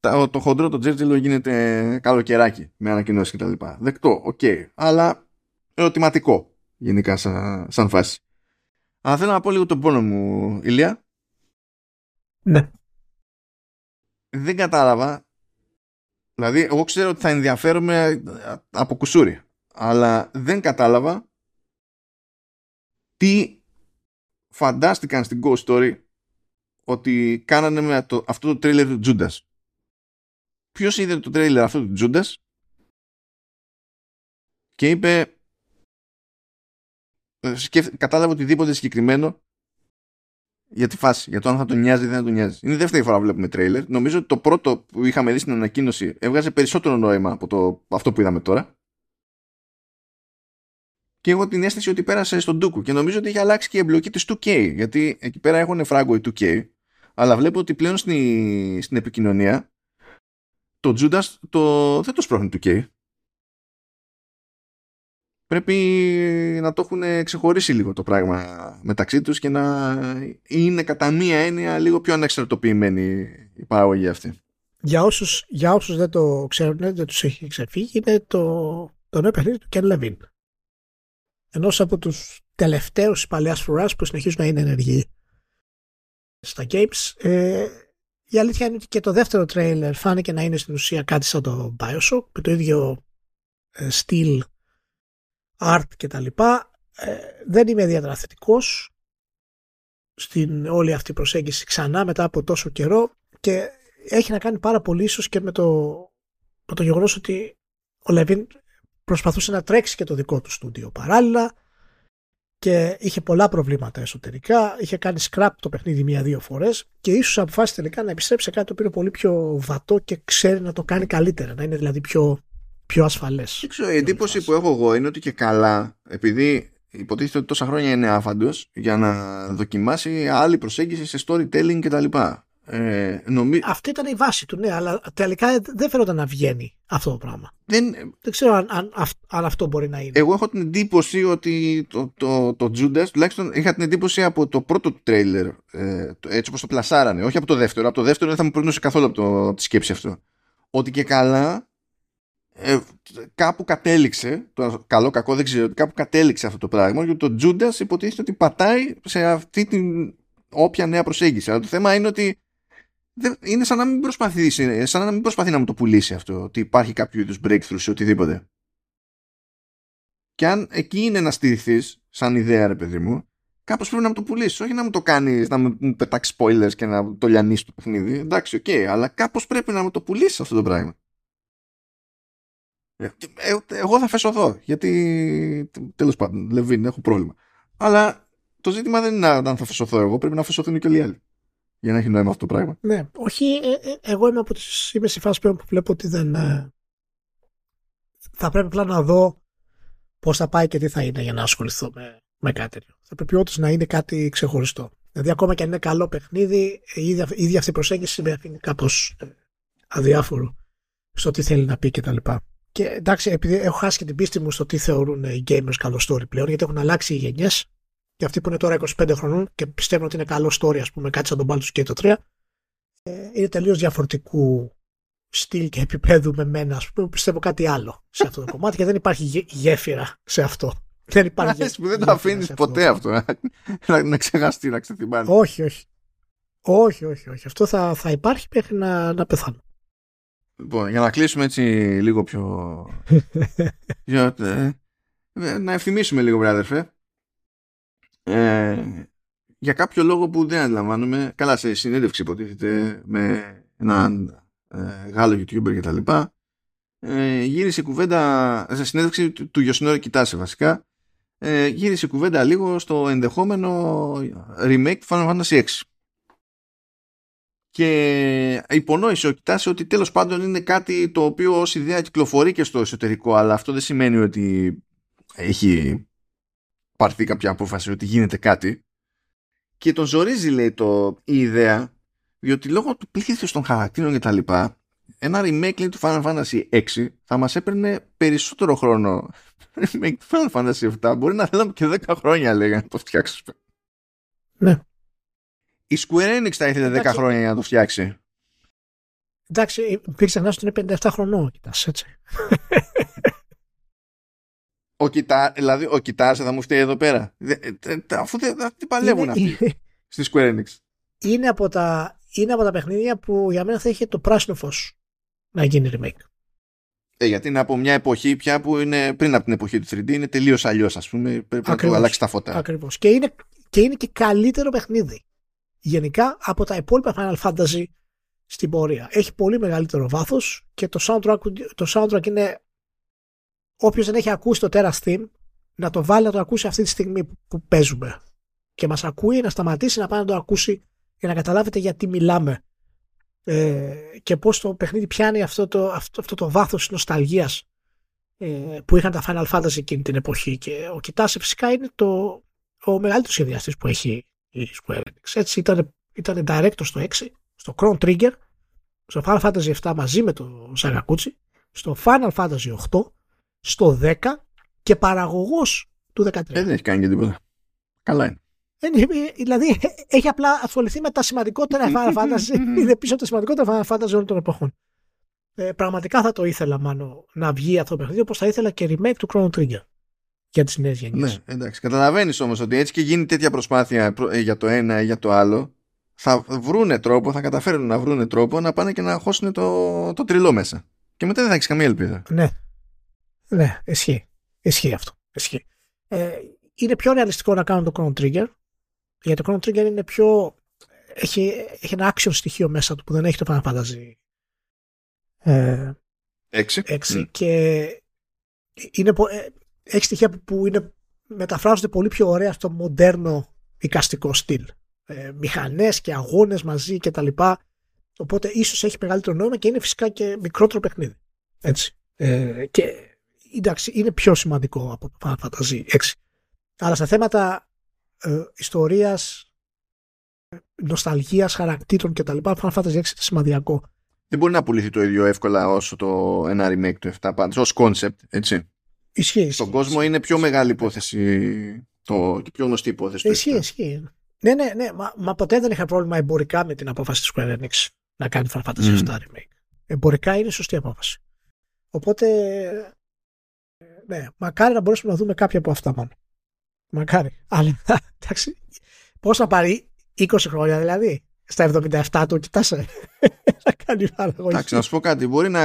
Speaker 1: το, το χοντρό το τζέρτζελο γίνεται καλοκαιράκι με ανακοινώσεις κτλ. Δεκτό, OK. Okay. Αλλά ερωτηματικό γενικά σαν, σαν φάση. Αλλά θέλω να πω λίγο τον πόνο μου, Ηλία.
Speaker 2: Ναι.
Speaker 1: Δεν κατάλαβα. Δηλαδή, εγώ ξέρω ότι θα ενδιαφέρομαι από κουσούρι. Αλλά δεν κατάλαβα τι φαντάστηκαν στην Ghost Story ότι κάνανε με το, αυτό το τρέιλερ του Τζούντας. Ποιος είδε το τρέιλερ αυτό του Τζούντας και είπε ε, κατάλαβε οτιδήποτε συγκεκριμένο για τη φάση, για το αν θα τον νοιάζει ή δεν θα τον νοιάζει. Είναι η δεύτερη φορά που βλέπουμε τρέιλερ. Νομίζω ότι το πρώτο που είχαμε δει στην ανακοίνωση έβγαζε περισσότερο νόημα από το, αυτό που είδαμε τώρα. Και έχω την αίσθηση ότι πέρασε στον Ντούκου και νομίζω ότι έχει αλλάξει και η εμπλοκή της 2K. Γιατί εκεί πέρα έχουν φράγκο η 2K, αλλά βλέπω ότι πλέον στην, στην επικοινωνία το Judas το, δεν το σπρώχνει 2K πρέπει να το έχουν ξεχωρίσει λίγο το πράγμα μεταξύ τους και να είναι κατά μία έννοια λίγο πιο ανεξαρτοποιημένη η παραγωγή αυτή.
Speaker 2: Για όσους, για όσους δεν το ξέρουν, δεν τους έχει ξεφύγει, είναι το, το νέο παιχνίδι του Ken Levin. Ενός από τους τελευταίους της παλαιάς φρουράς που συνεχίζουν να είναι ενεργοί στα games. Ε, η αλήθεια είναι ότι και το δεύτερο τρέιλερ φάνηκε να είναι στην ουσία κάτι σαν το Bioshock με το ίδιο ε, στυλ art και τα λοιπά. Ε, δεν είμαι ιδιαίτερα στην όλη αυτή προσέγγιση ξανά μετά από τόσο καιρό και έχει να κάνει πάρα πολύ ίσως και με το, με το γεγονός ότι ο Λεβίν προσπαθούσε να τρέξει και το δικό του στούντιο παράλληλα και είχε πολλά προβλήματα εσωτερικά. Είχε κάνει scrap το παιχνίδι μία-δύο φορές και ίσως αποφάσισε τελικά να επιστρέψει σε κάτι το οποίο είναι πολύ πιο βατό και ξέρει να το κάνει καλύτερα. Να είναι δηλαδή πιο πιο ασφαλές.
Speaker 1: Η εντύπωση που έχω εγώ είναι ότι και καλά, επειδή υποτίθεται ότι τόσα χρόνια είναι άφαντος για να δοκιμάσει άλλη προσέγγιση σε storytelling κτλ. Ε, νομί...
Speaker 2: Αυτή ήταν η βάση του, ναι, αλλά τελικά δεν φαίνονταν να βγαίνει αυτό το πράγμα.
Speaker 1: Δεν,
Speaker 2: δεν ξέρω αν, αν, αν, αυτό μπορεί να είναι.
Speaker 1: Εγώ έχω την εντύπωση ότι το, το, το, Judas, τουλάχιστον είχα την εντύπωση από το πρώτο τρέιλερ, ε, έτσι όπως το πλασάρανε, όχι από το δεύτερο. Από το δεύτερο δεν θα μου προνούσε καθόλου από, το, από τη σκέψη αυτό. Ότι και καλά ε, κάπου κατέληξε, το καλό κακό δεν ξέρω, κάπου κατέληξε αυτό το πράγμα γιατί το Τζούντας υποτίθεται ότι πατάει σε αυτή την όποια νέα προσέγγιση. Αλλά το θέμα είναι ότι είναι σαν να μην προσπαθεί, σαν να μην προσπαθεί να μου το πουλήσει αυτό, ότι υπάρχει κάποιο είδους breakthrough σε οτιδήποτε. Και αν εκεί είναι να στηριχθεί, σαν ιδέα, ρε παιδί μου, κάπως πρέπει να μου το πουλήσεις. Όχι να μου το κάνεις, να μου πετάξεις spoilers και να το λιανίσεις το παιχνίδι. Εντάξει, OK, okay, αλλά κάπως πρέπει να μου το πουλήσεις αυτό το πράγμα. Ε, ε, εγώ θα φεσωθώ, γιατί τέλος πάντων, Levine, έχω πρόβλημα. Αλλά το ζήτημα δεν είναι αν θα φεσωθώ εγώ, πρέπει να φεσωθούν και όλοι άλλοι. Για να έχει νόημα αυτό το πράγμα.
Speaker 2: Ναι, όχι, ε, εγώ είμαι από τις, είμαι στη φάση που βλέπω ότι δεν... θα πρέπει απλά να δω πώς θα πάει και τι θα είναι για να ασχοληθώ με, με κάτι τέτοιο. Θα πρέπει όντως να είναι κάτι ξεχωριστό. Δηλαδή ακόμα και αν είναι καλό παιχνίδι, η ίδια, η ίδια αυτή η προσέγγιση με αφήνει κάπως αδιάφορο στο τι θέλει να πει κτλ. Και εντάξει, επειδή έχω χάσει και την πίστη μου στο τι θεωρούν οι gamers καλό story πλέον, γιατί έχουν αλλάξει οι γενιές. Και αυτοί που είναι τώρα 25 χρονών και πιστεύουν ότι είναι καλό story, ας πούμε, κάτι σαν τον Baldur's και το 3, ε, είναι τελείως διαφορετικού στυλ και επίπεδου με μένα, ας πούμε, πιστεύω κάτι άλλο σε αυτό το κομμάτι και δεν υπάρχει γέφυρα σε αυτό. Δεν υπάρχει.
Speaker 1: που δεν το αφήνεις ποτέ αυτό. να, να ξεχαστεί, να ξεθυμάνει.
Speaker 2: Όχι, όχι. Όχι, όχι, όχι. Αυτό θα, θα υπάρχει μέχρι να, να πεθάνω.
Speaker 1: Λοιπόν, για να κλείσουμε έτσι λίγο πιο... για, ε, ε, να ευθυμίσουμε λίγο, βράδερφε. Ε, για κάποιο λόγο που δεν αντιλαμβάνομαι, καλά σε συνέντευξη υποτίθεται με έναν ε, Γάλλο YouTuber και τα λοιπά, ε, γύρισε κουβέντα, σε συνέντευξη του, του Γιωσινόρη Κοιτάσε βασικά, ε, γύρισε κουβέντα λίγο στο ενδεχόμενο remake του Final Fantasy 6 και υπονόησε ο Κιτάσης ότι τέλος πάντων είναι κάτι το οποίο ως ιδέα κυκλοφορεί και στο εσωτερικό αλλά αυτό δεν σημαίνει ότι έχει πάρθει κάποια απόφαση ότι γίνεται κάτι. Και τον ζορίζει λέει το, η ιδέα διότι λόγω του πλήθους των χαρακτήρων και τα λοιπά ένα remake λέει, του Final Fantasy 6 θα μας έπαιρνε περισσότερο χρόνο. Remake του Final Fantasy 7 μπορεί να θέλαμε και 10 χρόνια λέγανε να το φτιάξουμε.
Speaker 2: Ναι
Speaker 1: η Square Enix θα ήθελε 10 χρόνια για να το φτιάξει.
Speaker 2: Εντάξει, μην ξεχνάς ότι είναι 57 χρονών, κοιτάς, έτσι.
Speaker 1: Ο Κιτά, δηλαδή ο Κιτάς θα μου φταίει εδώ πέρα. Αφού δεν τι παλεύουν είναι, αυτοί στη Square Enix.
Speaker 2: Είναι από, τα, είναι από τα παιχνίδια που για μένα θα είχε το πράσινο φως να γίνει remake.
Speaker 1: Ε, γιατί είναι από μια εποχή πια που είναι πριν από την εποχή του 3D, είναι τελείως αλλιώς, ας πούμε. Πρέπει Ακριβώς. να το αλλάξει τα φώτα.
Speaker 2: Ακριβώς. Και είναι, και είναι και καλύτερο παιχνίδι γενικά από τα υπόλοιπα Final Fantasy στην πορεία. Έχει πολύ μεγαλύτερο βάθος και το soundtrack, το soundtrack είναι όποιος δεν έχει ακούσει το Terra Steam να το βάλει να το ακούσει αυτή τη στιγμή που παίζουμε. Και μας ακούει να σταματήσει να πάει να το ακούσει για να καταλάβετε γιατί μιλάμε. Ε, και πώς το παιχνίδι πιάνει αυτό το, αυτό, αυτό το βάθος νοσταλγίας ε, που είχαν τα Final Fantasy εκείνη την εποχή. Και ο Κοιτάσε φυσικά είναι το, ο μεγαλύτερος σχεδιαστής που έχει η Square Enix. Έτσι ήταν, ήταν director στο 6, στο Chrono Trigger, στο Final Fantasy 7 μαζί με το Sagakuchi, στο Final Fantasy 8, στο 10 και παραγωγός του 13.
Speaker 1: δεν έχει κάνει και τίποτα. Καλά είναι.
Speaker 2: Δηλαδή έχει απλά ασχοληθεί με τα σημαντικότερα Final Fantasy, είναι πίσω από τα σημαντικότερα Final Fantasy όλων των εποχών. Ε, πραγματικά θα το ήθελα μάλλον να βγει αυτό το παιχνίδι όπως θα ήθελα και remake του Chrono Trigger για τις νέες γενιές.
Speaker 1: Ναι, εντάξει. Καταλαβαίνεις όμως ότι έτσι και γίνει τέτοια προσπάθεια ε, για το ένα ή για το άλλο θα βρούνε τρόπο, θα καταφέρουν να βρούνε τρόπο να πάνε και να χώσουν το, το τριλό μέσα. Και μετά δεν θα έχεις καμία ελπίδα.
Speaker 2: Ναι. Ναι, ισχύει. Ισχύει αυτό. Ισχύει. Ε, είναι πιο ρεαλιστικό να κάνουν το Chrono Trigger γιατί το Chrono Trigger είναι πιο έχει, έχει ένα action στοιχείο μέσα του που δεν έχει το Final Fantasy
Speaker 1: ε, 6.
Speaker 2: 6 και είναι, ε, έχει στοιχεία που είναι, μεταφράζονται πολύ πιο ωραία στο μοντέρνο οικαστικό στυλ. Ε, μηχανές και αγώνες μαζί και τα λοιπά. Οπότε ίσως έχει μεγαλύτερο νόημα και είναι φυσικά και μικρότερο παιχνίδι. Έτσι. Ε, και εντάξει, είναι πιο σημαντικό από το Final Fantasy 6. Αλλά στα θέματα ε, ιστορίας, νοσταλγίας, χαρακτήρων κτλ. Final Fantasy 6 είναι σημαντικό.
Speaker 1: Δεν μπορεί να πουληθεί το ίδιο εύκολα όσο το ένα remake του 7 πάντως, ως concept, έτσι.
Speaker 2: Ισχύει.
Speaker 1: Στον κόσμο είναι πιο μεγάλη υπόθεση το, και πιο γνωστή υπόθεση.
Speaker 2: Ισχύει, ισχύει. Ναι, ναι, ναι. Μα, μα, ποτέ δεν είχα πρόβλημα εμπορικά με την απόφαση της Square Enix να κάνει Final Fantasy mm. Remake. Εμπορικά είναι σωστή απόφαση. Οπότε, ναι, μακάρι να μπορέσουμε να δούμε κάποια από αυτά μόνο. Μακάρι. Αλλά, εντάξει, πώς θα πάρει 20 χρόνια δηλαδή στα 77 του, κοιτάσε. θα κάνει παραγωγή.
Speaker 1: Εντάξει, να σου πω κάτι. Μπορεί να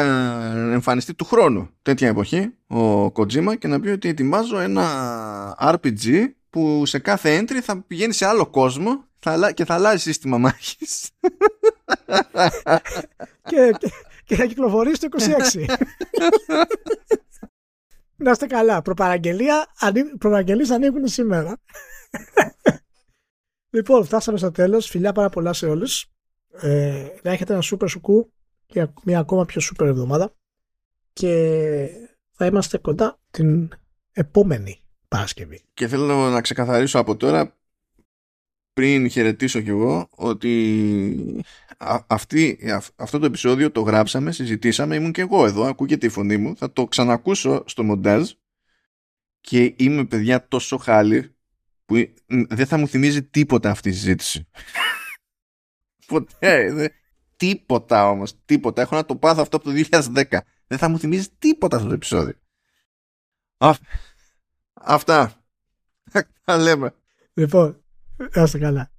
Speaker 1: εμφανιστεί του χρόνου τέτοια εποχή ο Kojima και να πει ότι ετοιμάζω ένα RPG που σε κάθε entry θα πηγαίνει σε άλλο κόσμο και θα αλλάζει σύστημα μάχης.
Speaker 2: και, και, θα κυκλοφορήσει το 26. να είστε καλά. Προπαραγγελία, προπαραγγελίες ανοίγουν σήμερα. Λοιπόν, φτάσαμε στο τέλος. Φιλιά πάρα πολλά σε όλους. Ε, να έχετε ένα σούπερ σουκού και μια ακόμα πιο σούπερ εβδομάδα. Και θα είμαστε κοντά την επόμενη Παρασκευή.
Speaker 1: Και θέλω να ξεκαθαρίσω από τώρα πριν χαιρετήσω κι εγώ ότι αυτή, αυτό το επεισόδιο το γράψαμε, συζητήσαμε, ήμουν και εγώ εδώ, ακούγεται η φωνή μου, θα το ξανακούσω στο μοντάζ και είμαι παιδιά τόσο χάλι που δεν θα μου θυμίζει τίποτα αυτή η συζήτηση. Ποτέ, δε, τίποτα όμως, τίποτα. Έχω να το πάθω αυτό από το 2010. Δεν θα μου θυμίζει τίποτα αυτό το επεισόδιο. αυτά. Τα λέμε.
Speaker 2: Λοιπόν, Άστε καλά.